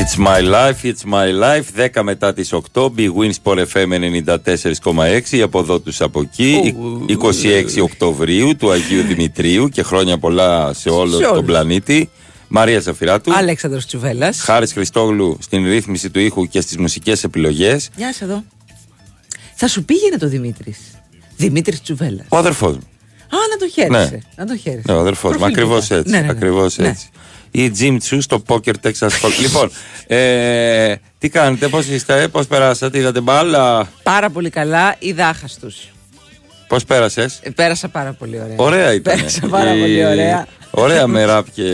It's my life, it's my life. 10 μετά τις 8. Big Wins Sport FM 94,6. Από εδώ του από εκεί. 26 Οκτωβρίου του Αγίου Δημητρίου και χρόνια πολλά σε όλο Σε τον όλους. πλανήτη. Μαρία Ζαφυράτου. Αλέξανδρος Τσουβέλλας. Χάρης Χριστόγλου στην ρύθμιση του ήχου και στις μουσικές επιλογές. Γεια σε εδώ. Θα σου πήγαινε το Δημήτρης. Δημήτρης Τσουβέλλας. Ο αδερφός μου. Α, να το χαίρεσαι. Ναι. Να το χαίρεσαι. Ναι, ο αδερφός μου. Προφιλ Ακριβώς πήγα. έτσι. Ναι, ναι, ναι. Ακριβώς Ναι. έτσι. Η Jim Chu στο Poker Texas Hold'em. λοιπόν, ε, τι κάνετε, πώς είστε, πώς περάσατε, είδατε μπάλα, Πάρα πολύ καλά. Είδα άχαστους. πώς πέρασες; Ε, Πέρασα πάρα πολύ ωραία. Ωραία ήταν. Πέρασα πάρα πολύ ωραία. Ωραία με ραπ και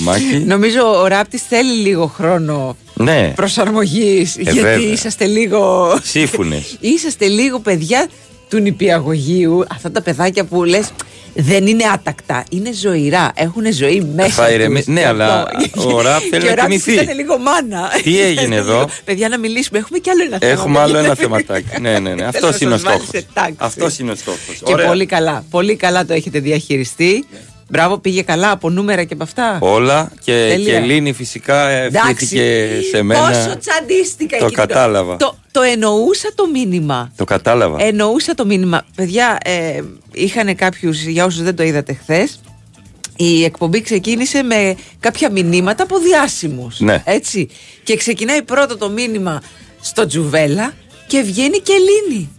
μάκι. Νομίζω ο ράπτης θέλει λίγο χρόνο ναι, προσαρμογής γιατί βέβαια. είσαστε λίγο σύμφωνε. είσαστε λίγο παιδιά του νηπιαγωγείου αυτά τα παιδάκια που λες δεν είναι άτακτα, είναι ζωηρά, έχουν ζωή μέσα Θα ηρεμεί- τους. ναι, Και αλλά αυτό. ο ραπ θέλει Και να ο ράπτης κοιμηθεί. ήταν λίγο μάνα. Τι έγινε εδώ; Παιδιά να μιλήσουμε, έχουμε κι άλλο ένα θέμα. Έχουμε άλλο παιδιά. ένα θεματάκι. ναι, ναι, ναι. Θέλω Αυτός να είναι ο σας βάλει στόχος. σε τάξη. Αυτός είναι ο στόχος. Και πολύ καλά, πολύ καλά το έχετε διαχειριστεί. Μπράβο, πήγε καλά από νούμερα και από αυτά. Όλα και, Τέλεια. και Ελλήνη φυσικά ευχήθηκε σε μένα. Πόσο τσαντίστηκα Το εκεί. κατάλαβα. Το, το εννοούσα το μήνυμα. Το κατάλαβα. Εννοούσα το μήνυμα. Παιδιά, ε, είχαν κάποιους, για όσους δεν το είδατε χθες, η εκπομπή ξεκίνησε με κάποια μηνύματα από διάσημους. Ναι. Έτσι. Και ξεκινάει πρώτο το μήνυμα στο Τζουβέλα και βγαίνει και Ελλήνη.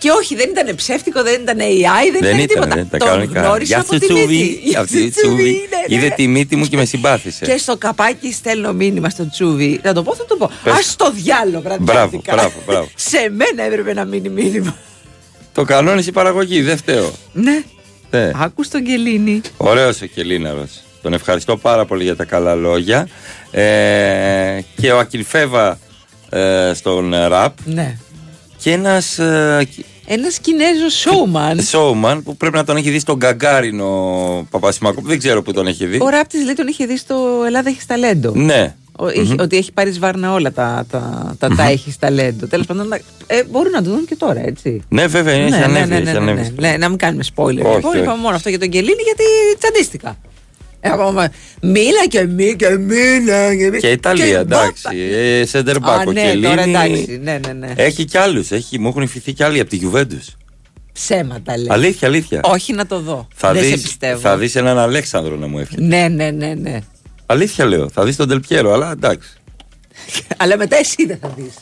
Και όχι, δεν ήταν ψεύτικο, δεν ήταν AI, δεν, Δεν ήταν ήταν, τίποτα. δεν τα Τον κανονικά. γνώρισα Γεια από σου τη Τσούβι. μύτη. Γεια Γεια σου σου, Τσούβι. ναι, ναι. Είδε τη μύτη μου και με συμπάθησε. Και στο καπάκι στέλνω μήνυμα στο Τσούβι. Θα το πω, θα το πω. Πες. Α το διάλογο, Μπράβο, μπράβο, μπράβο. Σε μένα έπρεπε να μείνει μήνυμα. Το κανόνισε η παραγωγή, δεν φταίω. Ναι. Ναι. Άκου τον Κελίνη. Ωραίος ο Κελίναρος. Τον ευχαριστώ πάρα πολύ για τα καλά λόγια. Ε, και ο Ακυλφέβα ε, στον ραπ Ναι. Και ένας ε, Ένας Κινέζος showman. showman που πρέπει να τον έχει δει στον Γκαγκάρινο Παπασημακό, που δεν ξέρω που τον έχει δει. Ο ράπτης λέει τον είχε δει στο Ελλάδα έχεις ταλέντο. Ναι. Ο- είχε- Ότι έχει πάρει σβάρνα όλα τα, τα, τα, τα έχεις ταλέντο. Τέλος πάντων, να- ε, μπορούν να το δουν και τώρα, έτσι. Ναι, βέβαια, έχει ναι, ανέβει. ναι, έχει ναι, ναι, ανέβει ναι, στο- ναι, να μην κάνουμε spoiler. Όχι, λοιπόν, όχι. είπαμε μόνο αυτό για τον Κελίνη γιατί τσαντίστηκα. Εγώ, μα- μίλα και μίλα και μίλα. Και, Και Ιταλία, εντάξει. Ε, Σέντερ Α, μπακ, ο ναι, τώρα Κελίνη. εντάξει. Ναι, ναι, ναι. Έχει κι άλλους. Μου έχουν υφηθεί κι άλλοι από τη Γιουβέντους. Ψέματα λέει. Αλήθεια, αλήθεια. Όχι να το δω. Θα Δεν σε δεις, πιστεύω. θα δεις έναν Αλέξανδρο να μου εύχεται. Ναι, ναι, ναι, ναι. Αλήθεια λέω. Θα δεις τον Τελπιέρο, αλλά εντάξει. Αλλά μετά εσύ δεν θα δεις.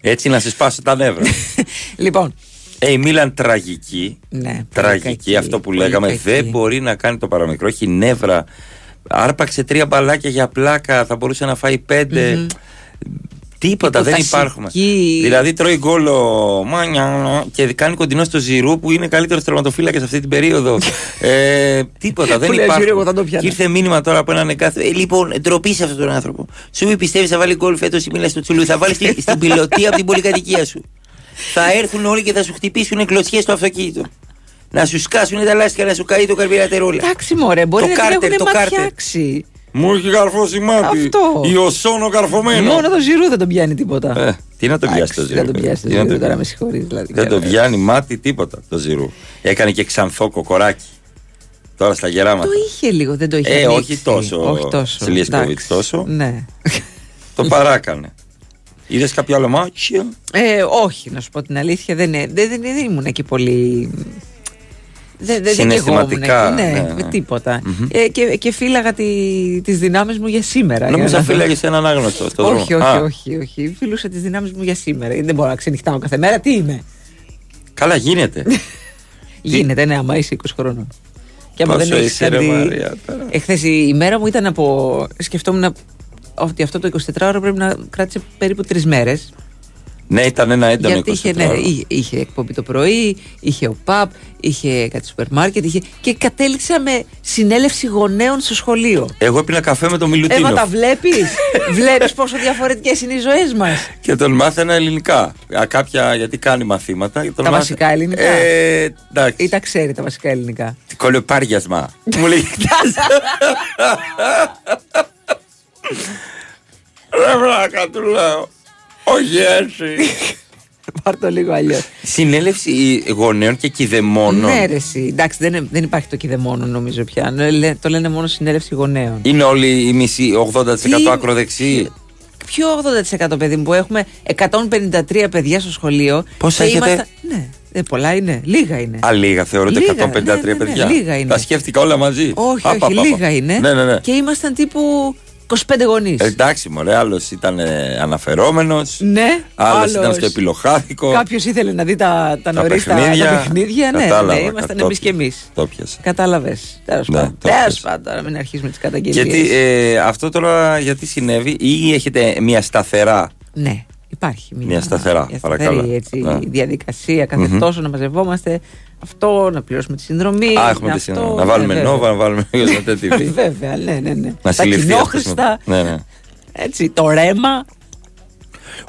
Έτσι να σε σπάσω τα νεύρα. λοιπόν, Ε, η Μίλαν τραγική. Ναι, πολύ Τραγική, κακή, αυτό που πολύ λέγαμε. κακή. Δεν μπορεί να κάνει το παραμικρό. Έχει νεύρα. Άρπαξε τρία μπαλάκια για πλάκα. Θα μπορούσε να φάει πέντε. Τίποτα, δεν Υποτασική. υπάρχουμε. Δηλαδή τρώει γκολ ο Μάνια και κάνει κοντινό στο Ζηρού που είναι καλύτερος τερματοφύλακας αυτή την περίοδο. ε, τίποτα, δεν Που λέει, υπάρχει. «Ζηρού, εγώ θα το πιάνα». Και ήρθε μήνυμα τώρα από έναν εκάθετο. Ε, λοιπόν, ντροπή σε αυτόν τον άνθρωπο. Σου πει πιστεύεις θα βάλει γκολ φέτος η Μίλα στο Τσουλού. Θα βάλεις στην, στην πιλωτή από την πολυκατοικία σου. Θα έρθουν όλοι και θα σου χτυπήσουν κλωτσιές στο αυτοκίνητο. Να σου σκάσουν τα λάστιχα, να σου καεί το καρβιρατερόλα. εντάξει, μωρέ, μπορεί Το να την κάρτερ, έχουν το κάρτερ. ματιάξει. Μου έχει καρφώσει μάτι. Αυτό. Η οσόνο καρφωμένο. Μόνο το ζυρού δεν τον πιάνει τίποτα. Ε, τι να τον πιάσει το Εντάξει, ζυρού. Δεν τον πιάσει το τι να ζυρού, τον τώρα με πιάσει. συγχωρείς. Δηλαδή. Δεν τον πιάνει μάτι τίποτα το ζυρού. Έκανε και ξανθό κοκοράκι. Τώρα στα γεράματα. Το είχε λίγο, δεν το είχε. Ε, ανοίξει. όχι τόσο. Όχι τόσο. Σιλιασκόβιτς εντάξει. τόσο. Ναι. Το παράκανε. Είδες κάποιο άλλο μάτσο. Ε, όχι, να σου πω την αλήθεια, δεν, δεν, δεν, δεν ήμουν εκεί πολύ. Δεν, δεν Συναισθηματικά, δικαιόμουν. Ναι, ναι, ναι. με τίποτα. Ε, και, και φύλαγα τι τις δυνάμεις μου για σήμερα. Νόμιζα για να- φύλαγες έναν άγνωστο στον δρόμο. όχι, όχι, Α, όχι, όχι. Φιλούσα τις δυνάμεις μου για σήμερα. Δεν μπορώ να ξενυχτάω κάθε μέρα. Τι είμαι; Καλά γίνεται. Γίνεται, ναι, άμα είσαι 20 χρόνων. Και άμα Πόσο δεν έχεις είσαι, ρε, κάτι... Μαρία, τώρα. Εχθές η ημέρα μου ήταν από... Σκεφτόμουν ότι αυτό το 24ωρο πρέπει να κράτησε περίπου τρεις μέρες. ναι, ήταν ένα έντονο Γιατί είχε, 24 ναι, ώρα. είχε, είχε εκπομπή το πρωί, είχε ο ΠΑΠ, είχε κάτι σούπερ μάρκετ είχε, και κατέληξα με συνέλευση γονέων στο σχολείο. Εγώ έπινα καφέ με τον Μιλουτίνο. Εύα τα βλέπεις, βλέπεις πόσο διαφορετικές είναι οι ζωές μας; Και τον μάθαινα ελληνικά. Α, κάποια, γιατί κάνει μαθήματα. και τον Τα μάθα- βασικά ελληνικά; Ε, εντάξει. Ή τα ξέρει τα βασικά ελληνικά; Κολοπάριασμα. Μου λέει. Ρε βλάκα του λέω. Όχι έτσι. Πάρ το λίγο αλλιώς. Συνέλευση γονέων και κηδεμόνων; Ναι, ρε, εσύ. εντάξει, δεν, δεν υπάρχει το κηδεμόνο νομίζω πια. Ναι, λέ- Το λένε μόνο συνέλευση γονέων. Είναι όλοι οι μισοί 80% Τι- ακροδεξιοί. πιο 80% παιδί μου που έχουμε 153 παιδιά στο σχολείο. Πόσα και έχετε; ήμασταν- Ναι, ε, πολλά είναι. Λίγα είναι. Α, λίγα θεωρούνται Λίγα, 153 ναι, ναι, ναι, παιδιά. λίγα είναι. Τα σκέφτηκα όλα μαζί. Όχι, Α, όχι, πα, πα, πα. λίγα είναι. Ναι, ναι, ναι. Και ήμασταν τύπου 25 γονείς. Ε, εντάξει, μωρέ, άλλος ήταν αναφερόμενος. ναι, Άλλος άλλος- ήταν στο επιλοχάδικο. Κάποιος ήθελε να δει τα, τα Τα νωρίς τα, παιχνίδια. τα παιχνίδια. Ναι, Κατάλαβα, ναι, ήμασταν το εμείς και εμείς. Το πιάσα. Κατάλαβες. Τέλος Ναι, πάντων. το Τέλος πιάσα. πάντων, τώρα μην αρχίσουμε τις καταγγελίες. Γιατί ε, αυτό τώρα γιατί συνέβη, ή έχετε μια σταθερά. Ναι, υπάρχει μια, Μια σταθερά, μια παρακαλώ. σταθερή, έτσι, Ναι. διαδικασία κάθε τόσο να μαζευόμαστε. Αυτό, να πληρώσουμε τη συνδρομή. Α, έχουμε να τη αυτό, συνδρομή. Να ναι, βάλουμε βέβαια. Nova, να βάλουμε Ιωσνατέ TV. Βέβαια, ναι, ναι, ναι. να Τα συλληφθεί αυτός με- κοινόχρηστα, Ναι, ναι. έτσι, το ρέμα.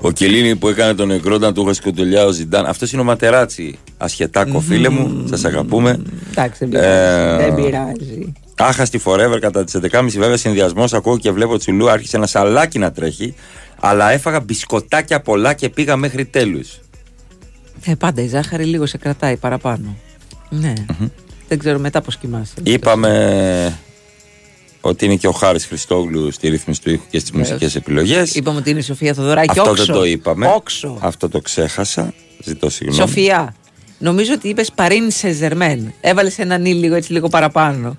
Ο Κελίνη που έκανε τον νεκρό όταν του είχε σκοτωλιά ο Ζιντάν. Αυτός είναι ο Ματεράτσι. Ασχετάκο, φίλε μου. Σας αγαπούμε. Εντάξει, δεν πειράζει. Ε, δεν πειράζει. Άχαστη forever κατά τις 11.30 βέβαια συνδυασμός. Ακούω και βλέπω Τσουλού. Άρχισε ένα σαλάκι να τρέχει. Αλλά έφαγα μπισκοτάκια πολλά και πήγα μέχρι τέλους. Ε, πάντα η ζάχαρη λίγο σε κρατάει παραπάνω. Ναι. Δεν ξέρω μετά πώς κοιμάσαι. Είπαμε ότι είναι και ο Χάρης Χριστόγλου στη ρύθμιση του ήχου και στις Βεβαίως. μουσικές επιλογές. Είπαμε ότι είναι η Σοφία Θοδωράκη. Αυτό όξο. δεν το είπαμε. Όξο. Αυτό το ξέχασα. Ζητώ συγγνώμη. Σοφία. Νομίζω ότι είπες παρίν σε ζερμέν. Έβαλες ένα νι λίγο έτσι λίγο παραπάνω.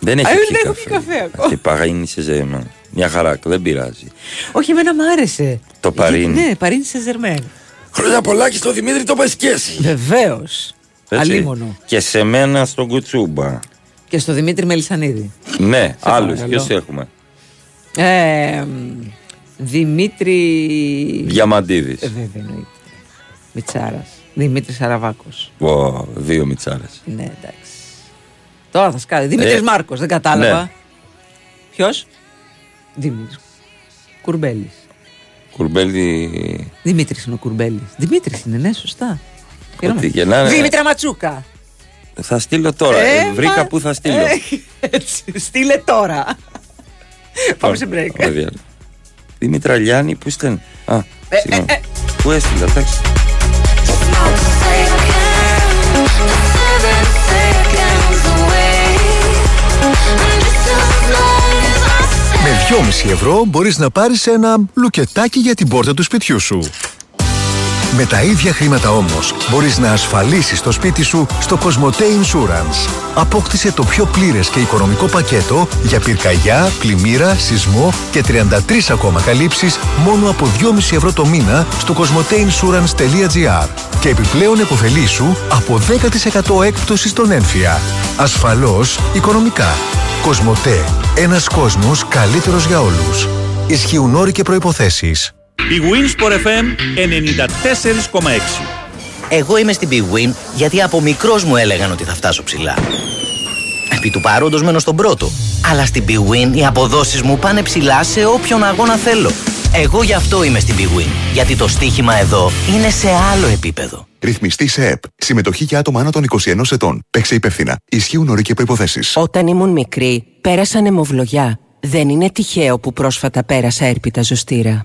Δεν έχει Α, πιει δεν έχω καφέ. πιει καφέ ακόμα. Και παγαίνει σε ζέμα. Μια χαρά, δεν πειράζει. Όχι, εμένα μου άρεσε. Το παρίν. Γιατί- Ναι, παρίν σε ζερμέν. Χρόνια πολλά και στο Δημήτρη το πες και εσύ. Βεβαίως. Έτσι. Αλίμονο. Και σε μένα στον Κουτσούμπα. Και στο Δημήτρη Μελισανίδη. Ναι, άλλους. παρακαλώ. Ποιος έχουμε; Ε, μ, Δημήτρη. Διαμαντίδης. Ε, βέβαια εννοείται. Μιτσάρας. Δημήτρη Σαραβάκος. Ω, δύο μιτσάρες. Ναι, εντάξει. Τώρα θα σκάλει. Δημήτρης Ε, Μάρκος, δεν κατάλαβα. ναι. Ποιος; Δημήτρης. Κουρμπέλης. Κουρμπέλη. Δημήτρης είναι ο Κουρμπέλης. Δημήτρης είναι, ναι, σωστά. Ό,τι και να είναι. Δήμητρα Ματσούκα. Θα στείλω τώρα. Ε, Ε, βρήκα μα- που θα στείλω. Ε, έτσι, στείλε τώρα. Πάμε σε break. Ωραία, ωραία. Δήμητρα Λιάννη, πού είστε; Α, Ε, συγγνώμη. ε, ε. Πού έστειλα, εντάξει. Με 2,5 ευρώ μπορείς να πάρεις ένα λουκετάκι για την πόρτα του σπιτιού σου. Με τα ίδια χρήματα όμως μπορείς να ασφαλίσεις το σπίτι σου στο Cosmote Insurance. Απόκτησε το πιο πλήρες και οικονομικό πακέτο για πυρκαγιά, πλημμύρα, σεισμό και 33 ακόμα καλύψεις μόνο από 2,5 ευρώ το μήνα στο cosmoteinsurance.gr και επιπλέον επωφελήσου από 10% έκπτωση στον έμφυα. Ασφαλώς οικονομικά. Κοσμοτέ. Ένας κόσμος καλύτερος για όλους. Ισχύουν όροι και προϋποθέσεις. Η Winsport FM 94,6. Εγώ είμαι στην Big Win γιατί από μικρός μου έλεγαν ότι θα φτάσω ψηλά. Επί του παρόντος μένω στον πρώτο. Αλλά στην Big Win οι αποδόσεις μου πάνε ψηλά σε όποιον αγώνα θέλω. Εγώ γι' αυτό είμαι στην Big Win. Γιατί το στοίχημα εδώ είναι σε άλλο επίπεδο. Ρυθμιστή σε ΕΠ. Συμμετοχή για άτομα άνω των 21 ετών. Παίξε υπεύθυνα. Ισχύουν όροι και προποθέσει. Όταν ήμουν μικρή, πέρασα νεμοβλογιά. Δεν είναι τυχαίο που πρόσφατα πέρασα έρπιτα ζωστήρα.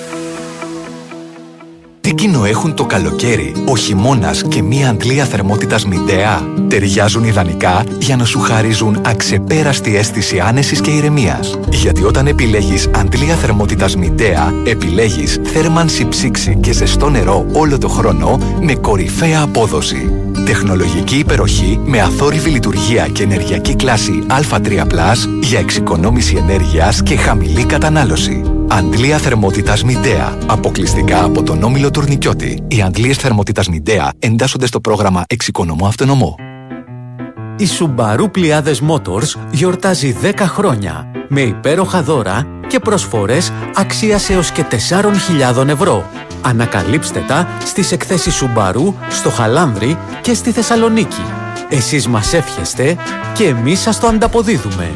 Τι κοινό έχουν το καλοκαίρι, ο χειμώνας και μία αντλία θερμότητας μηντέα; Ταιριάζουν ιδανικά για να σου χαρίζουν αξεπέραστη αίσθηση άνεσης και ηρεμίας. Γιατί όταν επιλέγεις αντλία θερμότητας μηντέα, επιλέγεις θέρμανση ψήξη και ζεστό νερό όλο το χρόνο με κορυφαία απόδοση. Τεχνολογική υπεροχή με αθόρυβη λειτουργία και ενεργειακή κλάση Α3+, για εξοικονόμηση ενέργειας και χαμηλή κατανάλωση. Αντλία θερμότητας Μηντέα. Αποκλειστικά από τον Όμιλο Τουρνικιώτη. Οι αντλίες θερμότητας Μηντέα εντάσσονται στο πρόγραμμα Εξοικονομώ Αυτονομώ. Η Subaru Pliades Motors γιορτάζει 10 χρόνια με υπέροχα δώρα και προσφορές αξίας έως και 4.000 ευρώ. Ανακαλύψτε τα στις εκθέσεις Σουμπαρού, στο Χαλάνδρι και στη Θεσσαλονίκη. Εσείς μας εύχεστε και εμείς σας το ανταποδίδουμε.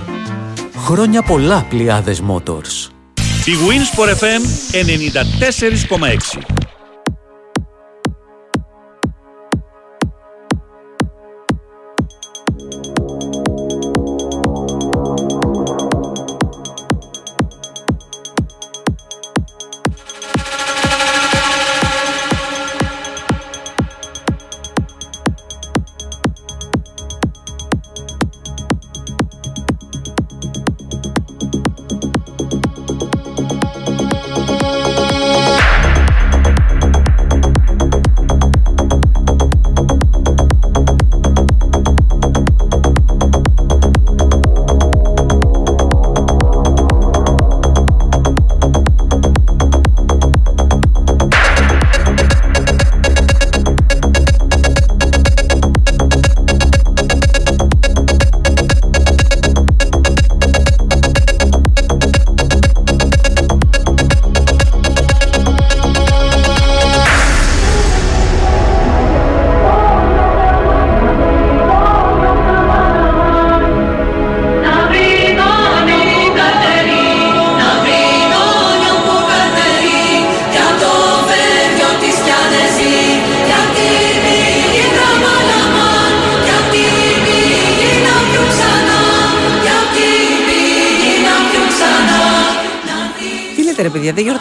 Χρόνια πολλά, Πλιάδες Motors. Η Winsport FM 94,6.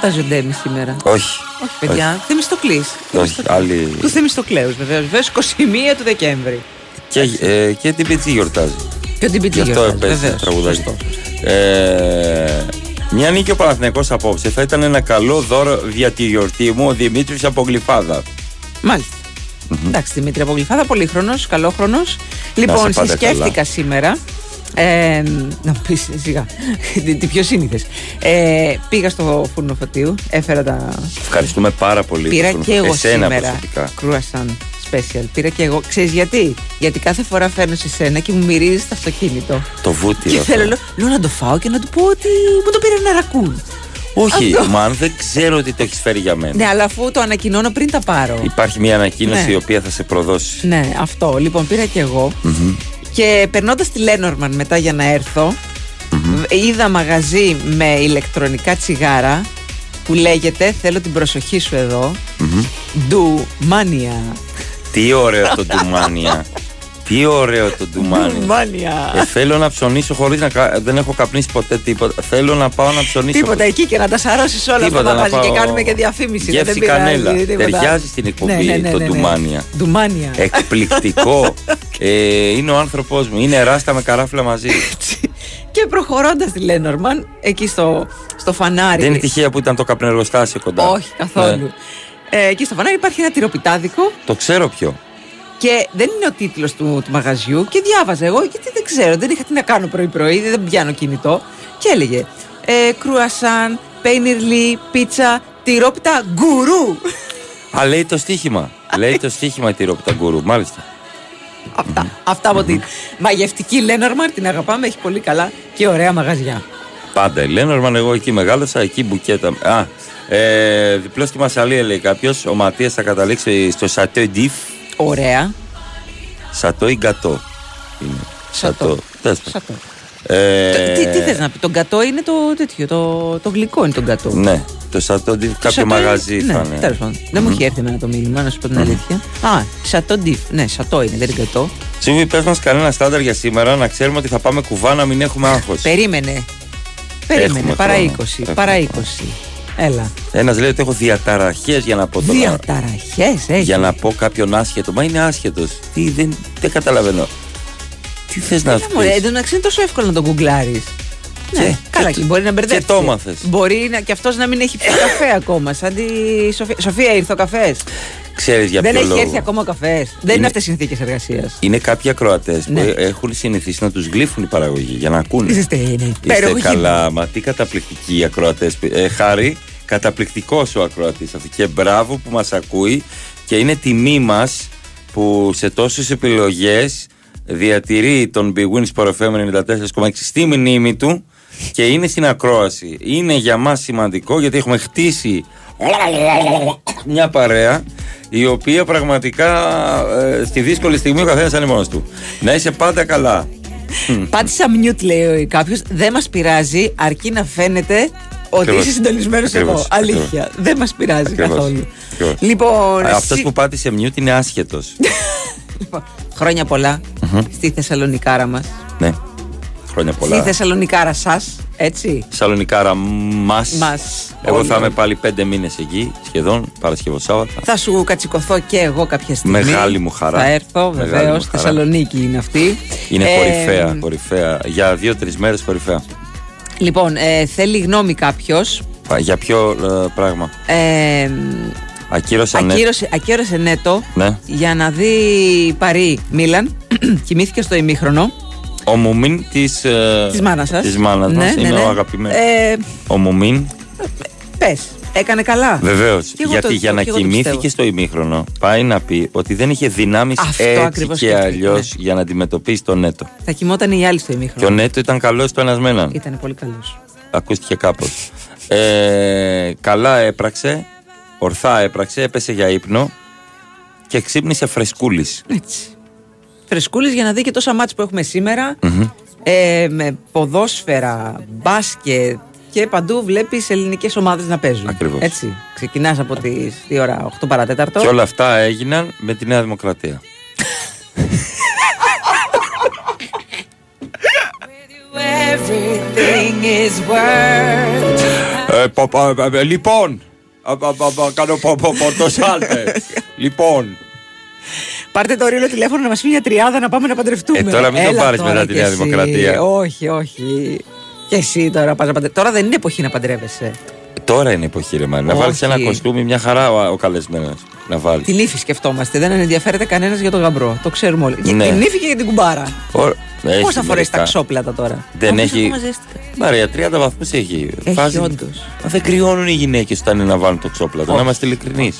Ρε παιδιά, δεν γιορτάζει ο Ντέμι σήμερα. Όχι. Όχι παιδιά, Θεμιστοκλής. Όχι, άλλη. Του Θεμιστοκλέους βεβαίως, βεβαίως 21 του Δεκέμβρη. Και, ε, και την Πιτσί γιορτάζει. Και ο Τιμπιτζή Γι' αυτό γιορτάζει, έπαιζε βεβαίως. τραγουδάκι. Σωστό. Ε, μια νίκη ο Παναθηναϊκός απόψε θα ήταν ένα καλό δώρο για τη γιορτή μου ο Δημήτρης από Γλυφάδα. Μάλιστα. Εντάξει, Δημήτρη Απογλυφάδα, πολύχρονος, καλόχρονος. Λοιπόν, πάντα συσκέφτηκα καλά. σήμερα. Ε, να μου πεις σιγά. τι τι πιο σύνηθε. Ε, πήγα στο φούρνο φωτίου, έφερα τα. Ευχαριστούμε πάρα πολύ. Πήρα τον- και εγώ εσένα σήμερα προσωπικά. κρούασαν special. Πήρα και εγώ. Ξέρεις γιατί; Γιατί κάθε φορά φέρνω σε σένα και μου μυρίζεις το αυτοκίνητο. Το βούτυρο. Και αυτό. θέλω λέω, λέω να το φάω και να του πω ότι μου το πήρε ένα ρακούν. Όχι, Αυτό. μα αν δεν ξέρω ότι το έχεις φέρει για μένα. Ναι, αλλά αφού το ανακοινώνω πριν τα πάρω. Υπάρχει μια ανακοίνωση Ναι. η οποία θα σε προδώσει. Ναι, αυτό. Λοιπόν, πήρα και εγώ. Και περνώντας τη Λένορμαν μετά για να ερθω είδα μαγαζί με ηλεκτρονικά τσιγάρα που λέγεται, θέλω την προσοχή σου εδώ, Ντου Μάνια. Τι ωραίο το ντουμάνια. Τι ωραίο το ντουμάνια. Μάνια. Ε, θέλω να ψωνίσω χωρίς να. κα- Δεν έχω καπνίσει ποτέ τίποτα. Θέλω να πάω να ψωνίσω. Τίποτα εκεί και να τα σαρώσεις όλα αυτά Τίποτα, τα να μαγαζί και πάω- κάνουμε και διαφήμιση. Γεύση δεν πειράζει, κανέλα. τίποτα. Ταιριάζει στην εκπομπή το ντουμάνια. Ντουμάνια. Εκπληκτικό. ε, είναι ο άνθρωπό μου. Είναι ράστα με καράφλα μαζί. και προχωρώντας τη Λένορμαν, εκεί στο, στο φανάρι. Δεν είναι τυχαία που ήταν το καπνεργοστάσιο κοντά. Όχι καθόλου. Ναι. Ε, εκεί στο φανάρι υπάρχει ένα τυροπιτάδικο Το ξέρω ποιο. Και δεν είναι ο τίτλος του, του μαγαζιού. Και διάβαζα εγώ, γιατί δεν ξέρω, δεν είχα τι να κάνω πρωί-πρωί, δεν πιάνω κινητό. Και έλεγε ε, κρουασάν, πέινιρλι, πίτσα, τυρόπιτα, γκουρού. Α, λέει το στοίχημα. λέει το στοίχημα η τυρόπιτα γκουρού. Μάλιστα. Αυτά. Αυτά από την μαγευτική Λένορμαρ, την αγαπάμε, έχει πολύ καλά και ωραία μαγαζιά. Πάντα. Η Λένορμαν, εγώ εκεί μεγάλωσα, εκεί μπουκέτα. Α, ε, διπλός στη Μασαλία λέει κάποιος. Ο Ματίας θα καταλήξει στο Σατό Ντιφ. Ωραία. Σατό ή γκατό. Είναι. Σατό. Τέλος πάντων. Σατό. Ε, Το- Τι, τι θες να πει, τον κατό είναι το τέτοιο, το, το γλυκό είναι τον κατό. Ναι, το Σατό Ντιφ Το κάποιο σατό μαγαζί είναι- θα ναι, είναι. τέλος πάντων. Δεν μου έχει έρθει εμένα το μήνυμα, να σου πω την αλήθεια. Α, σατό ντιφ. Ναι, σατό είναι, δεν είναι κατό. Τσίβι, πες μας κανένα στάνταρ για σήμερα να ξέρουμε ότι θα πάμε κουβά να μην έχουμε άγχος. Περίμενε. Περίμενε, Έχουμε παρά χρόνο. 20. Έχουμε Παρά χρόνο. 20. Έλα. Ένας λέει ότι έχω διαταραχές για να πω τώρα. Διαταραχές έχει. Για να πω κάποιον άσχετο. Μα είναι άσχετος. Τι δεν, δεν καταλαβαίνω. Τι θες να Έλα, μωρέ, πεις; Εν τω μεταξύ είναι τόσο εύκολο να τον γκουγκλάρεις. Ναι, Και- καλά, και- και μπορεί να μπερδεύει. το έμαθες. Μπορεί να, και αυτός να μην έχει πιει καφέ ακόμα. Σαν τη Σοφία. Σοφία, ήρθε ο καφές. Ξέρεις για Δεν ποιο έχει λόγο. έρθει ακόμα ο καφές. Δεν είναι Είναι- αυτές οι συνθήκες εργασίας. Είναι κάποιοι ακροατές Ναι. που έχουν συνηθίσει να τους γλύφουν οι παραγωγοί για να ακούνε. Είστε είναι Είστε υπέροχοι. καλά, μα τι καταπληκτικοί οι ακροατές. Ε, χάρη, καταπληκτικός ο ακροατής αυτό. Και μπράβο που μας ακούει και είναι τιμή μας που σε τόσες επιλογές διατηρεί τον Big Win Sport FM 94,6 στη μνήμη του και είναι στην ακρόαση. Είναι για μας σημαντικό γιατί έχουμε χτίσει Μια παρέα η οποία πραγματικά ε, στη δύσκολη στιγμή ο καθένας είναι μόνος του. Να είσαι πάντα καλά. Πάτησα mute, λέει κάποιος. Δεν μας πειράζει, αρκεί να φαίνεται ότι Ακριβώς. είσαι συντονισμένος εδώ. Ακριβώς. Αλήθεια. Δεν μας πειράζει Ακριβώς. καθόλου. Ακριβώς. Λοιπόν, Αυτό εσύ- που πάτησε mute είναι άσχετος. λοιπόν, χρόνια πολλά στη Θεσσαλονικάρα μας. ναι. Χρόνια Στη πολλά. Θεσσαλονικάρα σας, έτσι; Σαλονικάρα μας. Μας, Εγώ όλοι. θα είμαι πάλι πέντε μήνες εκεί, σχεδόν, Παρασκευό Σάββατα. Θα σου κατσικωθώ και εγώ κάποια στιγμή. Μεγάλη μου χαρά. Θα έρθω, Μεγάλη βεβαίως. μου χαρά. Θεσσαλονίκη είναι αυτή. Είναι Ε, κορυφαία, κορυφαία. Για δύο-τρεις μέρες κορυφαία. Λοιπόν, ε, θέλει γνώμη κάποιος. Α, Για ποιο ε, πράγμα; Ε, Ακύρωσα ναι. ακύρωσε, ακύρωσε νέτο Ναι. για να δει Παρί Μίλαν. Κοιμήθηκε στο ημίχρονο Ο Μουμίν της. Ε, της μάνας σας. Της μάνας μας. είναι ο αγαπημένος. Ε, Ο Μουμίν. Πες, έκανε καλά. Βεβαίως. Και εγώ Γιατί το- για το- να και εγώ το κοιμήθηκε πιστεύω. στο ημίχρονο, πάει να πει ότι δεν είχε δυνάμεις Αυτό έτσι ακριβώς και σκέφτηκα, αλλιώς ναι. για να αντιμετωπίσει τον Νέτο. Θα κοιμόταν οι άλλοι στο Και ο ημίχρονο. Νέτο ήταν καλός στο ένας με έναν. Ήταν πολύ καλός. Ακούστηκε κάπως. Ε, καλά έπραξε. Ορθά έπραξε. Έπεσε για ύπνο. Και ξύπνησε φρεσκούλης. Έτσι. Φρεσκούλης για να δει και τόσα μάτς που έχουμε σήμερα. Ε, με ποδόσφαιρα, μπάσκετ και παντού βλέπεις ελληνικές ομάδες να παίζουν. Ακριβώς. Έτσι. Ξεκινάς από τις τι ώρα, 8 παρατέταρτο. Και όλα αυτά έγιναν με τη Νέα Δημοκρατία. Everything is worth. Ε, πο- πο- ε, ε, λοιπόν, α, α, α, α, κάνω πο- πο- πορτοσάλτε. Λοιπόν, Πάρτε το ορίλο τηλέφωνο να μας πει μια τριάδα να πάμε να παντρευτούμε. Ε, τώρα μην το Έλα πάρεις τώρα μετά τη κι Νέα εσύ. Δημοκρατία. Όχι, όχι. Και εσύ τώρα πας να παντρε... Τώρα δεν είναι εποχή να παντρεύεσαι. τώρα είναι εποχή ρε Μάρη. Να Όχι. βάλεις ένα κοστούμι, μια χαρά ο, ο καλεσμένος. Να βάλεις. Την ύφη σκεφτόμαστε. Δεν ενδιαφέρεται κανένας για τον γαμπρό. Το ξέρουμε όλοι. Ναι. Για την ύφη και για την κουμπάρα. Ο- έχει Πώς θα φορέσεις μερικά. τα ξόπλατα τώρα; Δεν Αφού έχει. αυτό μαζεύτηκα. Μαρία, 30 βαθμούς έχει. Έχει Βάζει- όντως. Μα δεν κρυώνουν οι γυναίκες όταν είναι να βάλουν το ξόπλατο. Να Όχι. είμαστε ειλικρινείς.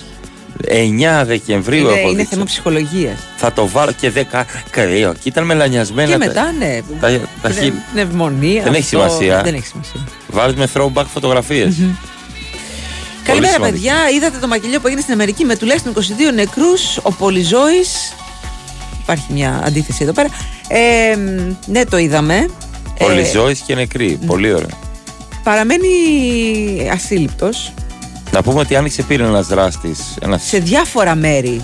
9 Δεκεμβρίου Είναι, έχω είναι δείξει. θέμα ψυχολογίας. Θα το βάλω και 10 κρύο. Και ήταν μελανιασμένα. Και τα- μετά, ναι. τα- τα πνε- χείλη. Πνευμονία. Δεν έχει αυτό. σημασία. Δεν έχει σημασία. Βάζεις με throwback φωτογραφίες. Καλημέρα, σημαντικό. παιδιά. Είδατε το μακελιό που έγινε στην Αμερική με τουλάχιστον 22 νεκρούς. Ο Πολυζώη. Υπάρχει μια αντίθεση εδώ πέρα. Ε, ναι, το είδαμε. Ε, Πολυζώης και νεκροί. Πολύ ωραία. παραμένει ασύλληπτος Να πούμε ότι άνοιξε πήρε ένας δράστης. Ένας... σε διάφορα μέρη.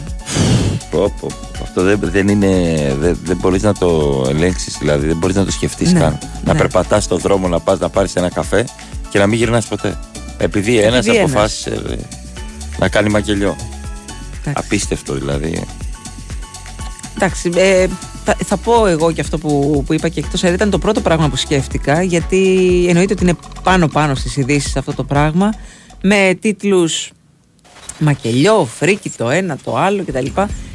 Πω, πω, Αυτό δεν, δεν είναι. Δεν, δεν μπορείς να το ελέγξεις, δηλαδή δεν μπορείς να το σκεφτείς Ναι, καν. Να ναι. περπατάς στον δρόμο, να πας να πάρεις ένα καφέ και να μην γυρνάς ποτέ. Επειδή ένας ένας. αποφάσισε ε, να κάνει μακελιό. Εντάξει. Απίστευτο δηλαδή. Εντάξει, ε, θα, θα πω εγώ και αυτό που, που είπα και εκτός αέρα ήταν το πρώτο πράγμα που σκέφτηκα γιατί εννοείται ότι είναι πάνω πάνω στις ειδήσεις αυτό το πράγμα με τίτλους μακελιό, φρίκη το ένα, το άλλο κτλ.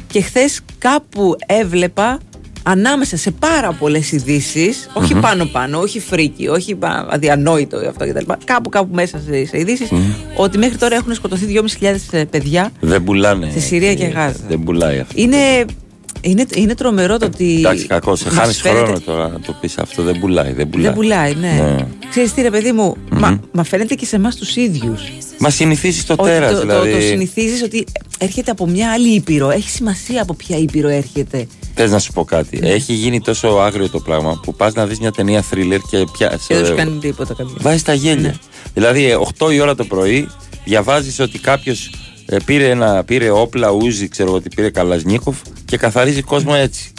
Και χθες κάπου έβλεπα ανάμεσα σε πάρα πολλές ειδήσεις, όχι πάνω-πάνω, όχι φρίκι, όχι πα- αδιανόητο αυτό κτλ. Κάπου κάπου μέσα σε, σε ειδήσεις, ότι μέχρι τώρα έχουν σκοτωθεί 2.500 παιδιά. Δεν πουλάνε. Στη Συρία και Ε, Γάζα. Δεν πουλάει αυτό. Είναι, είναι, είναι τρομερό το ότι. Εντάξει, κακό. μας Χάνεις φαίνεται- χρόνο τώρα να το πεις αυτό. Δεν πουλάει. Δεν πουλάει. Δεν πουλάει, ναι. Ναι. Ξέρεις τι, ρε παιδί μου, μα, μα φαίνεται και σε εμάς τους ίδιους. Μα συνηθίσει το Ότι τέρας. το, δηλαδή. το, το συνηθίζεις ότι έρχεται από μια άλλη ήπειρο. Έχει σημασία από ποια ήπειρο έρχεται. Θες να σου πω κάτι. Έχει γίνει τόσο άγριο το πράγμα που πας να δεις μια ταινία thriller και πια. Και δεν σου κάνει τίποτα καμία. Βάζεις τα γέλια. Ναι. Δηλαδή, ε, 8 η ώρα το πρωί διαβάζεις ότι κάποιος πήρε, ένα, πήρε όπλα, ούζι, ξέρω εγώ ότι πήρε καλασνίκοφ και καθαρίζει κόσμο έτσι.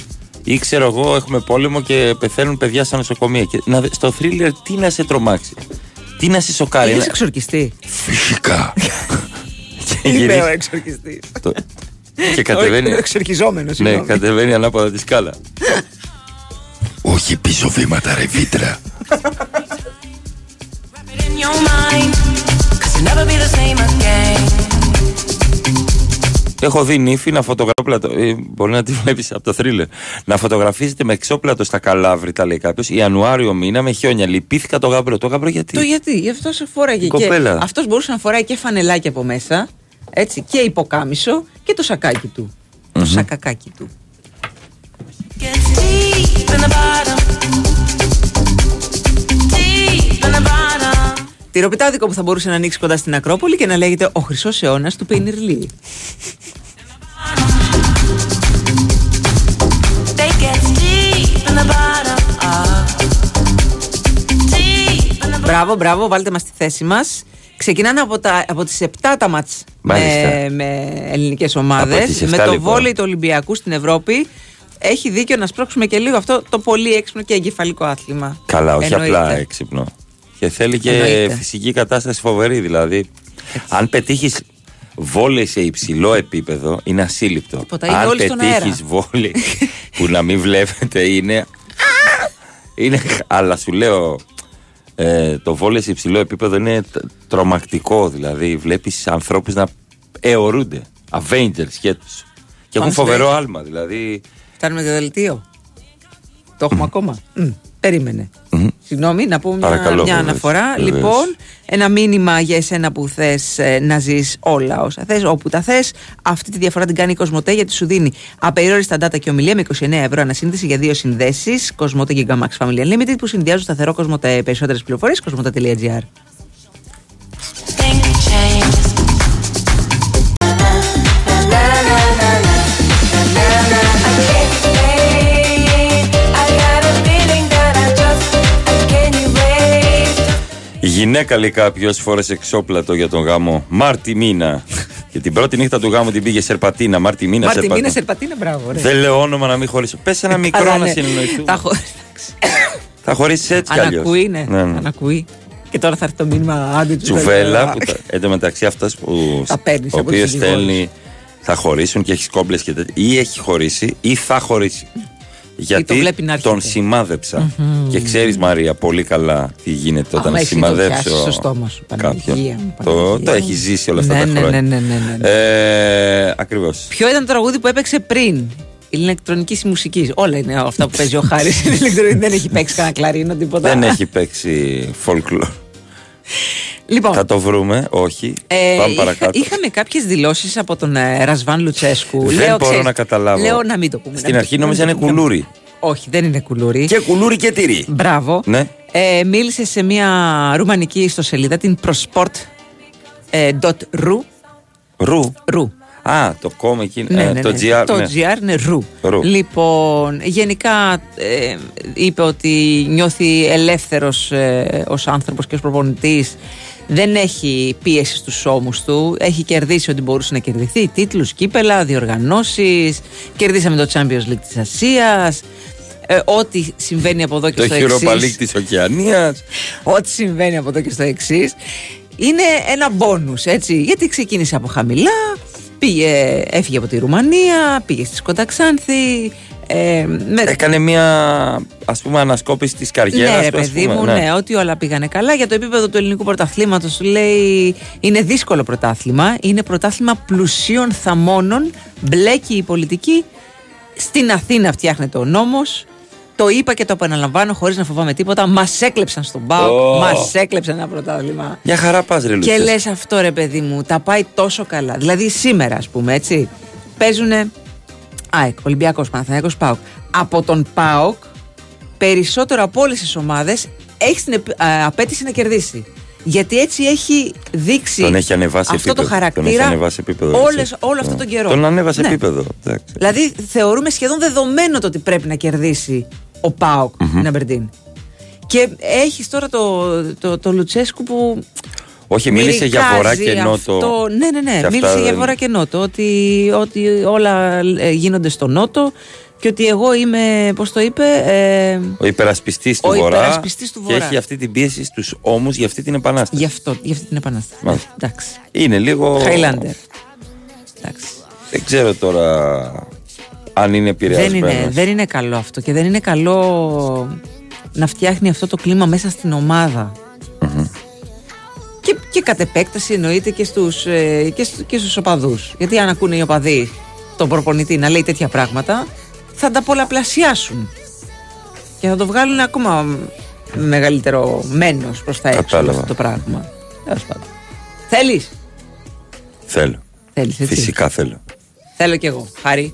Ή ξέρω εγώ, έχουμε πόλεμο και πεθαίνουν παιδιά στα νοσοκομεία. Και να, δει- στο thriller τι να σε τρομάξει. Τι να σε σοκάρει. Είσαι να- εξορκιστή. Φυσικά. και Είμαι ο γυρίζει. εξορκιστή. το- και κατεβαίνει. Εξορκιζόμενος. ναι, κατεβαίνει ανάποδα τη σκάλα. Όχι πίσω βήματα ρε βίτρα. in your mind. Cause you'll never be the same again. Έχω δει νύφη να φωτογραφίζει. μπορεί να τη βλέπεις από το θρίλερ. Να φωτογραφίζεται με εξόπλατο στα καλάβρη, τα λέει κάποιος, Ιανουάριο μήνα με χιόνια. Λυπήθηκα το γαμπρό. Το γαμπρό γιατί; Το γιατί, γι' αυτό σε φοράγε Η και. κοπέλα. Αυτός μπορούσε να φοράει και φανελάκι από μέσα, έτσι, και υποκάμισο και το σακάκι του. Το σακακάκι του. Τυροπιτάδικο που θα μπορούσε να ανοίξει κοντά στην Ακρόπολη και να λέγεται Ο Χρυσός Αιώνας του Πενιρλή. They get deep in the bottom of. Deep in the Μπράβο, μπράβο, βάλτε μας στη θέση μας. Ξεκινάνε από, τα, από τις 7 τα μάτς με, Μάλιστα. με ελληνικές Από ομάδες. τις 7 Με το λοιπόν. βόλεϊ του Ολυμπιακού στην Ευρώπη. Έχει δίκιο να σπρώξουμε και λίγο αυτό το πολύ έξυπνο και εγκεφαλικό άθλημα. Καλά, όχι Εννοείται. απλά έξυπνο. Και θέλει και Εννοείται. φυσική κατάσταση φοβερή. Δηλαδή, αν πετύχεις βόλεϊ σε υψηλό επίπεδο, είναι ασύλληπτο. Τίποτα, είναι αν όλοι στον αέρα. πετύχει βόλεϊ που να μην βλέπετε, είναι. είναι αλλά σου λέω, ε, το βόλεϊ σε υψηλό επίπεδο είναι τ- τρομακτικό. Δηλαδή, βλέπεις ανθρώπους να αιωρούνται. Avengers σχέτως. Και έχουν Πάμε στο φοβερό δέλτιο. άλμα. Δηλαδή, Φτάνουμε το δελτίο. Το έχουμε ακόμα. Μμ, Περίμενε. Συγγνώμη, να πούμε μια, Παρακαλώ, μια βεβαίως, αναφορά. βεβαίως. Λοιπόν, ένα μήνυμα για εσένα που θες να ζεις όλα όσα θες, όπου τα θες. Αυτή τη διαφορά την κάνει η Κοσμοτέ γιατί σου δίνει απεριόριστα data και ομιλία με 29 ευρώ ανασύνδεση για δύο συνδέσεις. Κοσμοτέ και Gamax Family Unlimited που συνδυάζουν σταθερό Κοσμοτέ. Περισσότερες πληροφορίες κοσμοτέ.gr. γυναίκα λέει κάποιος φόρεσε εξόπλατο για τον γάμο Μάρτι Μίνα. και την πρώτη νύχτα του γάμου την πήγε Σερπατίνα. Μάρτι Μίνα Μάρτι Σερπατίνα. μήνα Σερπατίνα, μπράβο. ρε. Δεν λέω όνομα να μην χωρίσω. Πες ένα μικρό Καλά, να ναι. συνεννοηθούμε. Τα χω- Θα χωρίσει έτσι κι αλλιώς. Ανακούει, ναι. Ανακούει. Και τώρα θα έρθει το μήνυμα άντε του. Τσουβέλα. Που τα, εν τω μεταξύ αυτός που. Τα παίρνεις ο από οποίος τους δικηγόρους. στέλνει. Θα χωρίσουν και έχει κόμπλε και τέτοια. Ή έχει χωρίσει ή θα χωρίσει. Γιατί βλέπει να έρχεται. τον σημάδεψα. Και ξέρεις, Μαρία, πολύ καλά τι γίνεται όταν Άμα εσύ το σημαδέψω πιάσεις στο στόμα σου, Παναγία κάποιον. μου, Το, Παναγία το μου. έχει ζήσει όλα αυτά Ναι, τα ναι, χρόνια. ναι, ναι, ναι, ναι. Ε, Ακριβώς. Ποιο ήταν το τραγούδι που έπαιξε πριν; Η ηλεκτρονική μουσική. Όλα είναι αυτά που παίζει ο Χάρης. δεν έχει παίξει κανένα κλαρίνο, τίποτα. Δεν έχει παίξει folklore. Λοιπόν, Θα το βρούμε, όχι. ε, Πάμε παρακάτω. είχαμε κάποιες δηλώσεις από τον ε, Ρασβάν Λουτσέσκου. Δεν Λέω, μπορώ ξέρεις, να καταλάβω. Λέω να μην το πούμε. να Στην μην αρχή το- νόμιζα να είναι μην το πούμε. κουλούρι. Όχι, δεν είναι κουλούρι. Και κουλούρι και τυρί. Μπράβο. Ναι. Ε, μίλησε σε μια ρουμανική ιστοσελίδα, την prosport.ru. Ρου. Ρου. Α, το κόμμα εκεί. Ναι, ε, ναι, το ναι. GR. Το ναι. GR είναι ρου. Ρου. Λοιπόν, γενικά ε, είπε ότι νιώθει ελεύθερος ε, ως άνθρωπος και ως προπονητής. Δεν έχει πίεση στους ώμους του. Έχει κερδίσει ό,τι μπορούσε να κερδιθεί. Τίτλους, κύπελα, διοργανώσεις. Κερδίσαμε το Champions League της Ασίας. Ε, ό,τι συμβαίνει από εδώ και Το στο Europa εξής. League της Οκεανίας. Ό,τι συμβαίνει από εδώ και στο εξής. Είναι ένα μπόνους, έτσι. Γιατί ξεκίνησε από χαμηλά, πήγε, έφυγε από τη Ρουμανία, πήγε στη Σκοταξάνθη. Ε, με... Έκανε μια ας πούμε ανασκόπηση της καριέρας Ναι, ρε του, ας παιδί πούμε, μου, ναι. ότι όλα πήγανε καλά. Για το επίπεδο του ελληνικού πρωταθλήματος, λέει, είναι δύσκολο πρωτάθλημα. Είναι πρωτάθλημα πλουσίων θαμώνων. Μπλέκει η πολιτική. Στην Αθήνα φτιάχνεται ο νόμος. Το είπα και το επαναλαμβάνω χωρίς να φοβάμαι τίποτα. Μας έκλεψαν στον Πάο. Ω. Μας έκλεψαν ένα πρωτάθλημα. Μια χαρά πας ρε Και Λουτσέσκου. λες αυτό ρε παιδί μου, τα πάει τόσο καλά. Δηλαδή σήμερα, ας πούμε, έτσι. Παίζουν ΑΕΚ, Ολυμπιακός, Παναθηναϊκός, ΠΑΟΚ. Από τον ΠΑΟΚ, περισσότερο από όλες τις ομάδες, έχεις την επ- α, απέτηση να κερδίσει. Γιατί έτσι έχει δείξει Τον έχει ανεβάσει αυτό επίπεδο. το χαρακτήρα Τον έχει ανεβάσει επίπεδο. όλες, Λουτσέσκου. όλο αυτόν Ναι. τον καιρό. Τον ανέβασε Ναι. επίπεδο. εντάξει. Δηλαδή θεωρούμε σχεδόν δεδομένο το ότι πρέπει να κερδίσει ο ΠΑΟΚ την Αμπερντίν. Και έχεις τώρα το, το, το Λουτσέσκου που Όχι, μίλησε για μυρικάζει βορρά και νότο. αυτό. Ναι, ναι, ναι. Και αυτά Μίλησε για δεν- βορρά και νότο. Ότι, ότι όλα ε, γίνονται στο νότο και ότι εγώ είμαι, πώς το είπε, ε, Ο υπερασπιστής του Ο Βορρά. υπερασπιστής του Και Βορρά. έχει αυτή την πίεση στους ώμους για αυτή την επανάσταση. γι' αυτό, για αυτή την επανάσταση. Μάλιστα. Εντάξει. Είναι λίγο. Χάιλάντερ. Εντάξει. Δεν ξέρω τώρα αν είναι Δεν επηρεασμένο. είναι, δεν είναι καλό αυτό και δεν είναι καλό να φτιάχνει αυτό το κλίμα μέσα στην ομάδα. Και, και κατ' επέκταση εννοείται και στους, ε, και, στου- και στους οπαδούς. Γιατί αν ακούνε οι οπαδοί τον προπονητή να λέει τέτοια πράγματα, θα τα πολλαπλασιάσουν. Και θα το βγάλουν ακόμα μεγαλύτερο μένος προς τα έξω Κατάλαβα. αυτό το πράγμα. Τέλος πάντων. Θέλεις; Θέλω. Θέλεις, έτσι. Φυσικά θέλω. Θέλω κι εγώ. Χάρη.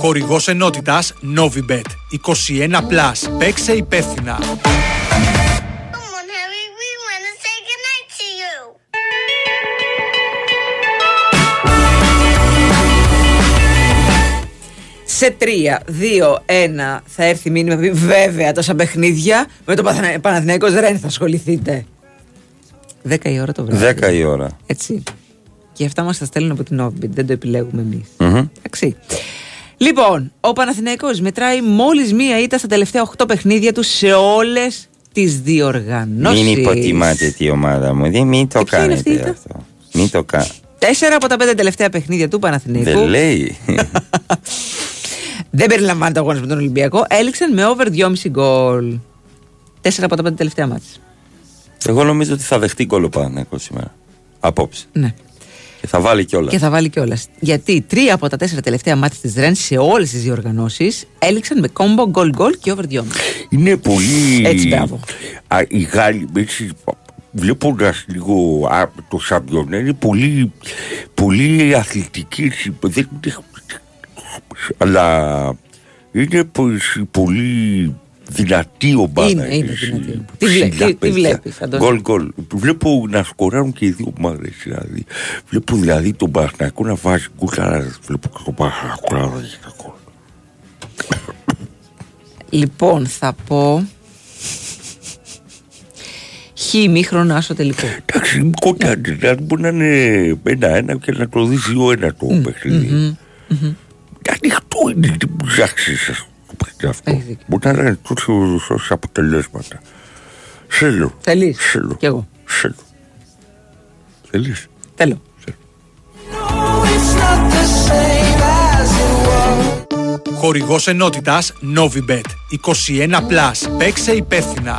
Χορηγός ενότητας Novibet 21 Plus. Παίξε υπεύθυνα. Σε 3, 2, 1 θα έρθει μήνυμα πει βέβαια τόσα παιχνίδια με το Παθανα- Παναθηναϊκός Ρεν θα ασχοληθείτε. 10 η ώρα το βράδυ. 10 η ώρα. Έτσι. Και αυτά μας τα στέλνουν από την Novibet, δεν το επιλέγουμε εμείς. Μμμ. Εντάξει. Λοιπόν, ο Παναθηναϊκός μετράει μόλις μία ήττα στα τελευταία 8 παιχνίδια του σε όλες τις διοργανώσεις. Μην υποτιμάτε τη ομάδα μου. Δεν μην το Και ποια είναι αυτή η κάνετε ήττα; αυτό. Μην το κάνετε. Τέσσερα από τα πέντε τελευταία παιχνίδια του Παναθηναϊκού Δεν λέει. δεν περιλαμβάνει το αγώνας με τον Ολυμπιακό. Έληξαν με over 2,5 γκολ. Τέσσερα από τα πέντε τελευταία μάτια. Εγώ νομίζω ότι θα δεχτεί γκολ ο Παναθηναϊκός σήμερα. Απόψε. Ναι. Και θα βάλει κιόλας. Και θα βάλει κιόλας. Γιατί τρία από τα τέσσερα τελευταία μάτια της Ρεν σε όλες τις διοργανώσεις έληξαν με κόμπο γκολ γκολ και over 2,5. Είναι πολύ. Έτσι, μπράβο. Α, οι Γάλλοι, έτσι, βλέποντας λίγο α, το Σαμπιόν, είναι πολύ, πολύ αθλητική. έτσι, δεν- δεν- αλλά είναι πολύ, πολύ δυνατή ομάδα. Είναι, είναι έτσι, δυνατή. Τι βλέ- ψηλά τι- τι παιδιά. βλέπεις, Αντώνη; Γκολ, γκολ. Βλέπω να σκοράρουν και οι δύο ομάδε. Δηλαδή. Βλέπω δηλαδή τον Παναθηναϊκό να βάζει γκολ, αλλά βλέπω και τον Παναθηναϊκό να βάζει γκολ. Λοιπόν, θα πω. Χ ημίχρονο άσο τελικό. Εντάξει, κοντά, δηλαδή μπορεί να είναι ένα-ένα και να το δει δύο-ένα το παιχνίδι. Ανοιχτό είναι, τι μου ψάξει το παιχνίδι αυτό. Μπορεί να είναι τόσο σωστά αποτελέσματα. Θέλω. Θέλεις; Θέλω. Κι εγώ. Θέλω. Θέλεις; Θέλω. Χορηγός ενότητας Novibet 21 Plus. Παίξε υπεύθυνα.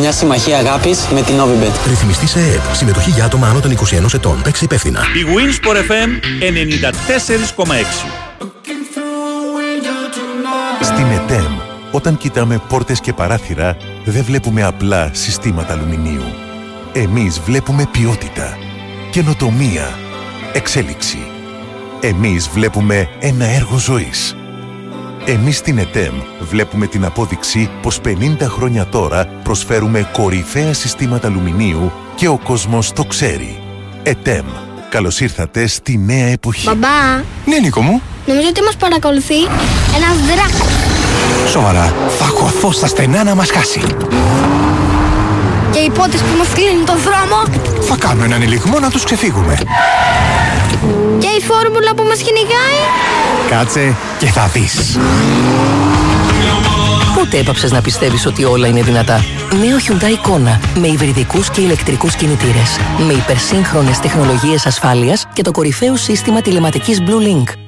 μια συμμαχία αγάπης με την Novibet. Ρυθμιστή σε ΕΕΠ. Συμμετοχή για άτομα άνω των 21 ετών. Παίξε υπεύθυνα. Η Winsport FM 94,6. Στην ΕΤΕΜ, όταν κοιτάμε πόρτες και παράθυρα, δεν βλέπουμε απλά συστήματα αλουμινίου. Εμείς βλέπουμε ποιότητα, καινοτομία, εξέλιξη. Εμείς βλέπουμε ένα έργο ζωής. Εμείς στην ΕΤΕΜ βλέπουμε την απόδειξη πως 50 χρόνια τώρα προσφέρουμε κορυφαία συστήματα αλουμινίου και ο κόσμος το ξέρει. ΕΤΕΜ. Καλώς ήρθατε στη νέα εποχή. Μπαμπά, Ναι, Νίκο μου. νομίζω ότι μας παρακολουθεί ένας δράκος. Σοβαρά, θα χωθώ στα στενά να μας χάσει. Και οι πότες που μας κλείνουν τον δρόμο Θα κάνω έναν ελιγμό να τους ξεφύγουμε. Και η φόρμουλα που μας κυνηγάει. Κάτσε και θα δεις. Πότε έπαψες να πιστεύεις ότι όλα είναι δυνατά; Νέο Hyundai Kona με υβριδικούς και ηλεκτρικούς κινητήρες. Με υπερσύγχρονες τεχνολογίες ασφάλειας και το κορυφαίο σύστημα τηλεματικής Blue Link.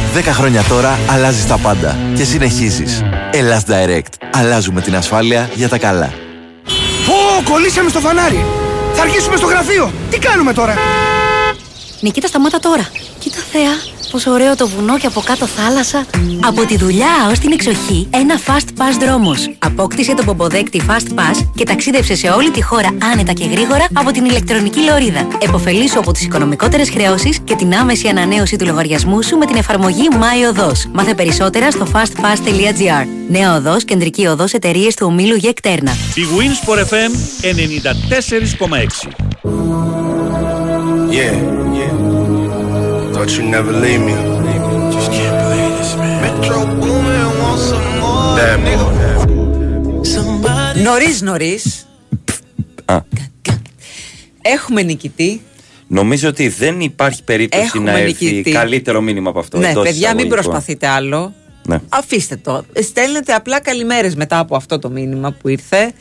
10 χρόνια τώρα αλλάζεις τα πάντα και συνεχίζεις. Ελλάς Direct. Αλλάζουμε την ασφάλεια για τα καλά. Πω, κολλήσαμε στο φανάρι! Θα αρχίσουμε στο γραφείο! Τι κάνουμε τώρα! Νικήτα, σταμάτα τώρα. Κοίτα Θεά, Πόσο ωραίο το βουνό και από κάτω θάλασσα. Από τη δουλειά ως την εξοχή, ένα Fast Pass δρόμος. Απόκτησε τον πομποδέκτη Fast Pass και ταξίδευσε σε όλη τη χώρα άνετα και γρήγορα από την ηλεκτρονική λωρίδα. Εποφελήσου από τις οικονομικότερες χρεώσεις και την άμεση ανανέωση του λογαριασμού σου με την εφαρμογή My Οδός. Μάθε περισσότερα στο fastpass.gr. Νέα οδός, κεντρική οδός εταιρείες του ομίλου Γεκτέρνα. Η Winsport FM 94,6. Yeah, yeah. Thought you'd never leave me. Just can't believe this, man. Metro Boomin, want some more. That nigga. Νωρίς, νωρίς. Έχουμε νικητή. Νομίζω ότι δεν υπάρχει περίπτωση Έχουμε να έρθει νικητή. καλύτερο μήνυμα από αυτό. ναι, εντός παιδιά, μην εισαγωγικών. προσπαθείτε άλλο. Ναι. Αφήστε το. Στέλνετε απλά καλημέρες μετά από αυτό το μήνυμα που ήρθε.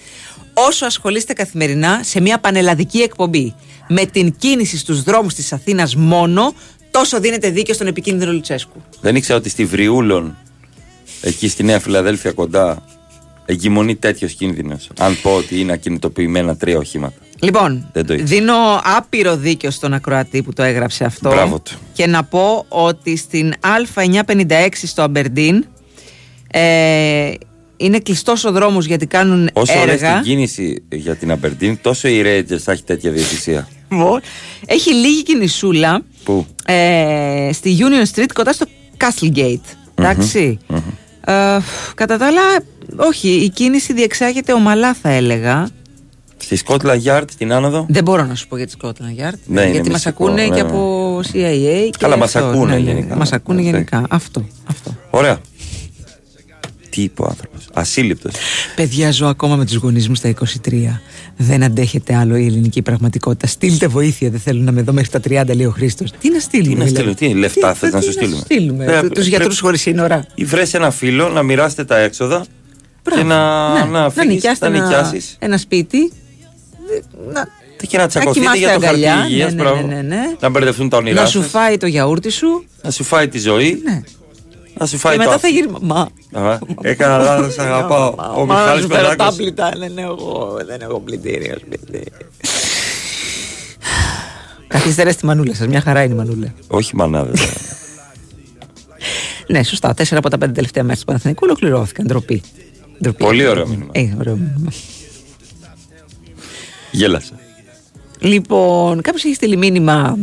Όσο ασχολείστε καθημερινά σε μια πανελλαδική εκπομπή με την κίνηση στους δρόμους της Αθήνας μόνο, τόσο δίνετε δίκιο στον επικίνδυνο Λουτσέσκου. Δεν ήξερα ότι στη Βριούλων, εκεί στη Νέα Φιλαδέλφια κοντά, εγκυμονεί τέτοιος κίνδυνος. Αν πω ότι είναι ακινητοποιημένα τρία οχήματα. Λοιπόν, Δεν το ήξερα. δίνω άπειρο δίκιο στον ακροατή που το έγραψε αυτό. Μπράβο του. Και να πω ότι στην Α956 στο Αμπερντίν ε, είναι κλειστός ο δρόμος γιατί κάνουν Όσο λες έργα. την κίνηση για την Αμπερντίν, τόσο οι Rangers θα έχει τέτοια διαιτησία. Λοιπόν, Έχει λίγη κινησούλα Πού; ε, στη Union Street κοντά στο Castlegate. Εντάξει. Ε, κατά τα άλλα, όχι, η κίνηση διεξάγεται ομαλά θα έλεγα. Στη Scotland Yard, στην άνοδο; Δεν μπορώ να σου πω για τη Scotland Yard. Ναι, είναι γιατί μας μυστικό, ακούνε ναι, και ναι. από CIA. Και Καλά, μας αυτό. ακούνε Ναι, ναι, γενικά. Μας ακούνε Ναι. γενικά. Αυτό. αυτό. Ωραία. Τι είπε ο άνθρωπος. Ασύλληπτος. Παιδιά, ζω ακόμα με τους γονείς μου στα 23. Δεν αντέχεται άλλο η ελληνική πραγματικότητα. Στείλτε βοήθεια. Δεν θέλω να με δω μέχρι τα 30, λέει ο Χρήστος. Τι να στείλουμε, Τι να δηλαδή; στείλουμε, τι λεφτά Τι- θε να τι σου στείλουμε; στείλουμε. Ε, Του πρέπει- γιατρούς χωρίς σύνορα. Ή βρες ένα φίλο να μοιράσετε τα έξοδα και να, Ναι, να, φύγεις, νοικιάσετε να ένα- νοικιάσεις ένα σπίτι. Να, και να τσακωθείτε κοιμάστε για το χαρτί αγκαλιά, υγείας, ναι, ναι, μπράβο. ναι, ναι, ναι. Να μπερδευτούν τα όνειρά να σου σας, φάει το γιαούρτι σου. να σου φάει τη ζωή, να σου φάει και το μετά θα άφη. γίνει. Μα. Α, Έκανα λάθος, αγαπάω. Ο Μα, να Μιχάλης σου φέρω Πελάκος. τάμπλητα. Δεν έχω, δεν έχω πλυντήριο σπίτι. Καθίστε ρε στη μανούλα σας. Μια χαρά είναι η μανούλα. Όχι μανάδε. Ναι, σωστά. Τέσσερα από τα πέντε τελευταία μέρη του Παναθηναϊκού ολοκληρώθηκαν. Ντροπή. Ντροπή. Πολύ ωραίο μήνυμα. Ε, ωραίο μήνυμα. Γέλασα. Λοιπόν, κάποιος έχει στείλει μήνυμα.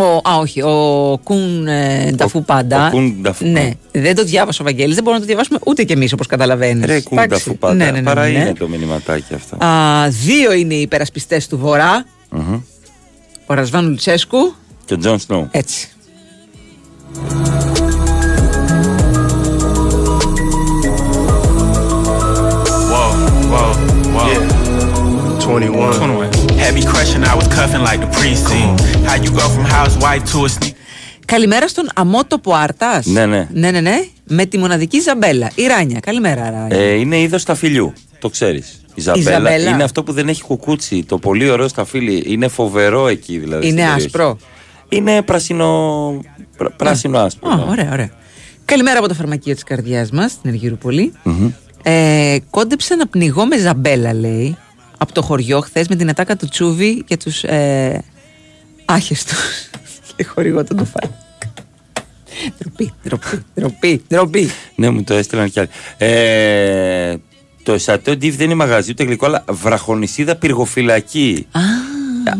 Ο, α, όχι, ο Κουν ε, Νταφού Πάντα. ο Κουν Νταφού Ναι, δεν το διάβασε ο Βαγγέλης, δεν μπορούμε να το διαβάσουμε ούτε κι εμείς όπως καταλαβαίνεις. Ρε κούντα φου πάντα. Ναι, ναι, ναι, Παρά ναι. είναι το μηνυματάκι αυτό. Α, δύο είναι οι υπερασπιστές του Βορρά. Μμμ. Ο Ρασβάν Λουτσέσκου. Και ο Τζον Σνόου. Έτσι. Whoa, whoa, whoa. Yeah. 21. 21. Had me crushing, I was cuffing like the precinct. How you go from housewife to a sneak. Καλημέρα στον Αμότοπο Άρτα. Ναι, ναι. Ναι, ναι, ναι. Με τη μοναδική Ζαμπέλα. Η Ράνια. Καλημέρα, Ράνια. Ε, είναι είδος σταφυλιού. Το ξέρεις. Η Ζαμπέλα, Ζαμπέλα. είναι αυτό που δεν έχει κουκούτσι. Το πολύ ωραίο σταφύλι. Είναι φοβερό εκεί δηλαδή. είναι στην περιοχή. άσπρο. Είναι πράσινο, πρά- πράσινο άσπρο. Α, ναι. ωραία, ωραία. Καλημέρα από το φαρμακείο της καρδιάς μας, στην Αργυρούπολη. Μμμ. Ε, κόντεψα να πνιγώ με ζαμπέλα, λέει, από το χωριό χθες με την ατάκα του Τσούβι και τους ε, άχεστου. και χορηγό τον τουφάλι. Ντροπή, ντροπή, ντροπή, ντροπή. Ναι, μου το έστειλαν κι άλλοι. Ε, το Σατό Ντίβ δεν είναι μαγαζί ούτε γλυκό, αλλά βραχονισίδα πυργοφυλακή.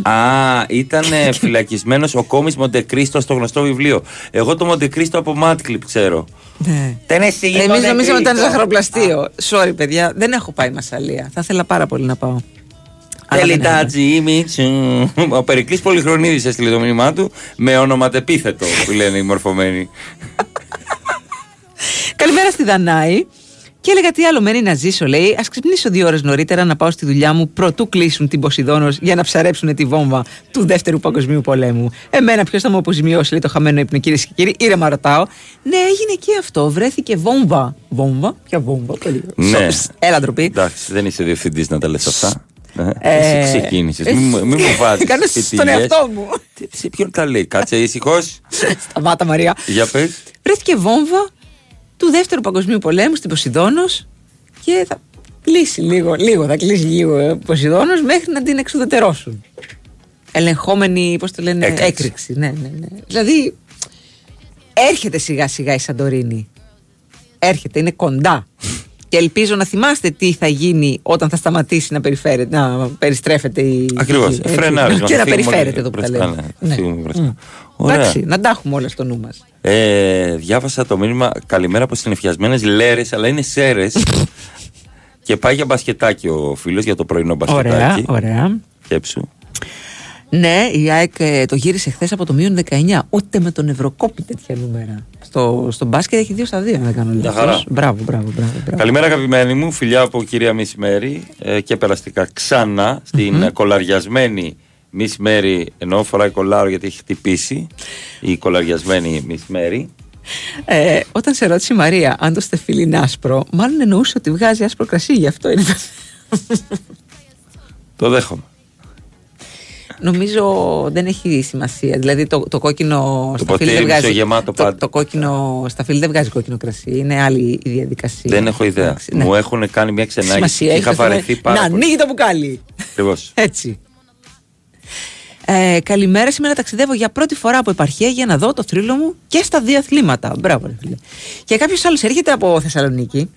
Α, ήταν φυλακισμένος ο κόμις Μοντεκρίστο στο γνωστό βιβλίο. Εγώ το Μοντεκρίστο από Μάτκλιπ ξέρω. Ναι. Δεν εσύ, Εμείς Μοντεκρίστο. νομίζαμε ότι ήταν ζαχαροπλαστείο. Sorry, παιδιά, δεν έχω πάει Μασαλία. Θα ήθελα πάρα πολύ να πάω. Αλλά Θέλει δεν τα έχω. Τζίμιτσου. Ο Περικλής Πολυχρονίδης έστειλε το μήνυμά του με ονοματεπίθετο που λένε οι μορφωμένοι. Καλημέρα στη Δανάη. Και έλεγα τι άλλο μένει να ζήσω, λέει. Α ξυπνήσω δύο ώρες νωρίτερα να πάω στη δουλειά μου πρωτού κλείσουν την Ποσειδόνος για να ψαρέψουν τη βόμβα του Δεύτερου Παγκοσμίου Πολέμου. Εμένα, ποιος θα μου αποζημιώσει, λέει το χαμένο ύπνο, κυρίες και κύριοι. Ήρεμα ρωτάω. Ναι, έγινε και αυτό. Βρέθηκε βόμβα. Βόμβα, ποια βόμβα, πολύ ναι. ωραία. Έλα, ντροπή. Εντάξει, δεν είσαι διευθυντής να τα λες αυτά. Ε, Ε, Εσύ ξεκίνησες. εσύ- Μην, μου- μην μου βάζεις. Κάνω στον εαυτό μου. Σε ποιον τα λέει, κάτσε ήσυχος. Σταμάτα, Μαρία. Για πες. Βρέθηκε βόμβα του Δεύτερου Παγκοσμίου Πολέμου στην Ποσειδόνος και θα κλείσει λίγο, λίγο, θα κλείσει λίγο ο Ποσειδόνος μέχρι να την εξουδετερώσουν. Ελεγχόμενη, πώς το λένε, Έκρηξη. έκρηξη. Ναι, ναι, ναι. Δηλαδή, έρχεται σιγά σιγά η Σαντορίνη. Έρχεται, είναι κοντά. Και ελπίζω να θυμάστε τι θα γίνει όταν θα σταματήσει να, περιφέρεται, να περιστρέφεται η. Ακριβώς. η- έτσι. Φρενάρισμα. Και να φύγουμε περιφέρεται εδώ που τα μπροστά, λέμε. ναι, Ναι. φύγουμε μπροστά. Μμ. Ωραία. Εντάξει, να τα έχουμε όλα στο νου μας. Ε, διάβασα το μήνυμα Καλημέρα από συνεφιασμένες λέρες, αλλά είναι σέρες. και πάει για μπασκετάκι ο φίλος για το πρωινό μπασκετάκι. Ωραία, ωραία. Σκέψου. Ναι, η ΑΕΚ ε, το γύρισε χθες από το μείον 19. Ούτε με τον Ευρωκόπη τέτοια νούμερα. Στο, στο μπάσκετ έχει 2 στα 2, αν δεν κάνω Μια λάθος. χαρά. Μπράβο, μπράβο, μπράβο. μπράβο. Καλημέρα, αγαπημένοι μου. Φιλιά από κυρία Miss Mary ε, και περαστικά ξανά στην ε, κολαριασμένη Miss Mary. Ενώ φοράει κολάρο γιατί έχει χτυπήσει η κολαριασμένη Miss Mary. Ε, όταν σε ρώτησε η Μαρία αν το στεφίλι είναι άσπρο, μάλλον εννοούσε ότι βγάζει άσπρο κρασί, γι' αυτό είναι το Το δέχομαι. Νομίζω δεν έχει σημασία. Δηλαδή το, το κόκκινο Το σταφύλι ποτήρι δεν βγάζει. μισογεμάτο το, πάντα. το κόκκινο σταφύλι δεν βγάζει κόκκινο κρασί. Είναι άλλη η διαδικασία. Δεν έχω ιδέα. Εντάξει, ναι. Μου έχουν κάνει μια ξενάγηση. Σημασία και έχει Είχα το θέμα βαρεθεί να πάρα πολύ. ανοίγει το μπουκάλι. Ακριβώς. Έτσι. Ε, καλημέρα, σήμερα ταξιδεύω για πρώτη φορά από επαρχία για να δω το θρύλο μου και στα δύο αθλήματα. Μπράβο, ρε φίλε. Και κάποιος άλλος έρχεται από Θεσσαλονίκη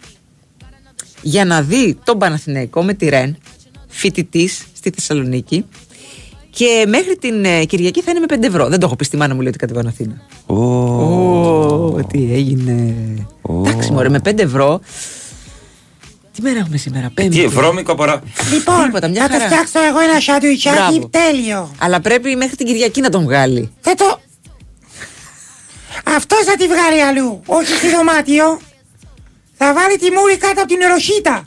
για να δει τον Παναθηναϊκό με τη Ρεν, φοιτητής στη Θεσσαλονίκη. Και μέχρι την ε, Κυριακή θα είναι με 5 ευρώ. Δεν το έχω πει στη μάνα μου, λέει ότι κατεβαίνω Αθήνα. Ω, τι έγινε. Εντάξει, μωρέ, με 5 ευρώ. Τι μέρα έχουμε σήμερα, Πέμπτη. Τι βρώμικο παρά. Λοιπόν, Τίποτα, μια θα το χαρά. φτιάξω εγώ ένα σαντουιτσάκι Μπράβο. τέλειο. Αλλά πρέπει μέχρι την Κυριακή να τον βγάλει. Θα το... Αυτό θα τη βγάλει αλλού, όχι στη δωμάτιο. Θα βάλει τη μούρη κάτω από την ροχίτα.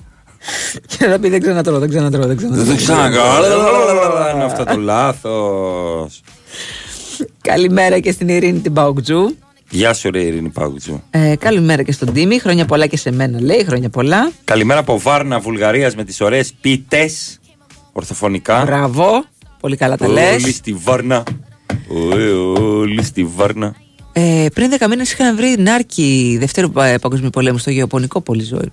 Και θα πει δεν ξανατρώω, δεν ξανατρώω, δεν ξανατρώω. Δεν ξανακάνω. Είναι αυτό το λάθος. Καλημέρα και στην Ειρήνη την Παοκτζού. Γεια σου, ρε Ειρήνη Παουτζού. Ε, καλημέρα και στον Τίμη. Χρόνια πολλά και σε μένα, λέει. Χρόνια πολλά. Καλημέρα από Βάρνα, Βουλγαρίας με τις ωραίες πίτες. Ορθοφωνικά. Μπράβο. Πολύ καλά τα λες. Όλοι στη Βάρνα. Ωε, Όλοι στη Βάρνα. Ε, πριν 10 μήνες είχαν βρει νάρκη Δευτέρου Πα- Παγκοσμίου Πολέμου στο γεωπονικό πολύ ζωή.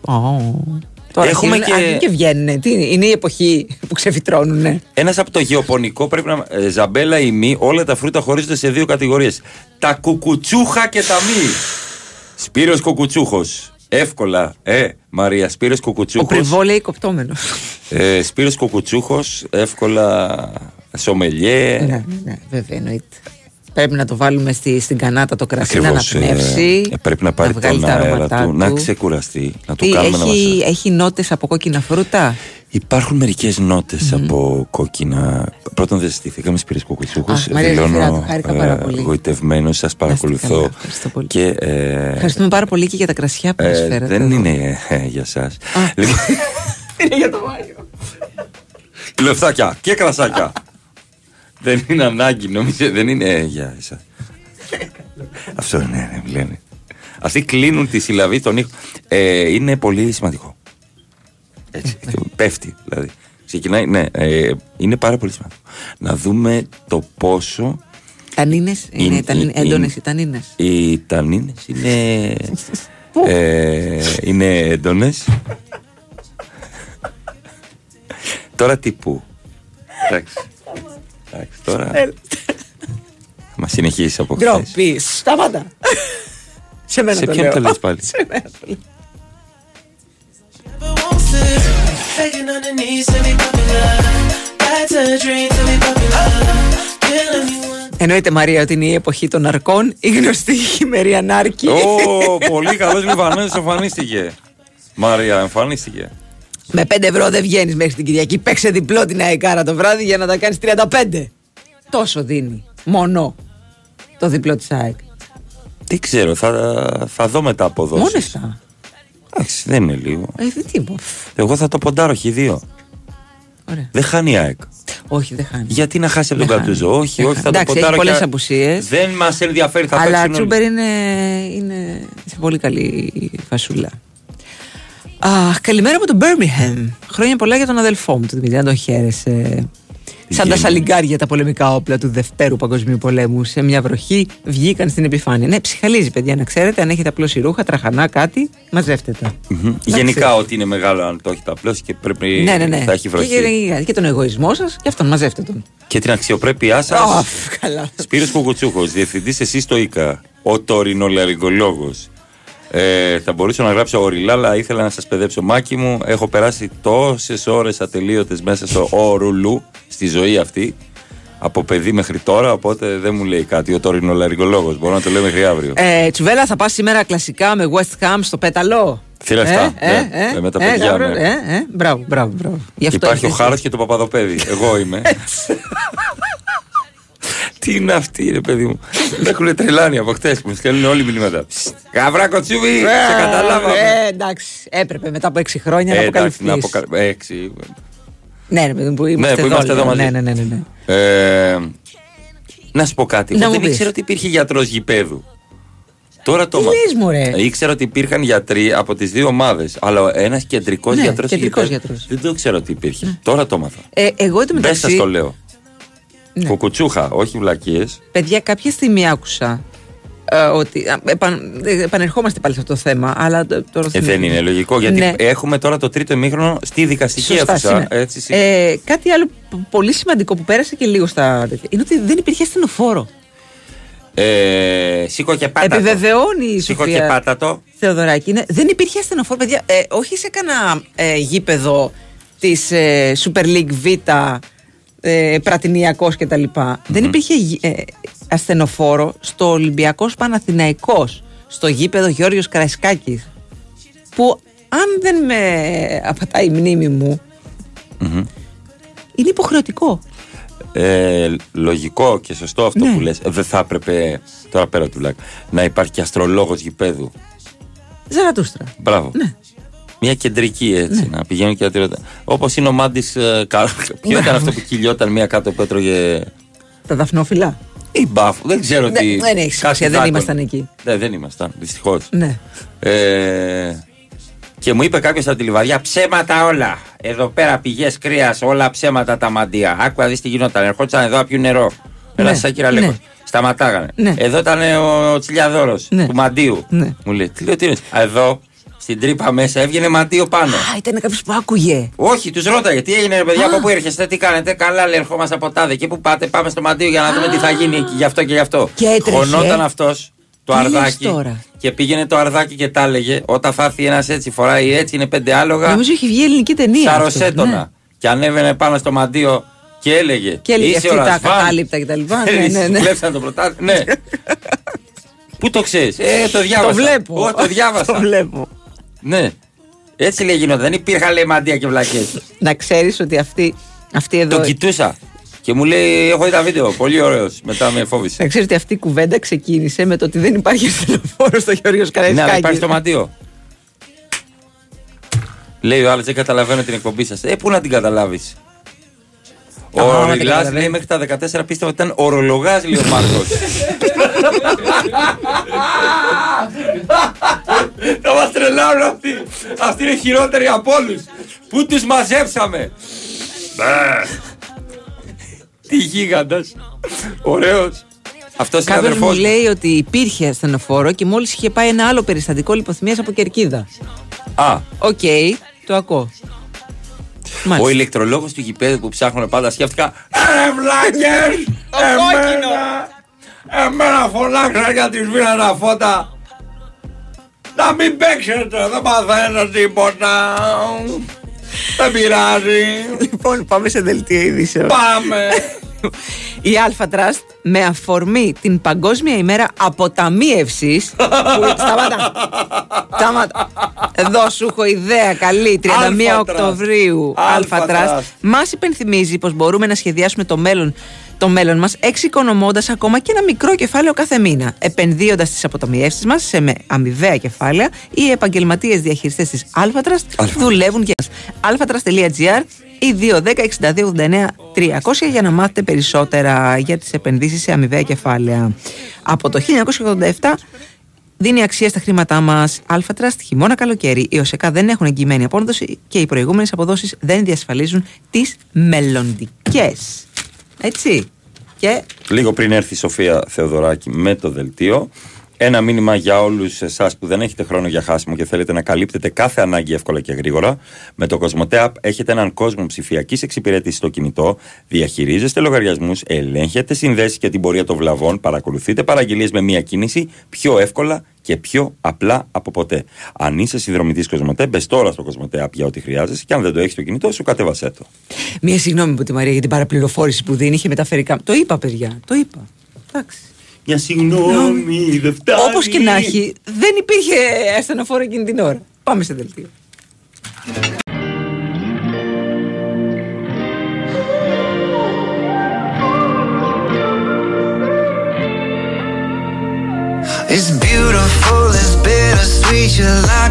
Τώρα Έχουμε Έχουμε και- και... και βγαίνουν. Τι είναι, είναι η εποχή που ξεφυτρώνουν. Ένας από το γεωπονικό πρέπει να. Ε, ζαμπέλα ή μη, όλα τα φρούτα χωρίζονται σε δύο κατηγορίες. Τα κουκουτσούχα και τα μη. Σπύρος Κουκουτσούχος. Εύκολα. Ε, Μαρία, Σπύρος Ο Κουκουτσούχος. Πριβό λέει κοπτόμενος. Ε, Σπύρος Κουκουτσούχος. Εύκολα. Σομελιέ. ναι, ναι, ναι, βέβαια εννοείται. Πρέπει να το βάλουμε στη, στην κανάτα το κρασί Ακριβώς, να αναπνεύσει. ε, πρέπει να πάρει βγάλει τον τα αέρα αρώματά του, να ξεκουραστεί, να του Τι, κάνουμε να έχει, μας... έχει νότες από κόκκινα φρούτα; Υπάρχουν μερικές από κόκκινα. Πρώτον, δεν συστηθήκαμε Σπύρος Κουκουτσούχος. Αχ, Μαρία, Δηλώνω Ελευθεράτου, χάρηκα πάρα πολύ. γοητευμένος, σας παρακολουθώ. καλά, ευχαριστώ πολύ. Και, ε, Ευχαριστούμε πάρα πολύ και για τα κρασιά που μας ε, φέρατε. δεν εδώ. είναι ε, για σας. Λοιπόν, Είναι για το Μάριο. λεφτάκια και κρασάκια. Δεν είναι ανάγκη, νομίζω, δεν είναι για εσάς. Αυτό είναι, ναι, λένε. Αυτοί κλείνουν τη συλλαβή των ήχων. Ε, είναι πολύ σημαντικό. Έτσι, πέφτει δηλαδή. Ξεκινάει, ναι, ε, είναι πάρα πολύ σημαντικό. Να δούμε το πόσο Τανίνες, είναι, Είναι- είναι, είναι- έντονες οι τανίνες. οι τανίνες είναι, ε, είναι έντονες. τώρα τι που. Εντάξει. Εντάξει, τώρα μας συνεχίσει από χθες. Ντροπή. Σταμάτα. Σε μένα Σε το ποιον λέω. το λες πάλι; Σε μένα το λέω. Begging on the knees to be popular. That's a dream to be popular. Killing me one. Εννοείται Μαρία ότι είναι η εποχή των αρκών, η γνωστή χειμερή ανάρκη. Ω, πολύ καλός Λιβανός εμφανίστηκε. Μαρία, εμφανίστηκε. Με 5 ευρώ δεν βγαίνεις μέχρι την Κυριακή. Παίξε διπλό την αεκάρα το βράδυ για να τα κάνεις 35. Τόσο δίνει. Μόνο το διπλό της ΑΕΚ. Δεν ξέρω, θα, θα δω μετά αποδόσεις. Μόνος αυτά. Εντάξει, δεν είναι λίγο. Ε, δεν τι Εγώ θα το ποντάρω χ2. Ωραία. Δεν χάνει η ΑΕΚ. Όχι, δεν χάνει. Γιατί να χάσει από τον Δεν Καρτούζο. χάνει. Όχι, Δεν όχι, θα χάνει. το Εντάξει, ποντάρω. έχει πολλές και- απουσίες. Δεν μας ενδιαφέρει, θα Αλλά παίξουν όλοι. Τσούμπερ είναι, είναι σε πολύ καλή φασούλα. Αχ, καλημέρα από το Birmingham. Χρόνια πολλά για τον αδελφό μου, τον Δημητρή, αν τον χαίρεσαι. Σαν τα σαλιγκάρια τα πολεμικά όπλα του Δευτέρου Παγκοσμίου Πολέμου. Σε μια βροχή βγήκαν στην επιφάνεια. Ναι, ψυχαλίζει, παιδιά, να ξέρετε. Αν έχετε απλώσει ρούχα, τραχανά, κάτι, μαζεύτε τα. Μμμ. Γενικά, ό,τι είναι μεγάλο, αν το έχετε απλώσει και πρέπει Ναι, ναι, ναι. θα έχει βροχή. Και, και, και τον εγωισμό σας και αυτόν μαζεύτε τον. Και την αξιοπρέπειά σας. Ω, καλά. Σπύρος Κουκουτσούχος, διευθυντής εσύ στο ΙΚΑ, ο τωρινολαρικολόγος. Ε, θα μπορούσα να γράψω οριλά, αλλά ήθελα να σας παιδέψω μάκι μου. Έχω περάσει τόσες ώρες ατελείωτες μέσα στο ορουλού, στη ζωή αυτή, από παιδί μέχρι τώρα, οπότε δεν μου λέει κάτι ο τωρινολαρικολόγος. Μπορώ να το λέω μέχρι αύριο. Ε, Τσουβέλα, θα πας σήμερα κλασικά με West Ham στο πέταλο; Τι λεφτά, Ε, ναι, ε, ε, με τα ε, παιδιά, γαμπρό, ναι. ε, ε, μπράβο, μπράβο, μπράβο. Γι' αυτό Υπάρχει ο έχεις- Χάρος και το Παπαδοπέδι. Εγώ είμαι. Τι είναι αυτή, ρε παιδί μου; Με έχουν τρελάνει από χτες που μου στέλνουν όλοι μηνύματα. Γαβρά κοτσούβι, σε Ε, καταλάβαμε. Ε, εντάξει, έπρεπε μετά από έξι χρόνια να Ε, εντάξει, αποκαλυφθείς. να αποκα... Έξι. Ναι, ρε παιδί μου, που είμαστε, που είμαστε εδώ μαζί. Ναι, ναι, ναι, ναι, ναι. Ε, να σου πω κάτι. Να Εγώ μου δεν πεις. ήξερα ότι υπήρχε γιατρός γηπέδου. Τώρα το Τι έμαθα. λες, μωρέ; Ε, Ήξερα ότι υπήρχαν γιατροί από τις δύο ομάδες. Αλλά ένας κεντρικός Ναι, γιατρός. κεντρικός γιατρός. Δεν το ξέρω ότι υπήρχε. Τώρα το έμαθα. Ε, εγώ Δεν το σας μεταξύ, το λέω. Ναι. Κουκουτσούχα, όχι βλακίες. παιδιά, κάποια στιγμή άκουσα ε, ότι. α, επαν- ε, επανερχόμαστε πάλι σε αυτό το θέμα, αλλά τ- τώρα. Ε, δεν είναι λογικό γιατί Ναι. έχουμε τώρα το τρίτο ημίχρονο στη δικαστική Σωστά, αίθουσα. σήμερα. Έτσι, συ- Ε, κάτι άλλο π- πολύ σημαντικό που πέρασε και λίγο στα τέτοια είναι ότι δεν υπήρχε ασθενοφόρο. ε, σήκω και πάτα. Επιβεβαιώνει η Σήκω και Σοφία πάτα το. Θεοδωράκη. Είναι, δεν υπήρχε ασθενοφόρο, παιδιά. Ε, όχι σε κανένα ε, γήπεδο της ε, Super League Β, ε, Πρατινιακό κτλ. Δεν υπήρχε γη- ε, ασθενοφόρο στο Ολυμπιακός Παναθηναϊκός, στο γήπεδο Γιώργος Καραϊσκάκης Που αν δεν με απατάει η μνήμη μου, Μμμ. είναι υποχρεωτικό. Ε, λογικό και σωστό αυτό Ναι. που λες. Ε, Δεν θα έπρεπε, τώρα πέρα του λάκ, να υπάρχει και αστρολόγος γηπέδου. Ζαρατούστρα. Μπράβο. Ναι. Μια κεντρική έτσι, να πηγαίνουν και να Όπως είναι ο Μάντης. Ποιο ήταν αυτό που κυλιόταν μία κάτω που έτρωγε; Τα δαφνόφυλλα. Ή μπάφου, δεν ξέρω Ναι, τι. δεν έχει σημασία, κάτι δεν δάκων. ήμασταν εκεί. Ναι, δεν ήμασταν, δυστυχώς. Ναι. Ε, και μου είπε κάποιος από τη λιβαδιά ψέματα όλα. Εδώ πέρα πηγές κρύα, όλα ψέματα τα μαντία. Άκουγα δεις τι γινόταν. Ερχόντουσαν εδώ να πιούν νερό. Ένα Ναι, σαν κυραλέκο. ναι. Σταματάγανε. Ναι. Εδώ ήταν ο Τσιλιαδόρος Ναι. του μαντίου. Ναι. Μου λέει, τι λέω, τι είναι. Εδώ στην τρύπα μέσα έβγαινε μαντίο πάνω. Α, ήταν κάποιος που άκουγε. Όχι, τους ρώταγε τι έγινε, ρε παιδιά, από πού έρχεστε, τι κάνετε. Καλά, λέει, ερχόμαστε από τάδε. Και πού πάτε, πάμε στο μαντίο για να δούμε τι θα γίνει εκεί, γι' αυτό και γι' αυτό. Και έτρεχε. Χωνόταν αυτός το Τι λες αρδάκι. τώρα; Και πήγαινε το αρδάκι και τα έλεγε. Όταν θα έρθει ένας έτσι, φοράει έτσι, είναι πέντε άλογα. Νομίζω έχει βγει ελληνική ταινία. αυτό, Σαροσέτονα. ναι. Και ανέβαινε πάνω στο μαντίο και έλεγε. Και έλεγε «Είσαι αυτή ο τα Ρασβάν». ακατάληπτα κτλ. Ναι, Θέλεις, ναι, ναι. Κλέψαν το πρωτάθλημα. Ναι. Πού το ξέρεις, Ε, το διάβασα. Το βλέπω. Όχι, το διάβασα. Το βλέπω. Ναι. Έτσι λέει γινόταν. Δεν υπήρχαν λέει μαντία και βλακές. Να ξέρεις ότι αυτή, αυτή εδώ. Τον κοιτούσα. Και μου λέει: Έχω δει τα βίντεο. Πολύ ωραίος. Μετά με φόβησε. Να ξέρεις ότι αυτή η κουβέντα ξεκίνησε με το ότι δεν υπάρχει ασθενοφόρο στο Γιώργο Ναι, αλλά Καραϊσκάκη. υπάρχει στο μαντίο. Λέει ο άλλος: Δεν καταλαβαίνω την εκπομπή σας. Ε, πού να την καταλάβεις. Ο Α, δεν Ριλάς καταλαβαίνεις. λέει μέχρι τα 14 πίστευα ότι ήταν ορολογάς, λέει ο Μάρκος. Θα μας τρελάρουν αυτοί. Αυτοί είναι χειρότεροι από όλους. Πού τους μαζέψαμε; Τι γίγαντας. Ωραίος. Αυτός είναι Κάποιος αδερφός μου λέει ότι υπήρχε ασθενοφόρο και μόλις είχε πάει ένα άλλο περιστατικό λιποθυμίας από κερκίδα. Α, Οκ, το ακούω. Ο Μάλιστα. ηλεκτρολόγος του γηπέδου που ψάχνουν πάντα σκέφτηκα. Ε, βλάκες! Εμένα! Εμένα φωνάξαν γιατί σβήναν τα φώτα. Να μην παίξετε, δεν μαθαίνετε τίποτα. Δεν πειράζει. Λοιπόν, πάμε σε δελτίο ειδήσεων. Πάμε. Η Alpha Trust με αφορμή την Παγκόσμια ημέρα αποταμίευσης που... Σταμάτα! Σταμάτα! Εδώ σου έχω ιδέα καλή 31 Alpha Trust. Οκτωβρίου Alpha Alpha Trust Trust. μας υπενθυμίζει πως μπορούμε να σχεδιάσουμε το μέλλον το μέλλον μας εξοικονομώντας ακόμα και ένα μικρό κεφάλαιο κάθε μήνα επενδύοντας τις αποταμιεύσεις μας σε με αμοιβαία κεφάλαια οι επαγγελματίες διαχειριστές της Alpha Trust δουλεύουν για μας alphatrust.gr ή 210 62 89 300 για να μάθετε περισσότερα για τις επενδύσεις σε αμοιβαία κεφάλαια. Από το 1987 δίνει αξία στα χρήματά μας. Αλφατραστ, χειμώνα, καλοκαίρι. Οι ΟΣΕΚΑ δεν έχουν εγγυημένη απόδοση και οι προηγούμενες αποδόσεις δεν διασφαλίζουν τις μελλοντικές. Έτσι. Και Λίγο πριν έρθει η Σοφία Θεοδωράκη με το δελτίο. Ένα μήνυμα για όλους εσάς που δεν έχετε χρόνο για χάσιμο και θέλετε να καλύπτετε κάθε ανάγκη εύκολα και γρήγορα. Με το Cosmote App έχετε έναν κόσμο ψηφιακής εξυπηρέτησης στο κινητό, διαχειρίζεστε λογαριασμούς, ελέγχετε συνδέσεις και την πορεία των βλαβών, παρακολουθείτε παραγγελίες με μία κίνηση πιο εύκολα και πιο απλά από ποτέ. Αν είσαι συνδρομητής Cosmote, μπες τώρα στο Cosmote App για ό,τι χρειάζεσαι και αν δεν το έχεις στο κινητό σου, κατέβασέ το. μία συγγνώμη που τη Μαρία για την παραπληροφόρηση που δίνει, είχε μεταφερικά. Το είπα, παιδιά. Το είπα. Εντάξει. Για συγγνώμη, δεν φτάνει. Όπως και να έχει, δεν υπήρχε ασθενοφόρο εκείνη την ώρα. Πάμε σε δελτίο. It's beautiful, it's bittersweet. You're like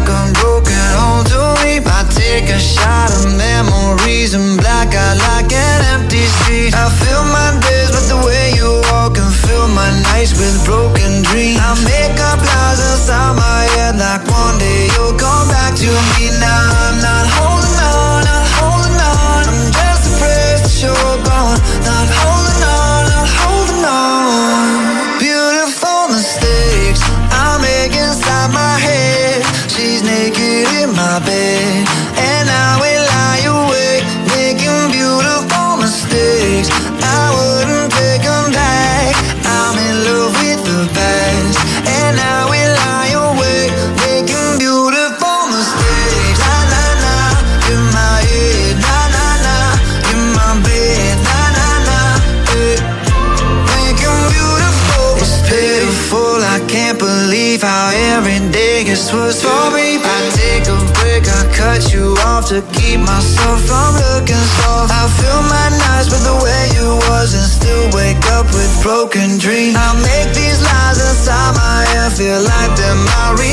keep myself from looking soft. I fill my nights with the way you was and still wake up with broken dreams. I make these lies inside my head feel like they're my reality.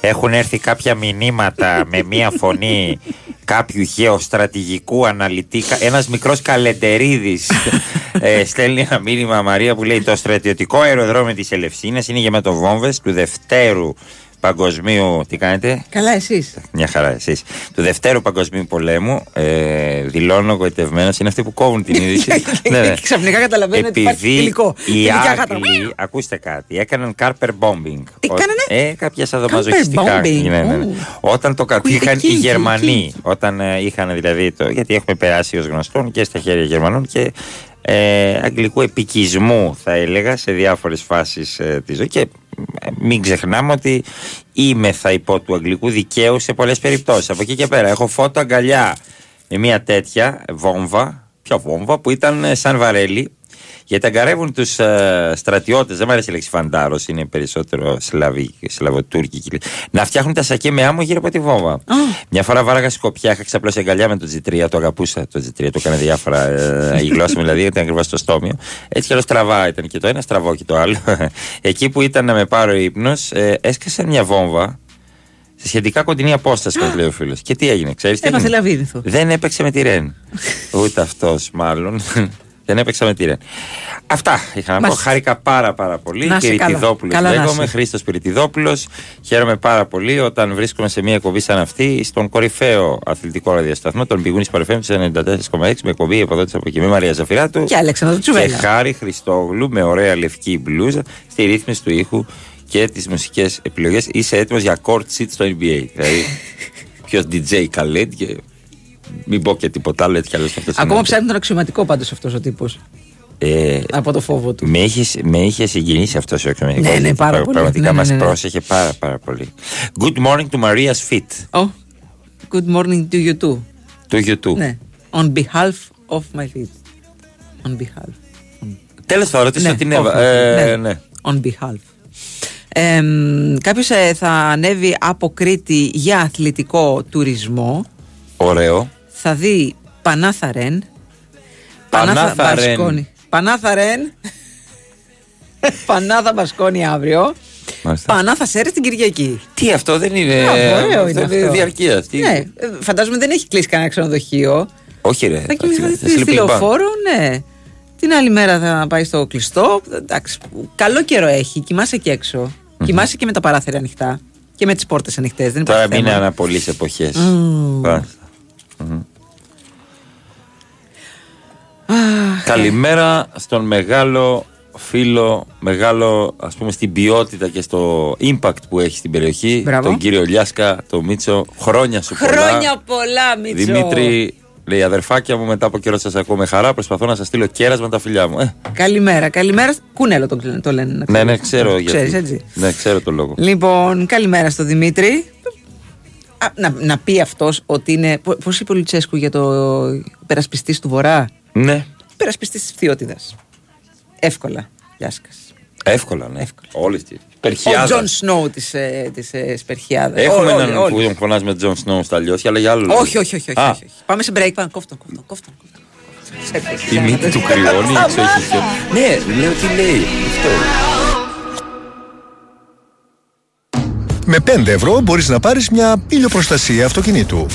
Έχουν έρθει κάποια μηνύματα με μία φωνή κάποιου γεωστρατηγικού αναλυτή. κα- Ένας μικρός καλεντερίδης ε, στέλνει ένα μήνυμα Μαρία που λέει το στρατιωτικό αεροδρόμιο της Ελευσίνας είναι γεμάτο του Δευτέρου Παγκοσμίου. Τι κάνετε; Καλά, εσείς. Μια χαρά εσείς. Του Δευτέρου Παγκοσμίου Πολέμου, ε, δηλώνω εγωιτευμένο, είναι αυτοί που κόβουν την είδηση. Ναι, ναι. Και ξαφνικά καταλαβαίνω ότι υπάρχει Επειδή υλικό. οι Ειδικά γάτα. Άγγλοι, ακούστε κάτι, έκαναν carper bombing. Τι Ο- κάνανε; Ε, κάποια σαδομαζοχιστικά. bombing. Ναι, ναι, ναι. Ου. Όταν το κατήχαν Ακούγεται οι εκεί, Γερμανοί, εκεί. όταν ε, είχαν δηλαδή το. Γιατί έχουμε περάσει ως γνωστόν και στα χέρια Γερμανών και ε, αγγλικού επικισμού, θα έλεγα, σε διάφορες φάσεις ε, της ζωής. Και ε, μην ξεχνάμε ότι είμαι θα υπό του αγγλικού δικαίου σε πολλές περιπτώσεις. Από εκεί και πέρα έχω φώτο αγκαλιά με μια τέτοια βόμβα, ποια βόμβα, που ήταν ε, σαν βαρέλι. Γιατί αγκαρεύουν τους ε, στρατιώτες, δεν μου αρέσει η λέξη φαντάρος, είναι περισσότερο σλαβι, σλαβοτούρκικη. Να φτιάχνουν τα σακέ με άμμο γύρω από τη βόμβα. Μια φορά βάραγα σκοπιά, είχα ξαπλώσει αγκαλιά με το G3, το αγαπούσα το G3, το έκανε διάφορα. Ε, η γλώσσα μου δηλαδή ήταν ακριβώς στο στόμιο. Έτσι κι άλλο στραβά ήταν και το ένα, στραβό και το άλλο. Εκεί που ήταν να με πάρω ύπνος, ε, έσκασε μια βόμβα σε σχετικά κοντινή απόσταση, όπω λέει ο φίλος. Και τι έγινε, ξέρεις τι Έμαθε έγινε; λαβίδινθο. Δεν έπαιξε με τη Ρεν. Ούτε αυτός μάλλον. Δεν έπαιξα με τη Ρεν. Αυτά είχα να πω. Μάλιστα. Χάρηκα πάρα πάρα πολύ. Να είσαι καλά. Πυρητιδόπουλος Καλά να λέγομαι. είσαι. Χρήστος Πυρητιδόπουλος. Χαίρομαι πάρα πολύ όταν βρίσκομαι σε μια εκπομπή σαν αυτή, στον κορυφαίο αθλητικό ραδιοσταθμό, τον Πηγούνη Παρεφέμ τη 94,6 με εκπομπή από εδώ από εκεί με Μαρία Ζαφυράτου. Και Αλέξανδρο Τσουβέλα. Και Χάρη Χριστόγλου με ωραία λευκή μπλούζα στη ρύθμιση του ήχου και τις μουσικές επιλογές. Είσαι έτοιμος για court seat στο NBA. δηλαδή, ποιος DJ Khaled και μην πω και τίποτα άλλο έτσι κι αλλιώς και αυτό Ακόμα ψάχνει τον αξιωματικό πάντως αυτός ο τύπος. ε, Από το φόβο του. με είχε, με είχε συγκινήσει αυτός ο εξωματικό. Ναι, ναι, πάρα πολύ. Πραγματικά Ναι, ναι, μας ναι, ναι. πρόσεχε πάρα, πάρα πολύ. Good morning to Maria's feet. Oh, good morning to you too. To you too. Ναι. On behalf of my feet. On behalf. Τέλος θα ρωτήσω Ναι, την of Εύα. my feet. Ε, Ναι. ναι. On behalf. Ε, Κάποιος θα ανέβει από Κρήτη για αθλητικό τουρισμό. Ωραίο. Θα δει Πανάθα Ρεν. Πανάθα Ρεν. Μπασκόνη. Πανάθα Ρεν. Πανάθα Μπασκόνη αύριο. Μάλιστα. Πανάθα Σέρε την Κυριακή. Τι αυτό δεν είναι. Α, ωραίο αυτό είναι αυτό. διαρκείας. Τι... Ναι, ε, φαντάζομαι δεν έχει κλείσει κανένα ξενοδοχείο. Όχι, ρε. Θα κοιμηθεί θα στη, sleeping στη bag. λεωφόρο, ναι. Την άλλη μέρα θα πάει στο κλειστό. Εντάξει, καλό καιρό έχει. Κοιμάσαι και εξω Κοιμάσαι και με τα παράθυρα ανοιχτά. Και με τις πόρτες ανοιχτές. Δεν Τώρα υπάρχει μην είναι θέμα. αναπολύ εποχές. Μμμ. Καλημέρα στον μεγάλο φίλο, μεγάλο ας πούμε στην ποιότητα και στο impact που έχει στην περιοχή. Μπράβο. Τον κύριο Λιάσκα, τον Μίτσο. Χρόνια σου πολλά. Χρόνια πολλά, Μίτσο. Δημήτρη, λέει αδερφάκια μου, μετά από καιρό σας ακούω με χαρά. Προσπαθώ να σας στείλω κέρασμα τα φιλιά μου. Ε, Καλημέρα, καλημέρα. Κουνέλο το, κλε- το λένε. να ναι, ναι, ξέρεις. ξέρω γιατί. Ξέρεις, έτσι. Ναι, ξέρω το λόγο. Λοιπόν, καλημέρα στο Δημήτρη. Α, να, να πει αυτός ότι είναι. Πώς είπε ο Λουτσέσκου για το υπερασπιστής του Βορρά; Ναι, Υπερασπιστή τη Φθιώτιδα. Εύκολα. Λιάσκας. εύκολα, ναι. Όλες τις. Ο Σπερχειάδα. Τζον Σνόου της της, ε, Σπερχειάδα. Έχουμε Όλοι, έναν όλοι. που τον φωνάζουμε Τζον Σνόου στα Λιόσια, αλλά για άλλο λόγο. Όχι, όχι, όχι. όχι, Α, όχι, όχι. Πάμε σε break. Πάμε. Κόφτον, κόφτον, κόφτον. κόφτον. Η μύτη του κρυώνει, έξω έχει χιό. Ναι, λέω τι λέει. Αυτό. Με 5 ευρώ μπορείς να πάρεις μια ηλιοπροστασία αυτοκινήτου.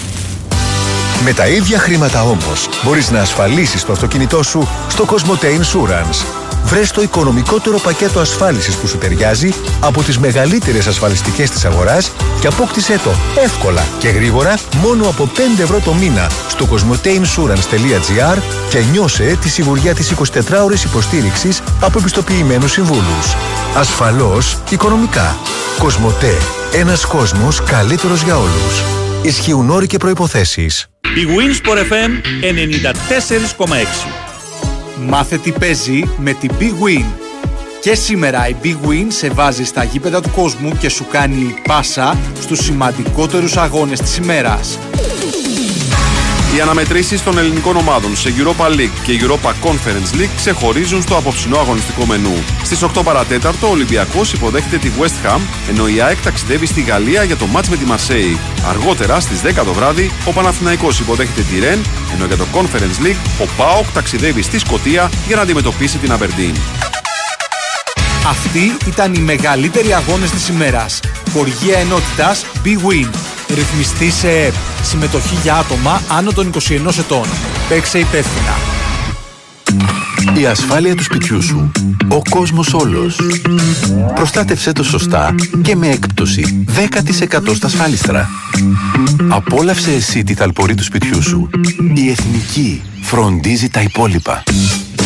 Με τα ίδια χρήματα όμως μπορείς να ασφαλίσεις το αυτοκίνητό σου στο Cosmote Insurance. Βρες το οικονομικότερο πακέτο ασφάλισης που σου ταιριάζει από τις μεγαλύτερες ασφαλιστικές της αγοράς και απόκτησέ το εύκολα και γρήγορα μόνο από 5 ευρώ το μήνα στο cosmoteinsurance.gr και νιώσε τη σιγουριά της 24ωρης υποστήριξης από επιστοποιημένους συμβούλους. Ασφαλώς οικονομικά. Κοσμοτέ. Ένας κόσμος καλύτερος για όλους. Ισχύουν όροι και προϋποθέσεις. Η Winsport FM 94,6. Μάθε τι παίζει με την Big Win. Και σήμερα η Big Win σε βάζει στα γήπεδα του κόσμου και σου κάνει πάσα στους σημαντικότερους αγώνες της ημέρας. Οι αναμετρήσεις των ελληνικών ομάδων σε Europa League και Europa Conference League ξεχωρίζουν στο απόψινό αγωνιστικό μενού. Στις 8 παρατέταρτο ο Ολυμπιακός υποδέχεται τη West Ham, ενώ η ΑΕΚ ταξιδεύει στη Γαλλία για το μάτς με τη Marseille. Αργότερα στις 10 το βράδυ ο Παναθηναϊκός υποδέχεται τη Ρεν, ενώ για το Conference League ο ΠΑΟΚ ταξιδεύει στη Σκωτία για να αντιμετωπίσει την Aberdeen. Αυτοί ήταν οι μεγαλύτεροι αγώνες της ημέρας. Χοργία ενότητας Big Win. Ρυθμιστή σε ΕΠ. Συμμετοχή για άτομα άνω των 21 ετών. Παίξε υπεύθυνα. Η ασφάλεια του σπιτιού σου. Ο κόσμος όλος. Προστάτευσέ το σωστά και με έκπτωση 10% στα ασφάλιστρα. Απόλαυσε εσύ τη θαλπορή του σπιτιού σου. Η Εθνική φροντίζει τα υπόλοιπα.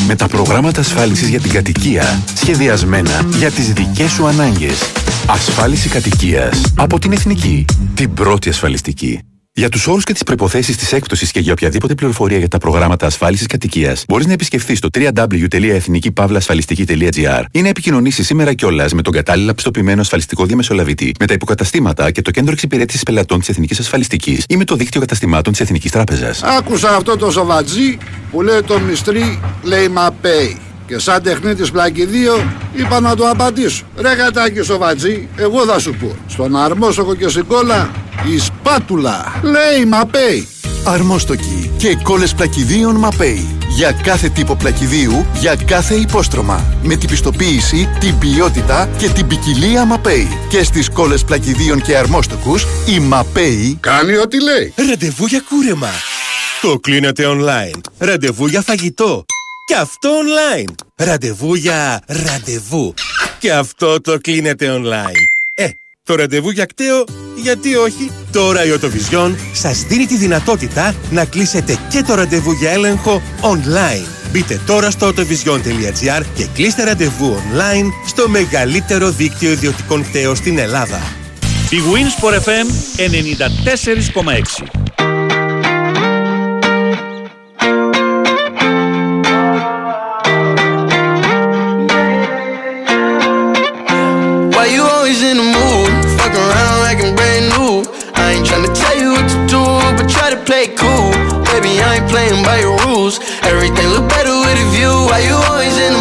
Με τα προγράμματα ασφάλισης για την κατοικία σχεδιασμένα για τις δικές σου ανάγκες. Ασφάλιση κατοικίας από την Εθνική. Την πρώτη ασφαλιστική. Για τους όρους και τις προποθέσει της έκπτωσης και για οποιαδήποτε πληροφορία για τα προγράμματα ασφάλισης κατοικίας, μπορείς να επισκεφθείς το www.εθνικήπαυλασφαλιστική.gr ή να επικοινωνήσεις σήμερα κιόλας με τον κατάλληλα πιστοποιημένο ασφαλιστικό διαμεσολαβητή, με τα υποκαταστήματα και το κέντρο εξυπηρέτησης πελατών της Εθνικής Ασφαλιστικής ή με το δίκτυο καταστημάτων της Εθνικής Τράπεζας. Άκουσα αυτό το σοβατζί που λέει το μυστρή λέει μαπέι. Και σαν τεχνίτης πλακιδίο είπα να το απαντήσω. Ρε κατάκι σοβατζί, εγώ θα σου πω. Στον αρμόσοκο και στην κόλλα η σπάτουλα λέει μαπέι. Αρμόστοκοι και κόλλες πλακιδίων Μαπέι. Για κάθε τύπο πλακιδίου, για κάθε υπόστρωμα. Με την πιστοποίηση, την ποιότητα και την ποικιλία Μαπέι. Και στις κόλλες πλακιδίων και αρμόστοκους, η Μαπέι κάνει ό,τι λέει. Ραντεβού για κούρεμα. Το κλείνετε online. Ραντεβού για φαγητό. Και αυτό online. Ραντεβού για ραντεβού. Και αυτό το κλείνετε online. Ε, το ραντεβού για κταίο, γιατί όχι; Τώρα η Οτοβιζιόν σας δίνει τη δυνατότητα να κλείσετε και το ραντεβού για έλεγχο online. Μπείτε τώρα στο autovision.gr και κλείστε ραντεβού online στο μεγαλύτερο δίκτυο ιδιωτικών κταίων στην Ελλάδα. Η Winsport FM 94,6 always in the mood? Fuck around like I'm brand new. I ain't tryna tell you what to do, but try to play cool. Baby, I ain't playing by your rules. Everything look better with a view. Why you always in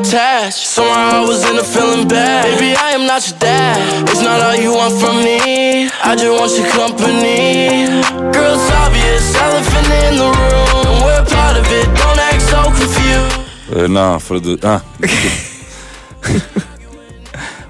attached. Somewhere I was in a feeling bad. Baby, I am not your dad. It's not all you want from me. I just want your company. Girl, it's obvious, elephant in the room. We're part of it, don't act so confused. Uh, Nah, for the... Ah.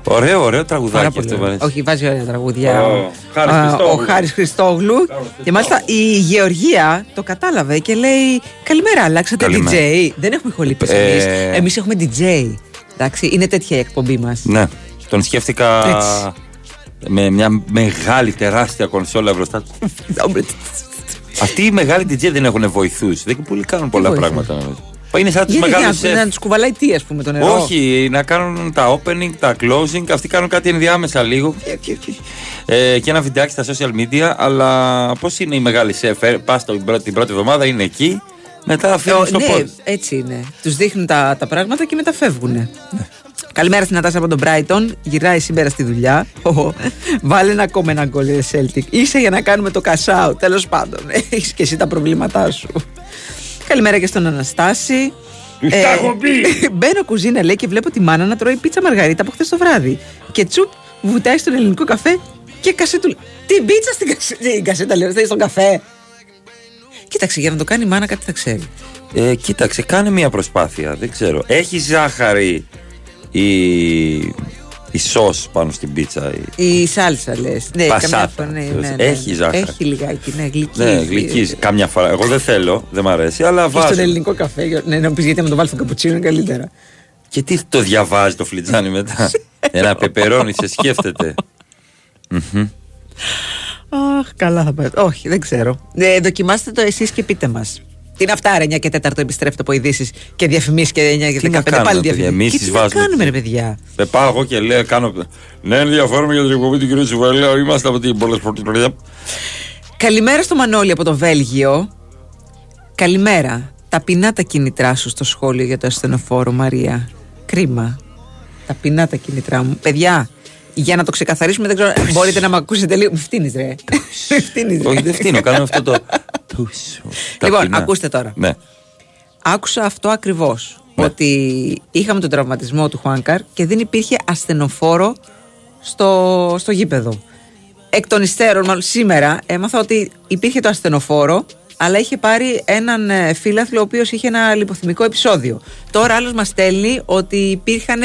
ωραίο, ωραίο τραγουδάκι Πάρα αυτό. πολύ. μ' αρέσει. Όχι, βάζει ωραία τραγούδια. Ω, Χάρης Α, Χριστόγλου. Ο Χάρης Χριστόγλου. Και μάλιστα η Γεωργία το κατάλαβε και λέει Καλημέρα, αλλάξατε Καλημέρα. DJ. Δεν έχουμε ηχολήπτες Ε, εμείς. Εμείς έχουμε DJ. Εντάξει, είναι τέτοια η εκπομπή μας. Ναι, τον σκέφτηκα Έτσι. με μια μεγάλη τεράστια κονσόλα μπροστά του. Αυτοί οι μεγάλοι DJ δεν έχουν βοηθούς. Δεν πολύ κάνουν πολλά βοηθούς; πράγματα. Νομίζω. Είναι σαν του Γιατί μεγάλου να, να τους κουβαλάει τι, ας πούμε, το νερό; Όχι, να κάνουν τα opening, τα closing. Αυτοί κάνουν κάτι ενδιάμεσα λίγο. Ε, και ένα βιντεάκι στα social media. Αλλά πώς είναι οι μεγάλοι σεφ, ε, πας την πρώτη, την πρώτη εβδομάδα, είναι εκεί. Μετά αφήνουν Ε, στο ναι, πόδι. έτσι είναι. Τους δείχνουν τα, τα πράγματα και μετά φεύγουν. Καλημέρα στην Νατάσα από τον Brighton. Γυράει σήμερα στη δουλειά. Ω, Βάλε ένα ακόμα ένα γκολ, ρε Celtic. Είσαι για να κάνουμε το cash out. Τέλος πάντων. Έχεις και εσύ τα προβλήματά σου. Καλημέρα και στον Αναστάση. Τους τα έχω πει. Μπαίνω κουζίνα λέει και βλέπω τη μάνα να τρώει πίτσα μαργαρίτα από χθες το βράδυ. Και τσουπ βουτάει στον ελληνικό καφέ και κασέτου. Τι πίτσα στην κασέτα, στην κασέτα λέω, θέλει στον καφέ. Κοίταξε, για να το κάνει η μάνα κάτι θα ξέρει. Ε, κοίταξε, κάνε μια προσπάθεια. Δεν ξέρω. Έχει ζάχαρη η, η σως πάνω στην πίτσα. η- Η σάλτσα λες. Ναι, Πασάτα. καμιά φορά. Ναι, ναι, ναι. Έχει ζάχαρη. Έχει λιγάκι, ναι, γλυκή. Ναι, γλυκίζει. Καμιά φορά. Εγώ δεν θέλω, δεν μ' αρέσει, αλλά Και στον βάζω. ελληνικό καφέ. για- Ναι, να πεις γιατί να το βάλει στο καπουτσίνο είναι καλύτερα. Και τι το διαβάζει το φλιτζάνι μετά; Ένα πεπερώνι σε σκέφτεται. Μμμ. Αχ, καλά θα πάει. Όχι, δεν ξέρω. Ε, δοκιμάστε το εσείς και πείτε μας. Τι είναι αυτά, ρε 9 και 4 επιστρέφετε από ειδήσεις και διαφημίσεις και 9 και Τι να 15 κάνουμε, πάλι παιδιά, διαφημίσει. εμείς Και τις τι να βάζουμε κάνουμε, ρε εκεί. παιδιά; Ε, πάω εγώ και λέω, κάνω. Ναι, ενδιαφέρομαι για την εκπομπή του κ. Τσουβέλα. Είμαστε από την Πολεσπορτικολία. Καλημέρα στο Μανώλη από το Βέλγιο. Καλημέρα. Ταπεινά τα κινητρά σου στο σχόλιο για το ασθενοφόρο, Μαρία. Κρίμα. Ταπεινά τα κινητρά μου. Παιδιά, για να το ξεκαθαρίσουμε, δεν ξέρω. μπορείτε να με ακούσετε λίγο. Μη φτύνεις, ρε. Μη φτύνεις, ρε. Όχι, δεν φτύνω, κάνω αυτό το. Λοιπόν, Ταπεινά. ακούστε τώρα. Ναι. Άκουσα αυτό ακριβώς. Ότι είχαμε τον τραυματισμό του Χουάνκαρ και δεν υπήρχε ασθενοφόρο στο, στο γήπεδο. Εκ των υστέρων, μάλλον σήμερα, έμαθα ότι υπήρχε το ασθενοφόρο, αλλά είχε πάρει έναν ε, φίλαθλο ο οποίος είχε ένα λιποθυμικό επεισόδιο. Τώρα άλλος μας στέλνει ότι υπήρχαν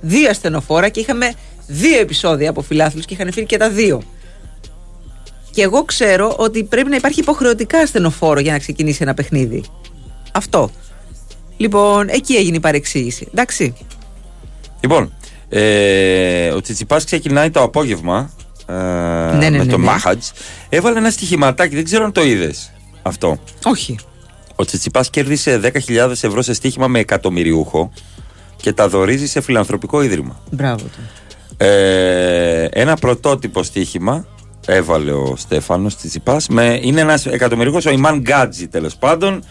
δύο ασθενοφόρα και είχαμε δύο επεισόδια από φιλάθλους και είχαν φύγει και τα δύο. Και εγώ ξέρω ότι πρέπει να υπάρχει υποχρεωτικά ασθενοφόρο για να ξεκινήσει ένα παιχνίδι. Αυτό. Λοιπόν, εκεί έγινε η παρεξήγηση. Εντάξει. Λοιπόν, ε, ο Τσιτσιπάς ξεκινάει το απόγευμα ε, ναι, με ναι, το ναι. Μάχατζ. Έβαλε ένα στοιχηματάκι, δεν ξέρω αν το είδες αυτό. Όχι. Ο Τσιτσιπάς κέρδισε 10.000 ευρώ σε στοίχημα με εκατομμυριούχο και τα δορίζει σε φιλανθρωπικό ίδρυμα. Μπράβο του. Ε, ένα πρωτότυπο στοίχημα έβαλε ο Στέφανος Τσιτσιπάς με, είναι ένας εκατομμυριούχος ο Ιμάν Γκάτζι τέλος πάντων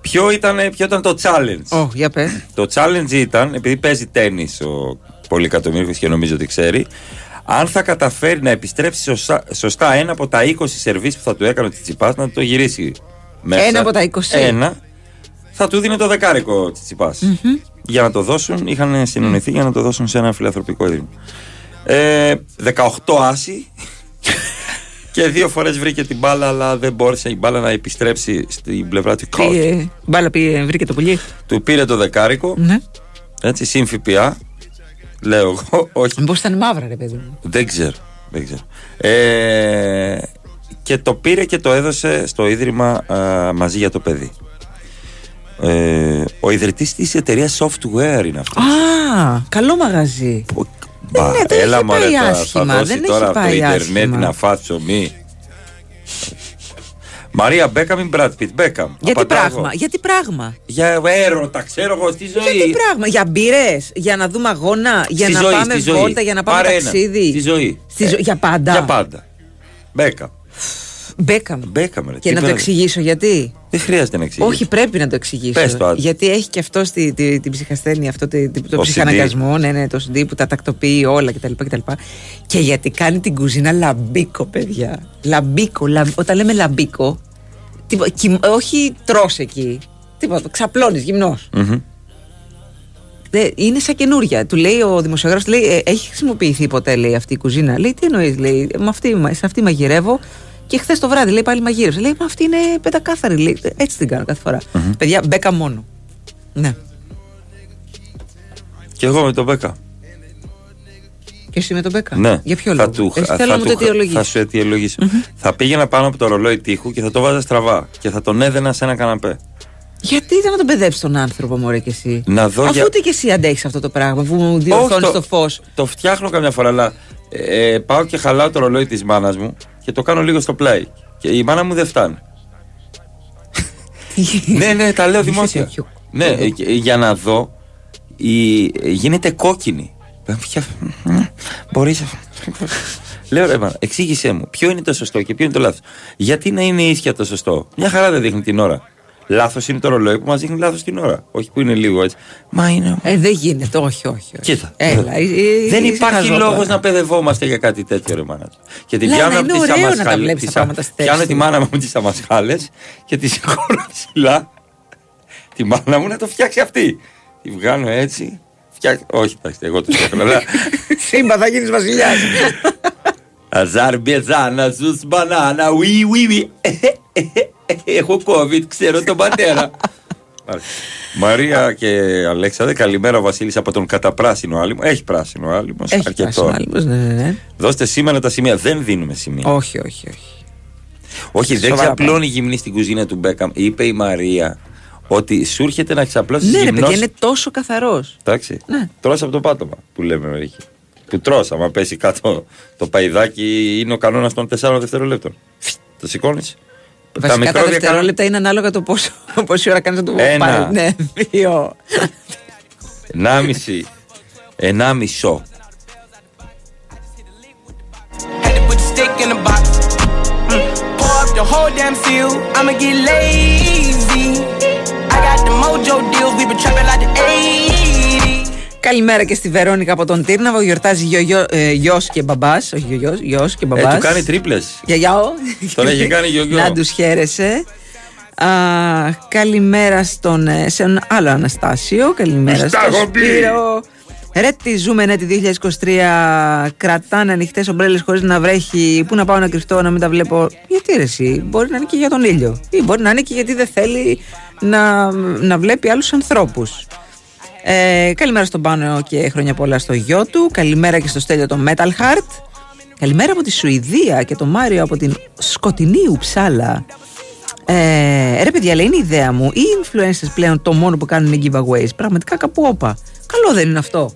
ποιο ήταν, ποιο ήταν το challenge; Oh, για πες. το challenge ήταν επειδή παίζει τέννις ο πολυκατομμυρίουχος και νομίζω ότι ξέρει αν θα καταφέρει να επιστρέψει σωστά, σωστά ένα από τα 20 σερβίς που θα του έκανε ο Τσιτσιπάς να το γυρίσει μέσα Ένα από τα 20. ένα θα του δίνει το δεκάρικο ο Τσιτσιπάς Μμμ. για να το δώσουν, είχαν συνονιθεί για να το δώσουν σε ένα φιλανθρωπικό ίδρυμα. Ε, 18 άσοι και δύο φορές βρήκε την μπάλα, αλλά δεν μπόρεσε η μπάλα να επιστρέψει στην πλευρά του κόρτ. Πήγε, μπάλα πήγε, βρήκε το πουλί. Του πήρε το δεκάρικο, Ναι. έτσι, συν ΦΠΑ Λέω εγώ, όχι. Μήπως ήταν μαύρα, ρε παιδί μου. Δεν ξέρω. Δεν ξέρω. Ε, και το πήρε και το έδωσε στο Ίδρυμα α, μαζί για το παιδί. Ε, ο ιδρυτής της εταιρείας software είναι αυτός. Α, καλό μαγαζί. Μπα, ναι, δεν έλα έχει μωρέ πάει τώρα, άσχημα, θα δώσει δεν έχει τώρα από το πάει ίντερνετ άσχημα. να φας ψωμί. Μαρία Μπέκαμ ή Μπράτ Πιτ. Μπέκαμ. Γιατί Απαντάω πράγμα, εγώ. γιατί πράγμα. Για έρωτα, ξέρω εγώ στη ζωή. Γιατί πράγμα, για μπύρε, για να δούμε αγώνα, για Στη να ζωή, πάμε στη ζωή. βόλτα, για να πάμε Πάρε ένα. ταξίδι. Στη ζωή. Στη ζω- Για πάντα. Για πάντα. Μπέκαμ. Μπέκαμ. Μπέκαμ, ρε. Και να το Τίποτα. εξηγήσω γιατί; Δεν χρειάζεται να εξηγήσει. Όχι, πρέπει να το εξηγήσω. Πες το, άντε. γιατί έχει και αυτό στη, τη, την ψυχασθένεια, αυτό το, το, το Ο ψυχαναγκασμό, ναι, ναι, το OCD που τα τακτοποιεί όλα κτλ. κτλ. Και γιατί κάνει την κουζίνα λαμπίκο, παιδιά. Λαμπίκο. λαμ- όταν λέμε λαμπίκο, τίπο- κοιμ- όχι τρως εκεί. Τίποτα, ξαπλώνεις γυμνός. Μμμ. Είναι σαν καινούρια. Του λέει ο δημοσιογράφος, λέει, «Ε, έχει χρησιμοποιηθεί ποτέ λέει, αυτή η κουζίνα. Λέει, τι εννοείς, λέει, με αυτή, σε αυτή μαγειρεύω. Και χθες το βράδυ λέει πάλι μαγείρευσε. Λέει, μα αυτή είναι πεντακάθαρη. Λέει, έτσι την κάνω κάθε φορά. Παιδιά, μπέκα μόνο. Ναι. Και εγώ με τον Μπέκα. Και εσύ με τον Μπέκα; Ναι. Για ποιο θα λόγο; Του, Εσύ θα, θέλω να μου το του- αιτιολογήσεις. θα σου αιτιολογήσω. Θα πήγαινα πάνω από το ρολόι τείχου και θα το βάζα στραβά και θα τον έδαινα σε ένα καναπέ. Γιατί ήταν να τον παιδέψεις τον άνθρωπο, Μωρέ και εσύ; Να δω Αφού για- ούτε και εσύ αντέχεις αυτό το πράγμα που μου Όχι, διορθώνεις το φως. Το φτιάχνω καμιά φορά, αλλά ε, πάω και χαλάω το ρολόι της μάνας μου και το κάνω λίγο στο πλάι. Και η μάνα μου δεν φτάνει. ναι, ναι, τα λέω δημόσια. ναι, ε, και- για να δω. Η, γίνεται κόκκινη. Μπορείς. Λέω ρε, μάνα, εξήγησέ μου, ποιο είναι το σωστό και ποιο είναι το λάθος. Γιατί να είναι ίσια το σωστό; Μια χαρά δεν δείχνει την ώρα. Λάθος είναι το ρολόι που μας δείχνει λάθος την ώρα. Όχι που είναι λίγο έτσι. Μα είναι. Ε, δεν γίνεται, όχι, όχι. όχι. Κοίτα. Έλα, ε, ε, δεν είσαι υπάρχει χαζό λόγος τώρα. να παιδευόμαστε για κάτι τέτοιο, ρε μάνα. Και την Λάνα, πιάνω από είναι τις ωραίο να τα βλέπεις τα πράγματα στη θέση Πιάνω τη του. μάνα μου με τις αμασχάλες και τη σηκώνω ψηλά. Τη μάνα μου να το φτιάξει αυτή. Τη βγάνω έτσι. Φτιάξ... Όχι, εντάξει, εγώ το φτιάχνω. αλλά- Σύμπα, θα γίνεις βασιλιάς. Αζάρ μπεζάνα, ζους μπανάνα, ουι, ουι, ουι. Έχω COVID, ξέρω τον πατέρα. Μάλιστα. Μαρία και Αλέξανδρε, καλημέρα ο Βασίλης από τον καταπράσινο άλυμο. Έχει πράσινο άλυμος. Έχει αρκετό. πράσινο άλυμος, ναι, ναι, ναι. Δώστε σήμερα τα σημεία. Δεν δίνουμε σημεία. όχι, όχι, όχι. Όχι, δεν Σοβαρά ξαπλώνει γυμνή στην κουζίνα του Μπέκαμ. Είπε η Μαρία ότι σου έρχεται να ξαπλώσεις Ναι, ρε γυμνός. παιδιά, είναι τόσο καθαρός. Εντάξει. Ναι. Τρως από το πάτωμα που λέμε μερικοί. Που τρως, άμα πέσει κάτω το παϊδάκι, είναι ο κανόνας των 4 δευτερολέπτων. Το σηκώνεις. Βασικά τα, μικρό τα δευτερόλεπτα είναι ανάλογα το πόσο, πόση ώρα κάνεις να το πω. Ένα. Ναι, δύο. Ενάμιση. Ενάμισο. I'ma get Καλημέρα και στη Βερόνικα από τον Τύρναβο. Γιορτάζει γιο, ε, γιος και μπαμπάς. Όχι γιος, γιος και Ε, μπαμπάς. του κάνει τρίπλες. Γιαγιάο. Τον έχει κάνει γιογιό. Να τους χαίρεσαι. Α, καλημέρα στον ε, σε έναν άλλο Αναστάσιο. Καλημέρα στον Σταγόμπι. Σπύρο. Ρε τι ζούμε ναι, τη 2023 κρατάνε ανοιχτές ομπρέλες χωρίς να βρέχει. Πού να πάω να κρυφτώ, να μην τα βλέπω. Γιατί ρε, εσύ, μπορεί να είναι και για τον ήλιο. Ή μπορεί να είναι και γιατί δεν θέλει να, να βλέπει άλλους ανθρώπους. Ε, καλημέρα στον Πάνο και χρόνια πολλά στο γιο του. Καλημέρα και στο Στέλιο το Metal Heart. Καλημέρα από τη Σουηδία και το Μάριο από την σκοτεινή Ουψάλα. Ε, ρε παιδιά, λέει είναι η ιδέα μου. Οι influencers πλέον το μόνο που κάνουν είναι giveaways. Πραγματικά κάπου όπα. Καλό δεν είναι αυτό.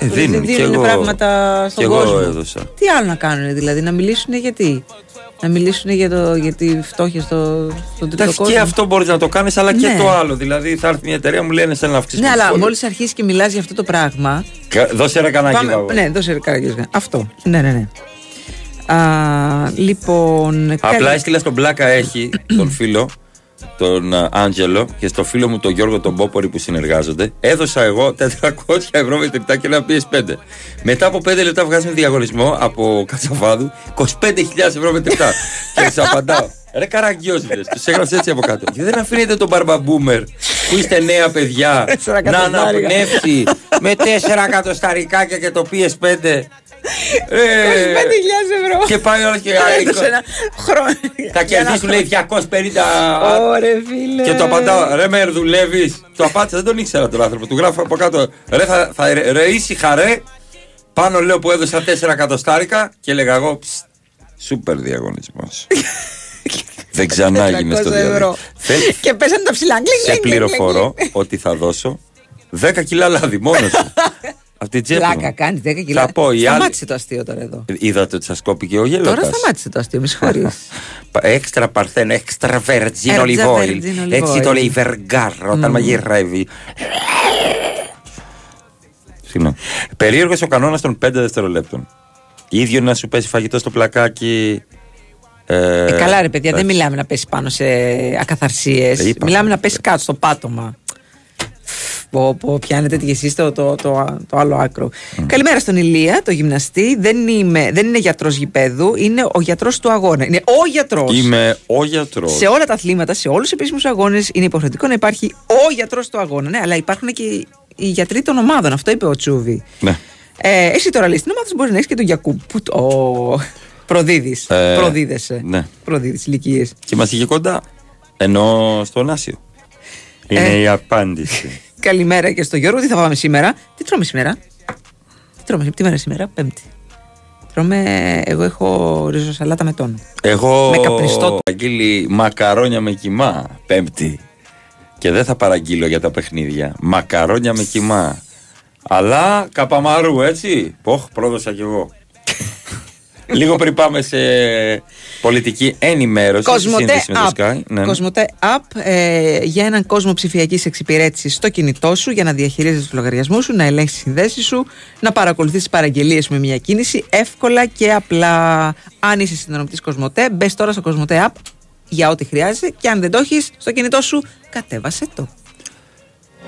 Ε, δίνουν. δίνουν και εγώ, πράγματα στον και εγώ κόσμο. έδωσα. Τι άλλο να κάνουν δηλαδή, να μιλήσουν γιατί; Να μιλήσουν για, το, για τη φτώχεια στο, στον τρίτο Εντάξει, κόσμο. και αυτό μπορείς να το κάνεις, αλλά και Ναι. το άλλο. Δηλαδή θα έρθει μια εταιρεία μου λένε σε να αυξήσεις. Ναι, το αλλά φόρο. μόλις αρχίσει και μιλάς για αυτό το πράγμα. Κα- Δώσε ένα κανάκι. Πάμε- βάβο. ναι, δώσε καραγκιόζια. Αυτό. Ναι, ναι, ναι. Α, λοιπόν. Απλά καλη- έστειλα στον Πλάκα έχει τον φίλο, τον α, Άντζελο και στο φίλο μου τον Γιώργο τον Πόπορη που συνεργάζονται. Έδωσα εγώ 400 ευρώ με τριπτά και ένα PS5. Μετά από 5 λεπτά βγάζουμε διαγωνισμό από Κατσαβάδου 25.000 ευρώ με τριπτά. και τους απαντάω. Ρε καραγκιόζιδες, τους έγραψες έτσι από κάτω. Και δεν αφήνετε τον μπαρμπαμπούμερ που είστε νέα παιδιά Τέσσερα να εκατοστάρικα. αναπνεύσει με 4 εκατοσταρικάκια και το PS5. Ε, 25.000 ευρώ. Και πάει όλα και. Έδωσε ένα χρόνο. Θα κερδίσουν λέει 250. Ωρε φίλε. Και το απαντάω, ρε Μέρ, δουλεύεις. Το απάντησα, δεν τον ήξερα τον άνθρωπο. Του γράφω από κάτω, ρε, θα, θα ρε, ρε ήσυχα, ρε. Πάνω λέω που έδωσα 4 εκατοστάρικα και έλεγα εγώ, «Ψ, σούπερ διαγωνισμός. δεν ξανά έγινε στο 400 ευρώ. διαδίκτυο. Θέλ- Και πέσανε τα ψηλά. Γκλινγκ, Σε γκλινγκ, γκλινγκ, πληροφορώ ότι θα δώσω 10 κιλά λάδι μόνος σου. Από την τσέπη Πλάκα μου. κάνεις 10 κιλά. Θα πω, η άλλη- Σταμάτησε το αστείο τώρα εδώ. Είδατε ότι σας κόπηκε ο γέλο. Τώρα σταμάτησε το αστείο, με συγχωρείς. Έξτρα παρθέν, έξτρα virgin Extra olive oil. virgin olive Έτσι oil. το λέει η Vergar όταν Μμμ. μαγειρεύει. Συγγνώμη. Περίεργος ο κανόνας των 5 δευτερολέπτων. ίδιο είναι να σου πέσει φαγητό στο πλακάκι. Ε, Ε, καλά ρε παιδιά, δεν εντάξει. μιλάμε να πέσει πάνω σε ακαθαρσίες. Ε, είπα. Μιλάμε να πέσει κάτω στο πάτωμα. Πω, πω, πιάνετε και εσείς το, το, το, το άλλο άκρο. Καλημέρα στον Ηλία, το γυμναστή. Δεν, είμαι, δεν είναι γιατρός γηπέδου, είναι ο γιατρός του αγώνα. Είναι ο γιατρός. Είμαι ο γιατρός. Σε όλα τα αθλήματα, σε όλους τους επίσημους αγώνες, είναι υποχρεωτικό να υπάρχει ο γιατρός του αγώνα. Ναι, αλλά υπάρχουν και οι, οι γιατροί των ομάδων. Αυτό είπε ο Τσούβι. Ναι. Ε, εσύ τώρα λες στην ομάδα σου μπορείς να έχεις και τον Γιακούπ. Που το- Ο προδίδει. Ε, Προδίδεσαι. Ναι. Προδίδει ηλικίες. Και είμαστε και κοντά. Ενώ στον Άσιο. Είναι Ε. η απάντηση. Καλημέρα και στο Γιώργο. Τι θα πάμε σήμερα; Τι τρώμε σήμερα; Τι τρώμε, τι μέρα είναι σήμερα, Πέμπτη. Τρώμε, εγώ έχω ριζοσαλάτα με τόνο. Εγώ Με καπνιστό. αγγείλει μακαρόνια με κοιμά Πέμπτη Και δεν θα παραγγείλω για τα παιχνίδια Μακαρόνια με κοιμά Αλλά καπαμαρού έτσι Ποχ πρόδωσα κι εγώ Λίγο πριν πάμε σε πολιτική ενημέρωση στη Κοσμοτέ σύνδεση με το App. Sky. Ναι, ναι. Κοσμοτέ App ε, για έναν κόσμο ψηφιακής εξυπηρέτησης στο κινητό σου για να διαχειρίζεσαι τους λογαριασμούς σου, να ελέγχει τις συνδέσεις σου, να παρακολουθείς τις παραγγελίες με μια κίνηση εύκολα και απλά. Αν είσαι συνδρομητής Κοσμοτέ, μπες τώρα στο Κοσμοτέ App για ό,τι χρειάζεται και αν δεν το έχεις στο κινητό σου, κατέβασε το.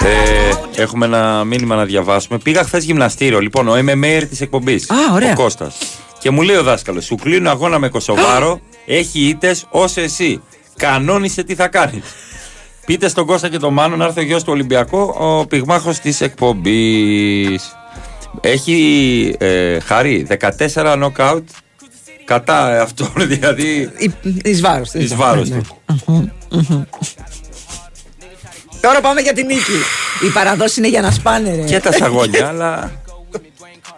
Ε, έχουμε ένα μήνυμα να διαβάσουμε. Πήγα χθες γυμναστήριο. Λοιπόν, ο MMA της εκπομπής. Α, ωραία. Ο Κώστας. Και μου λέει ο δάσκαλος: Σου κλείνω αγώνα με Κωσοβάρο. έχει ήττες ως εσύ. Κανόνισε τι θα κάνεις. Πείτε στον Κώστα και τον Μάνο να έρθει ο γιος του Ολυμπιακό, ο πυγμάχος της εκπομπής. Έχει ε, χαρεί 14 νοκάουτ κατά αυτό, δηλαδή. Εις βάρος του. Εις βάρος του. Τώρα πάμε για την νίκη. Η παραδόση είναι για να σπάνε, ρε. και τα σαγόνια, αλλά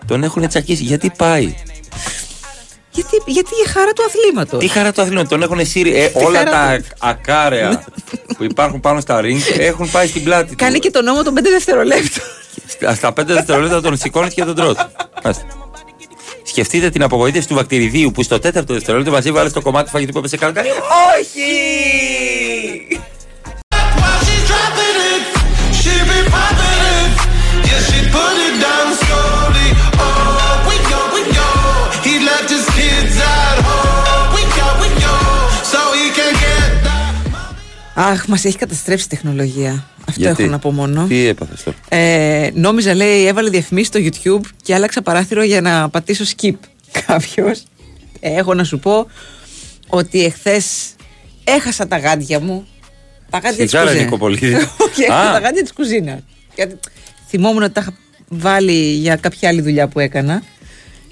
τον έχουν τσακίσει. Γιατί πάει; Γιατί, γιατί η χαρά του αθλήματος; Τι χαρά του αθλήματος, τον έχουν σύρει. Ε, Τι όλα χαρά τα του. ακάραια που υπάρχουν πάνω στα ring έχουν πάει στην πλάτη Κάνει και τον νόμο των 5 δευτερολέπτων. του. Στα 5 δευτερόλεπτα τον σηκώνεις και τον τρως. Άστε. Σκεφτείτε την απογοήτευση του βακτηριδίου που στο τέταρτο δευτερόλεπτο μαζί βάλε το κομμάτι του φαγητού που έπεσε κάτω. Κάνει Όχι! Αχ, μας έχει καταστρέψει η τεχνολογία. Αυτό Γιατί; έχω να πω μόνο. Τι έπαθες τώρα; Ε, νόμιζα, λέει, έβαλε διαφημίσει στο YouTube και άλλαξα παράθυρο για να πατήσω skip κάποιος. έχω να σου πω ότι εχθές έχασα τα γάντια μου. Τα γάντια της Σιγάρα, κουζίνας. Νικοπολίδη. Όχι, έχασα Α. τα γάντια της κουζίνας. Γιατί θυμόμουν ότι τα είχα βάλει για κάποια άλλη δουλειά που έκανα.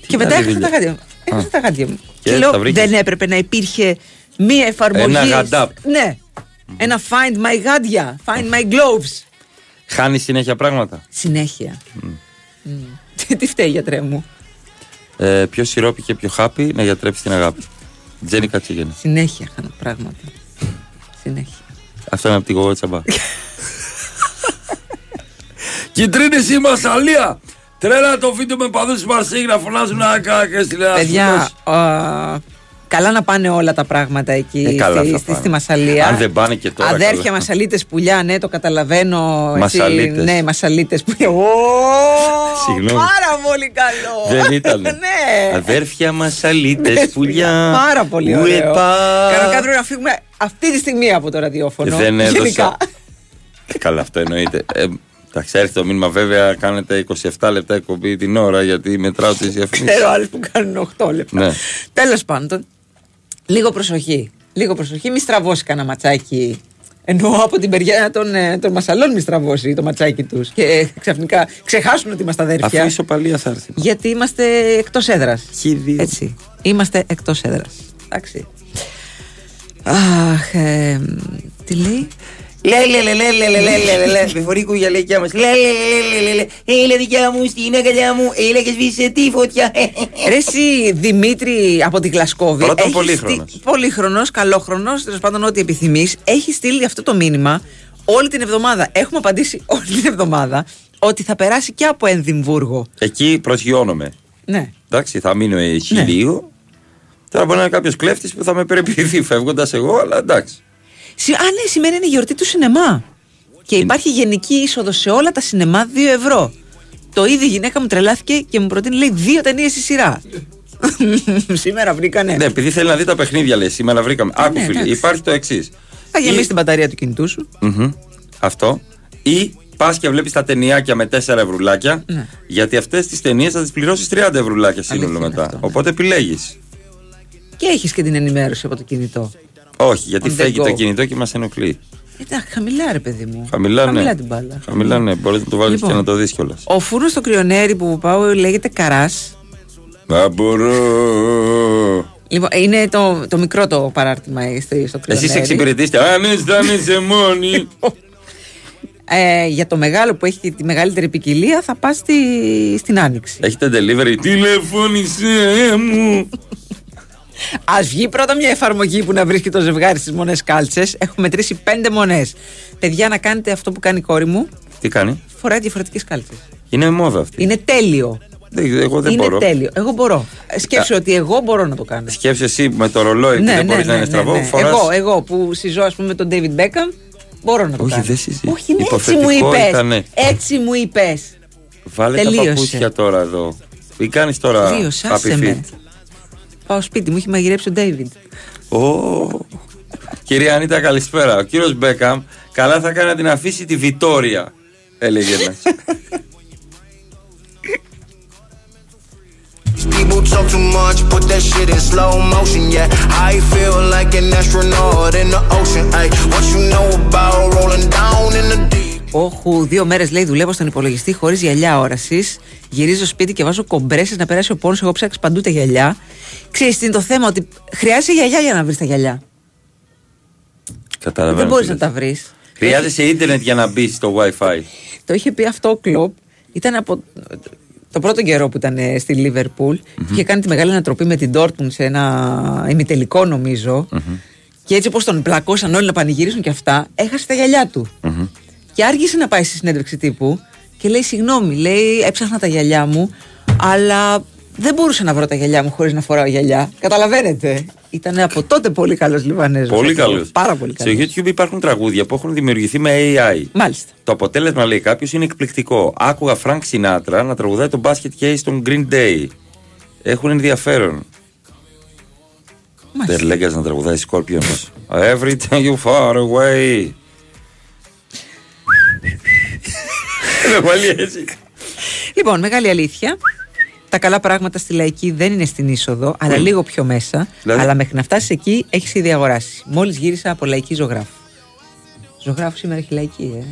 και μετά άλλη έχασα δουλειά; τα γάντια μου. Έχασα Α. τα γάντια μου. Και Και, λέω, τα βρήκες; δεν έπρεπε να υπήρχε μία εφαρμογή. Ένα γαντάπ. Ναι. Ένα find my γάντια. Find my gloves. Χάνει συνέχεια πράγματα. Συνέχεια. Μμ. Τι- Τι φταίει γιατρέ μου; Ε, πιο σιρόπι και πιο χάπι να γιατρέψει την αγάπη. Τζένι Κατσίγενη. Συνέχεια χάνω πράγματα. Συνέχεια. Αυτό είναι από την κογό τσαμπά. Κιτρίνη η Μασαλία! Τρέλα το βίντεο με παδούς τη Μαρσίγη να φωνάζουν άκα και στη Λέα Παιδιά, α, καλά να πάνε όλα τα πράγματα εκεί Ε, καλά στη, θα στη, πάνε. στη Μασαλία. Αν δεν πάνε και τώρα. Αδέρφια καλά. Μασαλίτες πουλιά, ναι, το καταλαβαίνω. έτσι, Μασαλίτες. Ναι, Μασαλίτες πουλιά. Ω, Συγγνώμη. Πάρα πολύ καλό. Δεν ήταν. ναι. Αδέρφια Μασαλίτες πουλιά. Πάρα πολύ ωραίο. Ουεπά. Κανονικά πρέπει να φύγουμε αυτή τη στιγμή από το ραδιόφωνο. Δεν έδωσα. Γενικά. Ε, Καλά, αυτό εννοείται. Ε, Εντάξει, έρθει το μήνυμα βέβαια. Κάνετε 27 λεπτά εκπομπή την ώρα γιατί μετράω τις διαφημίσεις. Ξέρω άλλου που κάνουν 8 λεπτά. Ναι. Τέλος πάντων, λίγο προσοχή. Λίγο προσοχή, μη στραβώσει κανένα ματσάκι Εννοώ από την μεριά των, ε, των μασαλών μη στραβώσει το ματσάκι τους. Και ε, ξαφνικά ξεχάσουν ότι είμαστε αδέρφια. Αφού η ισοπαλία θα έρθει. Γιατί είμαστε εκτός έδρας. Χ2. Έτσι. Είμαστε εκτός έδρας. Εντάξει. Αχ, ε, τι λέει; Λε, λέει, λέει, λέει, λέει μας. Λε, έλα δικιά μου στην αγκαλιά μου, έλα και σβήσε τη φωτιά. Ρε εσύ Δημήτρη από την Γλασκόβη. Πρώτον πολύχρονος. Πολύχρονος, καλόχρονος, τέλος πάντων ό,τι επιθυμείς. Έχει στείλει αυτό το μήνυμα όλη την εβδομάδα. Έχουμε απαντήσει όλη την εβδομάδα ότι θα περάσει και από Ενδυμβούργο. Εκεί προσγειώνομαι. Ναι. Εντάξει, θα μείνω εκεί λίγο. Τώρα μπορεί να είναι κάποιο κλέφτη που θα με περιποιηθεί φεύγοντα εγώ, αλλά εντάξει. Συ- Α, ναι, σήμερα είναι η γιορτή του σινεμά. Και υπάρχει γενική είσοδος σε όλα τα σινεμά 2 ευρώ. Το ίδιο η γυναίκα μου τρελάθηκε και μου προτείνει, λέει, δύο ταινίες στη σειρά. σήμερα βρήκανε. Ναι, επειδή θέλει να δει τα παιχνίδια, λέει. Σήμερα βρήκαμε. Άκου, ναι, φίλε, εντάξει. υπάρχει το εξής. Θα γεμίσει την μπαταρία του κινητού σου. Αυτό. Ή πας και βλέπεις τα ταινιάκια με 4 ευρουλάκια. Ναι. Γιατί αυτές τις ταινίες θα τις πληρώσεις 30 ευρουλάκια σύνολο μετά. Οπότε επιλέγεις. Και έχεις και την ενημέρωση από το κινητό. Όχι, γιατί On the φεύγει go. το κινητό και μας ενοχλεί. Εντάξει, χαμηλά ρε παιδί μου. Χαμηλά, ναι. την μπάλα. Χαμηλά, ναι. Μπορεί να το βάλεις Λοιπόν. και να το δεις κιόλας. Ο φούρνο στο κρυονέρι που πάω λέγεται καράς. Να μπορώ. Λοιπόν, είναι το, το μικρό το παράρτημα ε, στο, στο κρυονέρι. Εσύ εξυπηρετήστε. Αν αισθάνεσαι μόνη. Ε, για το μεγάλο που έχει τη μεγαλύτερη ποικιλία θα πας στη, στην Άνοιξη. Έχετε delivery. Τηλεφώνησε μου. Α βγει πρώτα μια εφαρμογή που να βρίσκει το ζευγάρι στις μονές κάλτσες. Έχουμε μετρήσει πέντε μονές. Παιδιά, να κάνετε αυτό που κάνει η κόρη μου. Τι κάνει; Φοράει διαφορετικές κάλτσες. Είναι μόδα αυτή. Είναι τέλειο. Δεν- Εγώ δεν είναι μπορώ. τέλειο. Εγώ μπορώ. Ε, Σκέψου ότι εγώ μπορώ να το κάνω. Σκέψε εσύ με το ρολόι που δεν μπορείς να είναι στραβό. φοράς- Εγώ, εγώ που συζώ, ας πούμε, με τον David Beckham, μπορώ να το Όχι, κάνω. δεν συζητεί. Όχι, ναι, έτσι Υποθετικό μου είπες. ήτανε. Έτσι μου είπες. Βάλε Τελείωσε. τα παπούτσια τώρα εδώ. Τι κάνεις τώρα, Τελείωσε, άσε Happy με. Feet. Πάω σπίτι μου, έχει μαγειρέψει ο David. Ω. Κυρία Ανίτα, καλησπέρα. Ο κύριο Μπέκαμ καλά θα κάνει να την αφήσει τη Βιτόρια, έλεγε ένα. People talk too much, put that shit in slow motion, yeah. I feel like an astronaut in the ocean, ay. What you know about rolling down in the deep? Όχου, δύο μέρες λέει δουλεύω στον υπολογιστή χωρίς γυαλιά όρασης. Γυρίζω σπίτι και βάζω κομπρέσεις να περάσει ο πόνος. Εγώ ψάξω παντού τα γυαλιά. Ξέρεις τι είναι το θέμα, ότι χρειάζεσαι γυαλιά για να βρεις τα γυαλιά. Καταλαβαίνω. Δεν μπορείς τι να λες. τα βρεις. Χρειάζεσαι ίντερνετ για να μπεις στο WiFi. Το είχε πει αυτό ο Κλοπ. Ήταν από το πρώτο καιρό που ήταν ε, στη Λίβερπουλ. Είχε κάνει τη μεγάλη ανατροπή με την Dortmund σε ένα ημιτελικό νομίζω. Και έτσι όπως τον πλακώσαν όλοι να πανηγυρίσουν και αυτά, έχασε τα γυαλιά του. Και άργησε να πάει στη συνέντευξη τύπου και λέει: Συγγνώμη, λέει, έψαχνα τα γυαλιά μου, αλλά δεν μπορούσα να βρω τα γυαλιά μου χωρίς να φοράω γυαλιά. Καταλαβαίνετε. Ήταν από τότε πολύ καλός Λιβανέζος. Πολύ καλός. Πάρα πολύ Στο καλός. YouTube υπάρχουν τραγούδια που έχουν δημιουργηθεί με AI. Μάλιστα. Το αποτέλεσμα, λέει κάποιος, είναι εκπληκτικό. Άκουγα Frank Sinatra να τραγουδάει τον Basket Case στον Green Day. Έχουν ενδιαφέρον. Δεν λέγας να τραγουδάεις Scorpions. Every time you far away. Δεν πάλι έτσι. Λοιπόν, μεγάλη αλήθεια. Τα καλά πράγματα στη λαϊκή δεν είναι στην είσοδο, αλλά λίγο πιο μέσα. Δηλαδή; Αλλά μέχρι να φτάσεις εκεί έχεις ήδη αγοράσει. Μόλις γύρισα από λαϊκή ζωγράφου. Ζωγράφου σήμερα έχει λαϊκή, ε.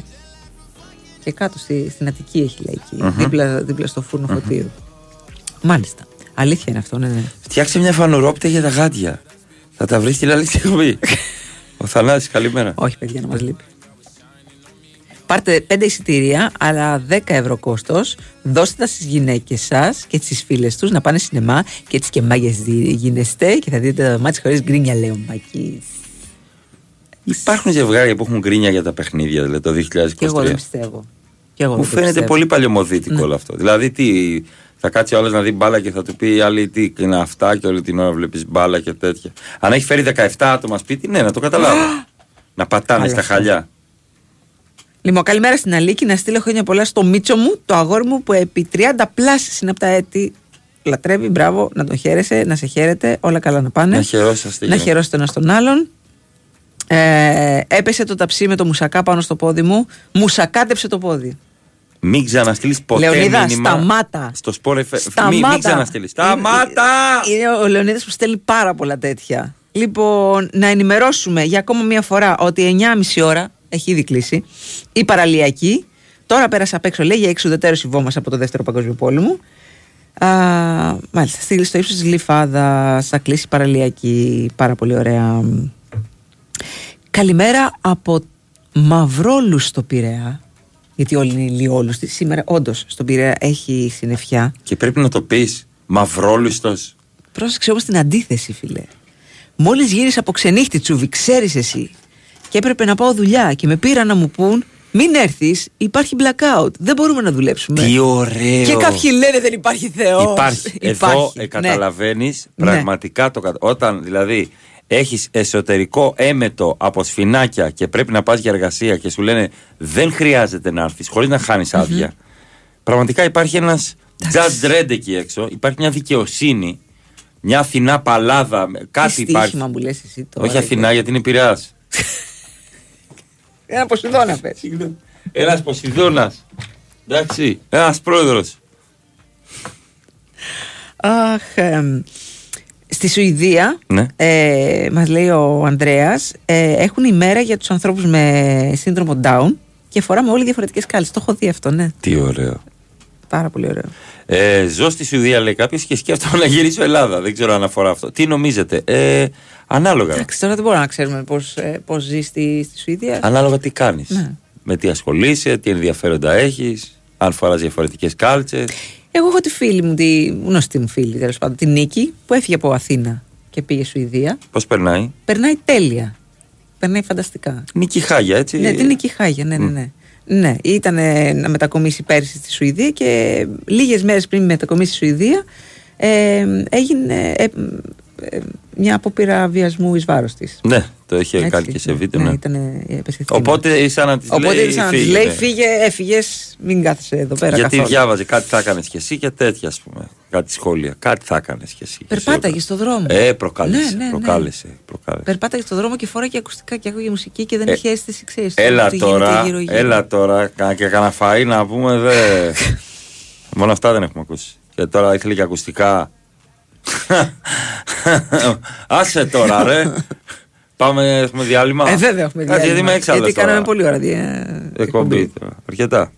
Και κάτω στη, στην Αττική έχει λαϊκή. Μμμ. δίπλα, δίπλα στο φούρνο φωτίου. Μάλιστα. Αλήθεια είναι αυτό, ναι, ναι. Φτιάξε μια φανουρόπιτα για τα γάντια. Θα τα βρεις την άλλη στιγμή. Ο Θανάσης, καλημέρα. Όχι, παιδιά, να μας λείπει. Πάρτε πέντε εισιτήρια, αλλά 10 ευρώ κόστος. Δώστε τα στις γυναίκες σας και στι φίλες τους να πάνε σινεμά και έτσι και μάγες γίνεστε και θα δείτε τα μάτια χωρίς γκρίνια, λέει ο Μπακής. Υπάρχουν ζευγάρια που έχουν γκρίνια για τα παιχνίδια, δηλαδή το 2023. Και εγώ δεν πιστεύω. Και εγώ Μου δεν το φαίνεται πιστεύω. πολύ παλιωμοδίτικο Ναι. όλο αυτό. Δηλαδή, τι, θα κάτσει ο άλλος να δει μπάλα και θα του πει η άλλη τι είναι αυτά και όλη την ώρα βλέπεις μπάλα και τέτοια. Αν έχει φέρει 17 άτομα σπίτι, ναι, να το καταλάβω. να πατάνε Άλλο στα αυτό. χαλιά. Λοιπόν, καλημέρα στην Αλίκη. Να στείλω χρόνια πολλά στο Μίτσο μου, το αγόρι μου που επί 30 πλάσει είναι από τα έτη. Λατρεύει, μπράβο, να τον χαίρεσαι, να σε χαίρετε, όλα καλά να πάνε. Να χαιρόσαστε. να χαιρόσετε ένας τον άλλον. Ε, έπεσε το ταψί με το μουσακά πάνω στο πόδι μου. Μουσακάτεψε το πόδι. Μην ξαναστείλεις ποτέ Λεωνίδα, μήνυμα σταμάτα. Στο σπορ FM. Σταμάτα. Μην, μην ξαναστείλεις. Σταμάτα! Είναι, είναι ο Λεωνίδας που στέλνει πάρα πολλά τέτοια. Λοιπόν, να ενημερώσουμε για ακόμα μία φορά ότι 9.30 ώρα έχει ήδη κλείσει η παραλιακή. Τώρα πέρασα απ' έξω, λέει, για εξουδετέρω η βόμας από το δεύτερο παγκόσμιο πόλεμο. Α, μάλιστα, στη- στο ύψος της Λιφάδα θα κλείσει η παραλιακή. Πάρα πολύ ωραία. Καλημέρα από Μαυρόλους στο Πειραιά. Γιατί όλοι είναι ηλιόλου. Σήμερα, όντως, στον Πειραιά έχει συννεφιά. Και πρέπει να το πεις. Μαυρόλουστος. Πρόσεξε όμως την αντίθεση, φιλέ. Μόλις γύρισα από ξενύχτη τσούβι, ξέρεις εσύ. Και έπρεπε να πάω δουλειά και με πήραν να μου πούν μην έρθεις, υπάρχει blackout. Δεν μπορούμε να δουλέψουμε. Τι ωραίο. Και κάποιοι λένε δεν υπάρχει Θεός. Υπάρχει. Εδώ ε, καταλαβαίνει πραγματικά το κατα... Όταν δηλαδή έχεις εσωτερικό έμετο από σφινάκια και πρέπει να πας για εργασία και σου λένε δεν χρειάζεται να έρθεις χωρίς να χάνεις άδεια. Πραγματικά υπάρχει ένας judge red εκεί έξω. Υπάρχει μια δικαιοσύνη. Μια Αθηνά παλάδα. με- Κάτι Τι υπάρχει. στοίχημα μου λες εσύ τώρα. Όχι Αθηνά γιατί είναι πειράς. Ένα Ποσειδώνα πες. Ένας Ποσειδώνας. Εντάξει. Ένας πρόεδρος. Αχ, εμ, στη Σουηδία, Ναι. ε, μας λέει ο Ανδρέας, ε, έχουν ημέρα για τους ανθρώπους με σύνδρομο Down και φοράμε όλοι διαφορετικές κάλες. Το έχω δει αυτό, ναι. Τι ωραίο. Πάρα πολύ ωραίο. Ε, ζω στη Σουηδία, λέει κάποιος, και σκέφτομαι να γυρίσω Ελλάδα. Δεν ξέρω αν αφορά αυτό. Τι νομίζετε, ε, ανάλογα. Εντάξει, τώρα δεν μπορούμε να ξέρουμε πώς, ε, πώς ζεις στη, στη Σουηδία. Ανάλογα τι κάνεις. Ναι. Με τι ασχολείσαι, τι ενδιαφέροντα έχεις, αν φοράς διαφορετικές κάλτσες. Εγώ έχω τη φίλη μου, τη γνωστή μου φίλη τέλος πάντων, τη Νίκη, που έφυγε από Αθήνα και πήγε Σουηδία. Πώς περνάει; Περνάει τέλεια. Περνάει φανταστικά. Νίκη Χάγια, έτσι. Ναι, την Νίκη Χάγια, ναι, ναι, ναι. Ναι, ήταν ε, να μετακομίσει πέρσι στη Σουηδία και λίγες μέρες πριν μετακομίσει στη Σουηδία ε, έγινε ε, ε, μια απόπειρα βιασμού εις βάρος της. Ναι, το είχε Έτσι, κάνει και σε βίντεο. ναι, Ναι. ήταν επεσχεθήμα. Οπότε σαν να της Οπότε λέει. σαν να της φύγε, λέει ναι. φύγε, έφυγες, μην κάθεσαι εδώ πέρα Γιατί καθόλου. διάβαζε κάτι θα έκανες και εσύ και τέτοια, ας πούμε. Κάτι σχόλια. Κάτι θα έκανες και εσύ. Περπάταγες στο δρόμο. Ε, προκάλεσε. Ναι, ναι, ναι. προκάλεσε, προκάλεσε. Περπάταγες στον δρόμο και φοράγε ακουστικά και άκουγε μουσική και δεν Ε, είχε αίσθηση, ξέρεις, Έλα τι γίνεται τώρα, γύρω-γύρω. έλα τώρα, κα- και κανένα φαΐ να πούμε δε. Μόνο αυτά δεν έχουμε ακούσει. Και τώρα ήθελε και ακουστικά. Άσε τώρα, ρε. Πάμε, έχουμε διάλειμμα. Ε, βέβαια έχουμε Κάτσε, Γιατί είμαι διάλειμμα. έξαλλος Γιατί τώρα. κάναμε πολύ ώρα δια... Εκπομπή τώρα. Αρκετά.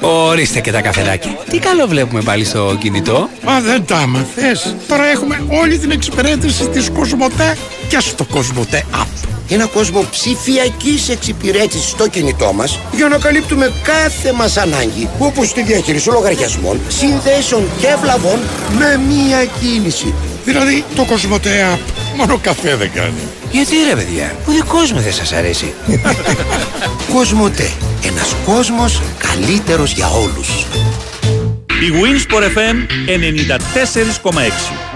Ορίστε και τα καφεδάκια. Τι καλό βλέπουμε πάλι στο κινητό. Μα δεν τα άμαθες. Τώρα έχουμε όλη την εξυπηρέτηση της Κοσμοτέ και στο Κοσμοτέ App. Ένα κόσμο ψηφιακής εξυπηρέτησης στο κινητό μας για να καλύπτουμε κάθε μας ανάγκη όπως τη διαχείριση λογαριασμών, συνδέσεων και βλαβών με μία κίνηση. Δηλαδή το Κοσμοτέ App μόνο καφέ δεν κάνει. Γιατί ρε παιδιά, ο δικός μου δεν σας αρέσει. Κοσμοτέ. Ένας κόσμος καλύτερος για όλους. Η Winsport FM 94,6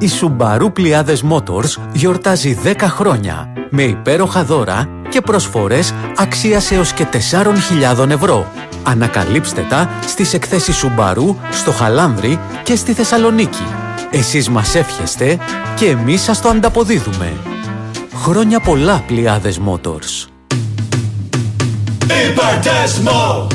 Η Subaru Πλιάδες Motors γιορτάζει 10 χρόνια με υπέροχα δώρα και προσφορές αξίας έως και 4.000 ευρώ. Ανακαλύψτε τα στις εκθέσεις Subaru στο Χαλάνδρι και στη Θεσσαλονίκη. Εσείς μας εύχεστε και εμείς σας το ανταποδίδουμε. Χρόνια πολλά Πλιάδες Motors. Υπερτέσμο!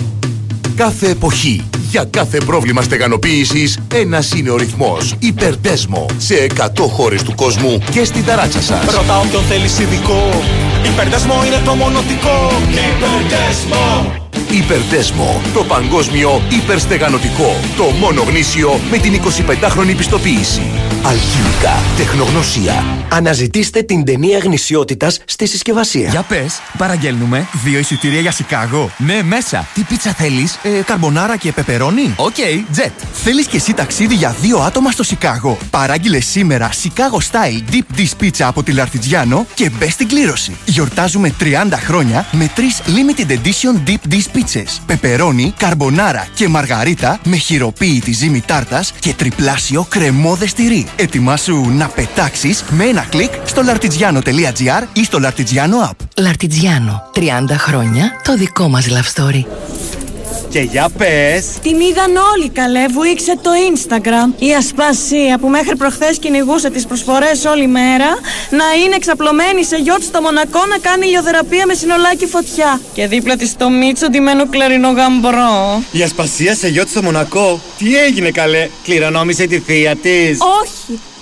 Κάθε εποχή, για κάθε πρόβλημα στεγανοποίησης, ένας είναι ο ρυθμός. Υπερτέσμο. Σε 100 χώρες του κόσμου και στην ταράτσα σας. Ρωτά όποιον θέλεις ειδικό. Hyperdesmo είναι το μονωτικό. Hyperdesmo! Hyperdesmo. Το παγκόσμιο υπερστεγανοτικό. Το μόνο γνήσιο με την 25χρονη πιστοποίηση. Alchimica. Τεχνογνωσία. Αναζητήστε την ταινία γνησιότητας στη συσκευασία. Για πες, παραγγέλνουμε δύο εισιτήρια για Σικάγο. Ναι, μέσα. Τι πίτσα θέλεις, ε, καρμπονάρα και πεπερώνι. Οκ, τζετ. Θέλεις και εσύ ταξίδι για δύο άτομα στο Σικάγο; Παράγγειλε σήμερα Chicago Style Deep Dish Pizza από τη L'Artigiano και μπες στην κλήρωση. Γιορτάζουμε 30 χρόνια με τρεις limited edition Deep Dish Pizzas. Πεπερώνι, καρμπονάρα και μαργαρίτα με χειροποίητη ζύμη τάρτας και τριπλάσιο κρεμώδες τυρί. Ετοιμάσου να πετάξεις με ένα κλικ στο lartigiano.gr ή στο Lartigiano app. Λαρτιτζιάνο. 30 χρόνια το δικό μας love story. Και για πες. Την είδαν όλοι καλέ, βουήξε το Instagram. Η Ασπασία που μέχρι προχθές κυνηγούσε τις προσφορές όλη μέρα να είναι εξαπλωμένη σε γιότ στο Μονακό να κάνει ηλιοθεραπεία με συνολάκι φωτιά. Και δίπλα της το Μίτσο ντυμένο κλαρινό γαμπρό. Η Ασπασία σε γιότ στο Μονακό. Τι έγινε καλέ, κληρονόμησε τη θεία της. Όχι,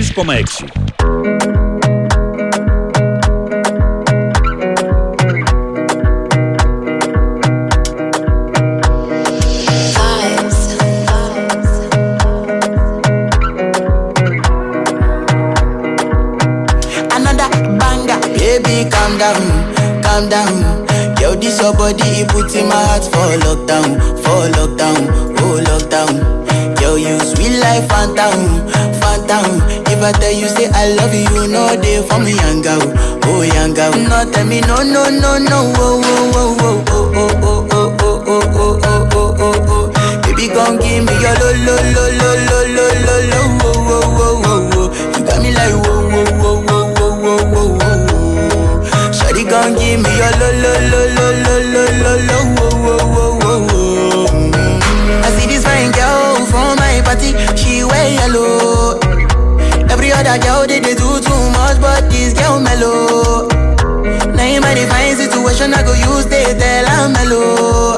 4,6. body, put in my heart for lockdown, for lockdown, oh lockdown. Yo, you sweet life, phantom, phantom. If I tell you say I love you, know they for me, young girl, oh young girl. No, tell me no, no, no, no, oh, oh, oh, oh, oh, oh, oh, oh, oh, oh, oh, oh, oh, oh, oh. Baby, come give me your lo, lo, lo, lo, lo, lo, lo, lo, oh, oh, oh, oh, oh. You got me like whoa, whoa, whoa, whoa, whoa, whoa, whoa, whoa. Shawty, come give me your lo, lo, lo, lo, lo, other girl they, they do too much, but this girl mellow. Now in my divine situation, I go use they tell I'm mellow.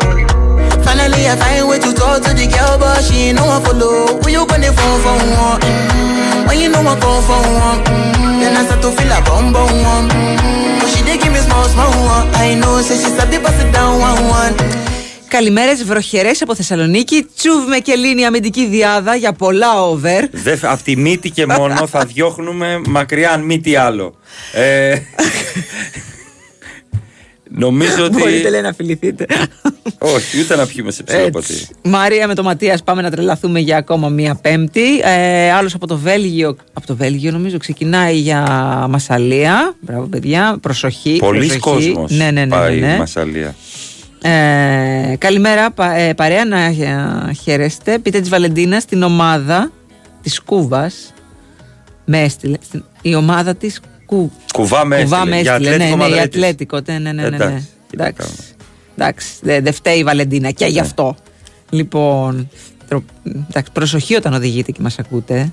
Finally, I find way to talk to the girl, but she no one follow. Who you gonna phone for one? Mm. When you know I come for one, mm. then I start to feel a bum bum one. Mm. But she dey give me small small one. I know, say she sabi pass it down one one. Καλημέρες βροχερές από Θεσσαλονίκη. Τσούβ με και λύνει αμυντική διάδα για πολλά over. Δεν, από τη μύτη και μόνο θα διώχνουμε μακριά αν μη τι άλλο. Ε, νομίζω ότι. Μπορείτε λέει να φιληθείτε. Όχι, ούτε να πιούμε σε ψιλοποτή. Έτσι. Μαρία με το Ματίας πάμε να τρελαθούμε για ακόμα μία Πέμπτη. Ε, Άλλος από το Βέλγιο, από το Βέλγιο νομίζω, ξεκινάει για Μασαλία. Μπράβο, παιδιά. Προσοχή. Πολλοί προσοχή. κόσμος Ναι, ναι, ναι. πάει ναι, ναι. Μασαλία. Ε, καλημέρα, πα- ε, παρέα να ε, χαίρεστε. Πείτε της Βαλεντίνας στην ομάδα της Κούβας. Με έστειλε. Στην- η ομάδα της Κου... Κουβά με Κουβά έστειλε. με Για έστειλε. Ναι, Ατλέτικο ναι, η Μαδρίτης. Ατλέτικο. Ναι, ναι, ναι. ναι, ναι. Εντάξει, τι να Εντάξει. Εντάξει, δεν δεν φταίει η Βαλεντίνα και γι' αυτό. Λοιπόν, τρο- εντάξει, προσοχή όταν οδηγείτε και μας ακούτε. ε.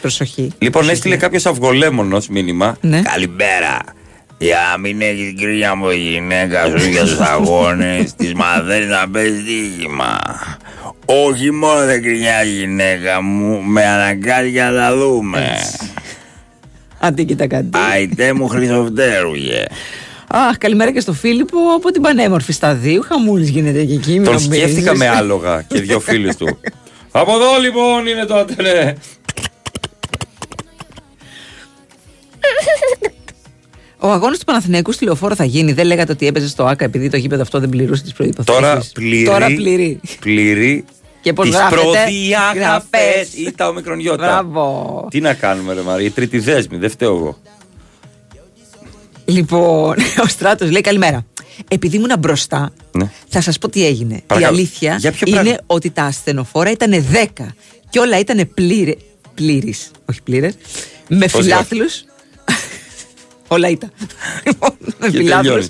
Προσοχή. Λοιπόν, Προσοχή. έστειλε κάποιος αυγολέμονος μήνυμα. Ναι. Καλημέρα. Για να μην έχει την κρίνια μου η γυναίκα σου για του αγώνε, τη μαθαίνει να παίζει δίγημα. Όχι μόνο δεν κρινιάζει η γυναίκα μου, με αναγκάζει για να τα δούμε. Αντί κοίτα κάτι. Αϊτέ μου Χρυσοφτέρουγε. Αχ, καλημέρα και στο Φίλιππο από την πανέμορφη σταδίου. Χαμούλης γίνεται και εκεί. μην Τον νομίζεις. σκέφτηκα με άλογα και δύο φίλους του. Από εδώ λοιπόν είναι το ατελέ. Ο αγώνας του Παναθηναϊκού στη λεωφόρο θα γίνει. Δεν λέγατε ότι έπαιζε στο ΑΚΑ επειδή το γήπεδο αυτό δεν πληρούσε τις προποθέσει. Τώρα πληρεί. Τώρα πληρεί. πληρεί Και πώς τις γράφεται, προδιαγραφές γραφές. ή τα ομικρονιώτα. Μπράβο. Τι να κάνουμε ρε Μαρία, η τρίτη δέσμη, δεν φταίω εγώ. Λοιπόν, ο Στράτος λέει καλημέρα. Επειδή ήμουν μπροστά, Ναι. θα σας πω τι έγινε. Παρακαλώ. Η αλήθεια Για ποιο είναι πράγμα; ότι τα ασθενοφόρα ήταν 10 και όλα ήταν πλήρε. Πλήρη, όχι πλήρες. Με Πώς φιλάθλους. Όλα ήταν. Λοιπόν, με Και φιλάθλου. τελειώνεις.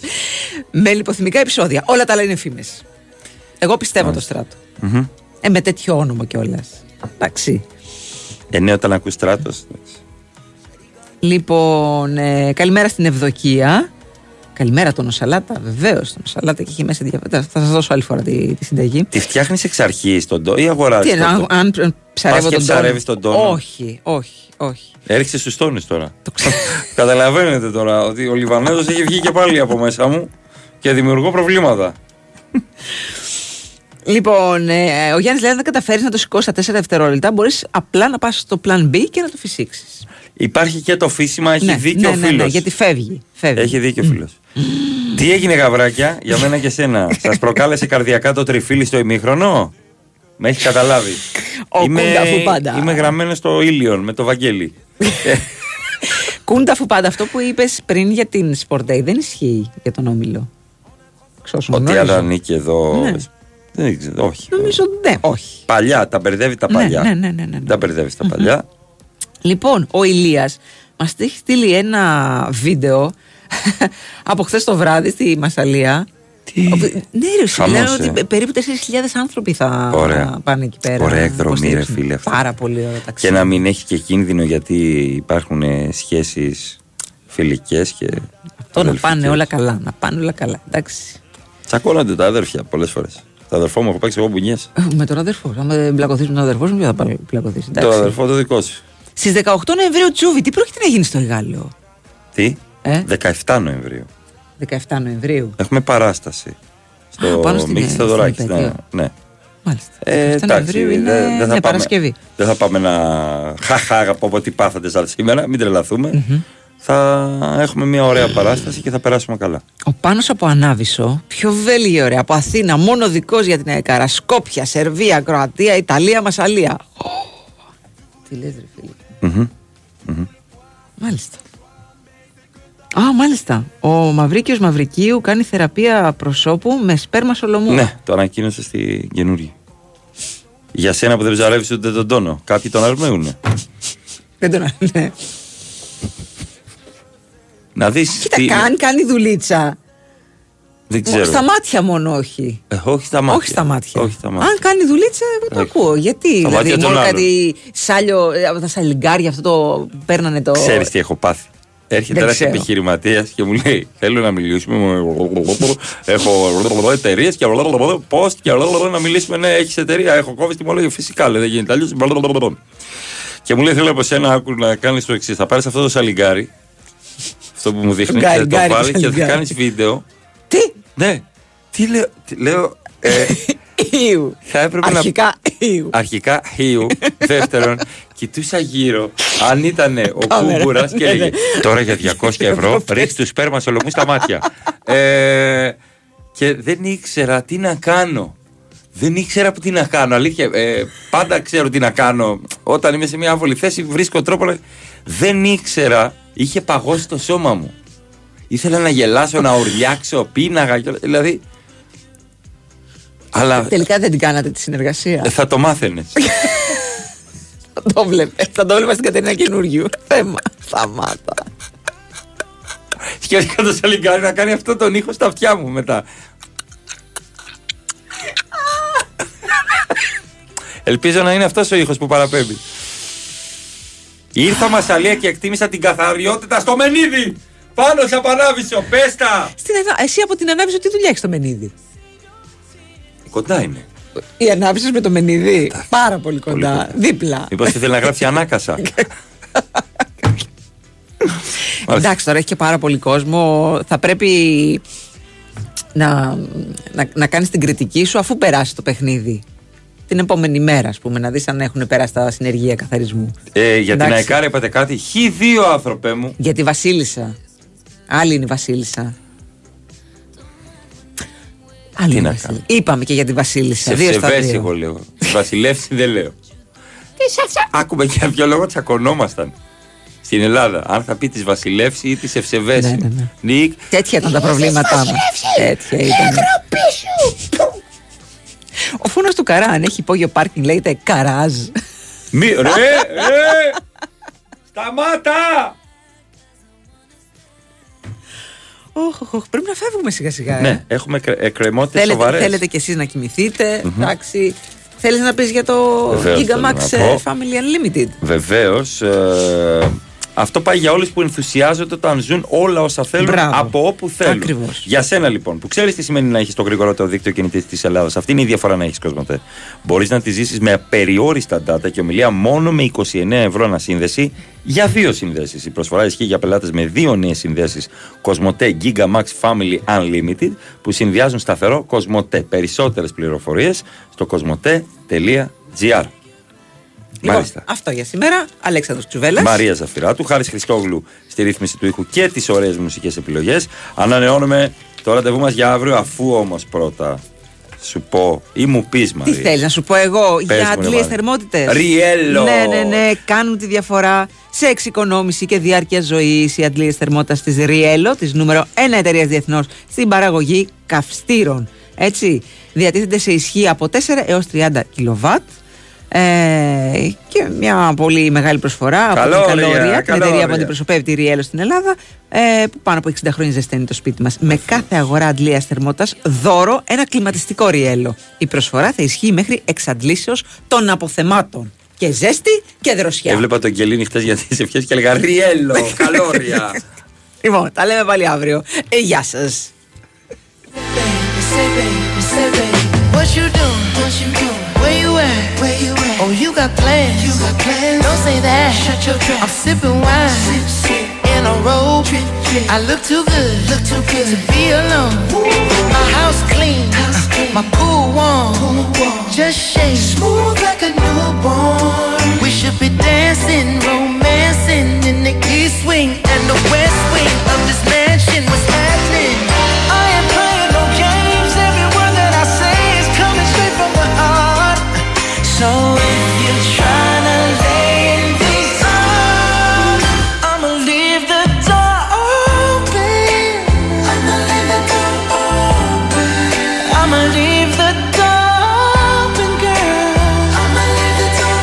Με λιποθυμικά επεισόδια. Όλα τα άλλα είναι φήμες. Εγώ πιστεύω το Στράτο. Μμμ. Ε, με τέτοιο όνομα κιόλας. Εντάξει. Ε, ναι, όταν ακούς στράτος. εντάξει. Λοιπόν, ε, καλημέρα στην Ευδοκία. Καλημέρα τον Οσαλάτα, βεβαίως. Τον Οσαλάτα και έχει μέσα διαφορά. Θα σας δώσω άλλη φορά τη, τη συνταγή. Τη φτιάχνεις εξ αρχής τον τόνο ή αγοράζεις Τι τον εννοώ, τόνο. αν, αν ψαρεύω Πας και τον ψαρεύεις τον τόνο. Όχι, όχι, όχι. Έριξε στους τόνους τώρα. Καταλαβαίνετε τώρα ότι ο Λιβανέζος έχει βγει και πάλι από μέσα μου και δημιουργώ προβλήματα. Λοιπόν, ε, ο Γιάννης λέει: Αν δεν καταφέρεις να το σηκώσεις στα 4 δευτερόλεπτα, μπορείς απλά να πας στο plan B και να το φυσήξεις. Υπάρχει και το φύσιμα, έχει ναι, δίκιο ναι, ο ναι, φίλος. ναι, γιατί φεύγει. φεύγει. Έχει δίκιο ο φίλος. Τι έγινε, γαβράκια, για μένα και σένα. Σας προκάλεσε καρδιακά το τριφύλι στο ημίχρονο; Με έχεις καταλάβει. Ο Κούνταφου πάντα. είμαι γραμμένος στο ήλιον με το Βαγγέλη. Κούντα αφού πάντα αυτό που είπες πριν για την Sport Day δεν ισχύει για τον Όμιλο. Εξ όσων Ότι γνωρίζω. άλλα ανήκει εδώ. Ναι. Δεν ξέρω, όχι. Νομίζω ναι, όχι. Παλιά, τα μπερδεύει τα Ναι, παλιά. ναι, ναι, ναι, ναι, ναι. Τα μπερδεύεις τα παλιά. Λοιπόν, ο Ηλίας μας έχει στείλει ένα βίντεο από χθες το βράδυ στη Μασαλία. Όπου- Ναι, ρε, σου Χαμός, λένε ε. ότι περίπου 4.000 άνθρωποι θα Ωραία. πάνε εκεί πέρα. Ωραία να εκδρομή, ρε υποστηρίξουν. φίλε. αυτό. Πάρα πολύ ωραία Και ταξίδι. να μην έχει και κίνδυνο γιατί υπάρχουν σχέσεις φιλικές και. Το να πάνε όλα καλά. Να πάνε όλα καλά. Εντάξει. Τσακώνονται τα αδέρφια πολλές φορές. Το αδερφό μου έχω παίξει εγώ μπουνιές. Με τον αδερφό. Αν δεν μπλακωθείς με τον αδερφό σου, ποιο θα πάει μπλακωθείς. Το αδερφό το δικό σου. Στις 18 Νοεμβρίου, Τσούβι, τι πρόκειται να γίνει στο Εγάλεο. Τι; Ε; 17 Νοεμβρίου. 17 Νοεμβρίου. Έχουμε παράσταση. Στο πάνω στην- Μίξ στην Θεοδωράκης. Ναι, επέτειο. ναι. Μάλιστα. Ε, 17 εντάξει, Νοεμβρίου είναι- δεν- δεν θα είναι πάμε- Παρασκευή. Δεν θα πάμε να χαχά από ό,τι πάθατε σαν σήμερα, μην τρελαθούμε. Θα έχουμε μια ωραία παράσταση και θα περάσουμε καλά. Ο Πάνος από Ανάβησο, πιο βέλγιο ωραία, από Αθήνα, μόνο δικός για την ΕΚΑΡΑ, Σκόπια, Σερβία, Κροατία, Ιταλία, Μασαλία. Ω, Τι λες ρε φίλε. Μμμ. Μμμ. Μάλιστα. Α, μάλιστα. Ο Μαυρίκιος Μαυρικίου κάνει θεραπεία προσώπου με σπέρμα σολομού. Ναι, το ανακοίνωσε στη καινούργια. Για σένα που δεν ψαρεύεις ούτε τον τόνο. Κάποιοι τον αρμέουνε. Δεν τον ναι. Να δεις. Κοίτα, κάνει, κάνει δουλίτσα. Δεν ξέρω. Στα μάτια μόνο όχι. Ε, όχι στα μάτια. Όχι στα μάτια. Όχι στα μάτια. Αν κάνει δουλίτσα, εγώ το Όχι. ακούω. Γιατί, Στα δηλαδή, μάτια των μόνο άλλων. κάτι σάλιο, ε, από τα σαλιγκάρια αυτό το παίρνανε το. Ξέρεις τι έχω πάθει. Έρχεται Δεν ένας ξέρω. επιχειρηματίας και μου λέει: Θέλω να μιλήσουμε. Έχω εταιρείες και πώ και να μιλήσουμε. Ναι, έχεις εταιρεία. Έχω κόβεις τιμολόγιο. Φυσικά λέει: Δεν γίνεται αλλιώς. Και μου λέει: Θέλω από σένα άκου να κάνεις το εξής. Θα πάρεις αυτό το σαλιγκάρι. Αυτό που μου δείχνεις. Γκάρι, Και θα το γκάρι, βάλεις και θα σαλιγκάρι. κάνεις βίντεο. Τι; Ναι. Τι λέω. τι λέω ε, Ew. θα έπρεπε να Αρχικά, ew. Αρχικά χείου. Δεύτερον, κοιτούσα γύρω αν ήταν ο Κάμερα. Κούμπουρας και Ναι, έλεγε ναι. Τώρα για 200 ευρώ ρίξει τους σπέρμα σολομού στα μάτια. Ε, και δεν ήξερα τι να κάνω. Δεν ήξερα που τι να κάνω. Αλήθεια, ε, πάντα ξέρω τι να κάνω. Όταν είμαι σε μια άβολη θέση, βρίσκω τρόπο να. Δεν ήξερα. Είχε παγώσει το σώμα μου. Ήθελα να γελάσω, να ουρλιάξω, πίναγα. και όλα. Δηλαδή. Αλλά Τελικά δεν την κάνατε τη συνεργασία. ε, θα το μάθαινε. Θα το βλέπε. Θα το βλέπα στην Κατερίνα καινούργιου. Θέμα. Σταμάτα. Σκέφτηκα το σαλιγκάρι να κάνει αυτό τον ήχο στα αυτιά μου μετά. Ελπίζω να είναι αυτός ο ήχος που παραπέμπει. Ήρθα Μασαλία και εκτίμησα την καθαριότητα στο Μενίδη! Πάνω σε απανάβησο, πέστα! Στην Ανα- Εσύ από την ανάβηση τι δουλειά έχεις στο Μενίδη; Κοντά είναι. Η ανάβηση με το Μενίδη; Πάρα πολύ κοντά. Δίπλα. Μήπως ήθελε να γράψει ανάκασα. Εντάξει, τώρα έχει και πάρα πολύ κόσμο. Θα πρέπει να, να, να κάνεις την κριτική σου αφού περάσει το παιχνίδι. Την επόμενη μέρα, ας πούμε, να δεις αν έχουν περάσει τα συνεργεία καθαρισμού. Ε, για την Εντάξει. ΑΕΚΑΡ είπατε κάτι. Χι δύο άνθρωπε μου. Για τη Βασίλισσα. Άλλη είναι η Βασίλισσα. Άλλη Τι είναι η να Βασίλισσα. Είπαμε και για τη Βασίλισσα. Σε Δύο στα ψευδές δύο. εγώ λέω. Στη Βασιλεύση δεν λέω. Άκουμε και δύο λόγο τσακωνόμασταν. Στην Ελλάδα. Αν θα πει της Βασιλεύση ή της Ευσεβέσης. Ναι, ναι, ναι. Νίκ. Τέτοια ήταν τα προβλήματά μας. Τέτοια ήταν. Ο φούνος του Καρά, αν έχει υπόγειο πάρκινγκ, λέγεται Καράζ. Μη, ρε, ρε! Σταμάτα! Όχ, όχ, όχ, πρέπει να φεύγουμε σιγά σιγά. ε. Ναι, έχουμε εκκρεμότητες Θέλετε, σοβαρές. θέλετε κι εσείς να κοιμηθείτε. Εντάξει. Θέλεις να πεις για το Βεβαίως θέλω Gigamax να ε, πω. Family Unlimited; Βεβαίως. Αυτό πάει για όλους που ενθουσιάζονται όταν ζουν όλα όσα θέλουν Μπράβο. από όπου θέλουν. Ακριβώς. Για σένα λοιπόν, που ξέρεις τι σημαίνει να έχεις το γρηγορότερο δίκτυο κινητής της Ελλάδας. Αυτή είναι η διαφορά να έχεις Κοσμοτέ. Μπορείς να τη ζήσεις με απεριόριστα data και ομιλία μόνο με 29 ευρώ ανασύνδεση για δύο συνδέσεις. Η προσφορά ισχύει για πελάτες με δύο νέες συνδέσεις Cosmote Giga Max Family Unlimited που συνδυάζουν σταθερό Cosmote. Περισσότερες πληροφορίες στο cosmote.gr. Λοιπόν, αυτό για σήμερα. Αλέξανδρος Τσουβέλλας. Μαρία Ζαφυράτου, Χάρης Χριστόγλου στη ρύθμιση του ήχου και τις ωραίες μουσικές επιλογές. Ανανεώνουμε το ραντεβού μας για αύριο, αφού όμως πρώτα σου πω ή μου πεις Τι Μαρία. θέλεις να σου πω εγώ Πες για μου, ρε, αντλίε Μαρία. θερμότητες; Ριέλο. Ναι, ναι, ναι. Κάνουν τη διαφορά σε εξοικονόμηση και διάρκεια ζωής οι αντλίε θερμότητας της Ριέλο, της νούμερο 1 εταιρείας διεθνώς στην παραγωγή καυστήρων. Έτσι. Διατίθενται σε ισχύ από 4 έως 30 κιλοβάτ. Ε, και μια πολύ μεγάλη προσφορά από Καλώρια, την Καλώρια, την εταιρεία καλώρια. που αντιπροσωπεύει τη Ριέλο στην Ελλάδα, ε, που πάνω από 60 χρόνια ζεσταίνει το σπίτι μας. Με κάθε αγορά αντλίας θερμότητας, δώρο ένα κλιματιστικό Ριέλο. Η προσφορά θα ισχύει μέχρι εξαντλήσεως των αποθεμάτων. Και ζέστη και δροσιά. Έβλεπα τον Κελίνη χτες για τις ευχές και έλεγα Ριέλο, καλώρια. Λοιπόν, τα λέμε πάλι αύριο. Ε, γεια σας. got plans. You got plans. Don't say that. Shut your trap. I'm sipping wine. Sip, sip. In a robe. Trip, trip. I look too good. Look too good to be alone. Ooh. My house clean. House clean. My pool warm. pool warm. Just shake. Smooth like a newborn. We should be dancing, romancing in the east wing and the west wing.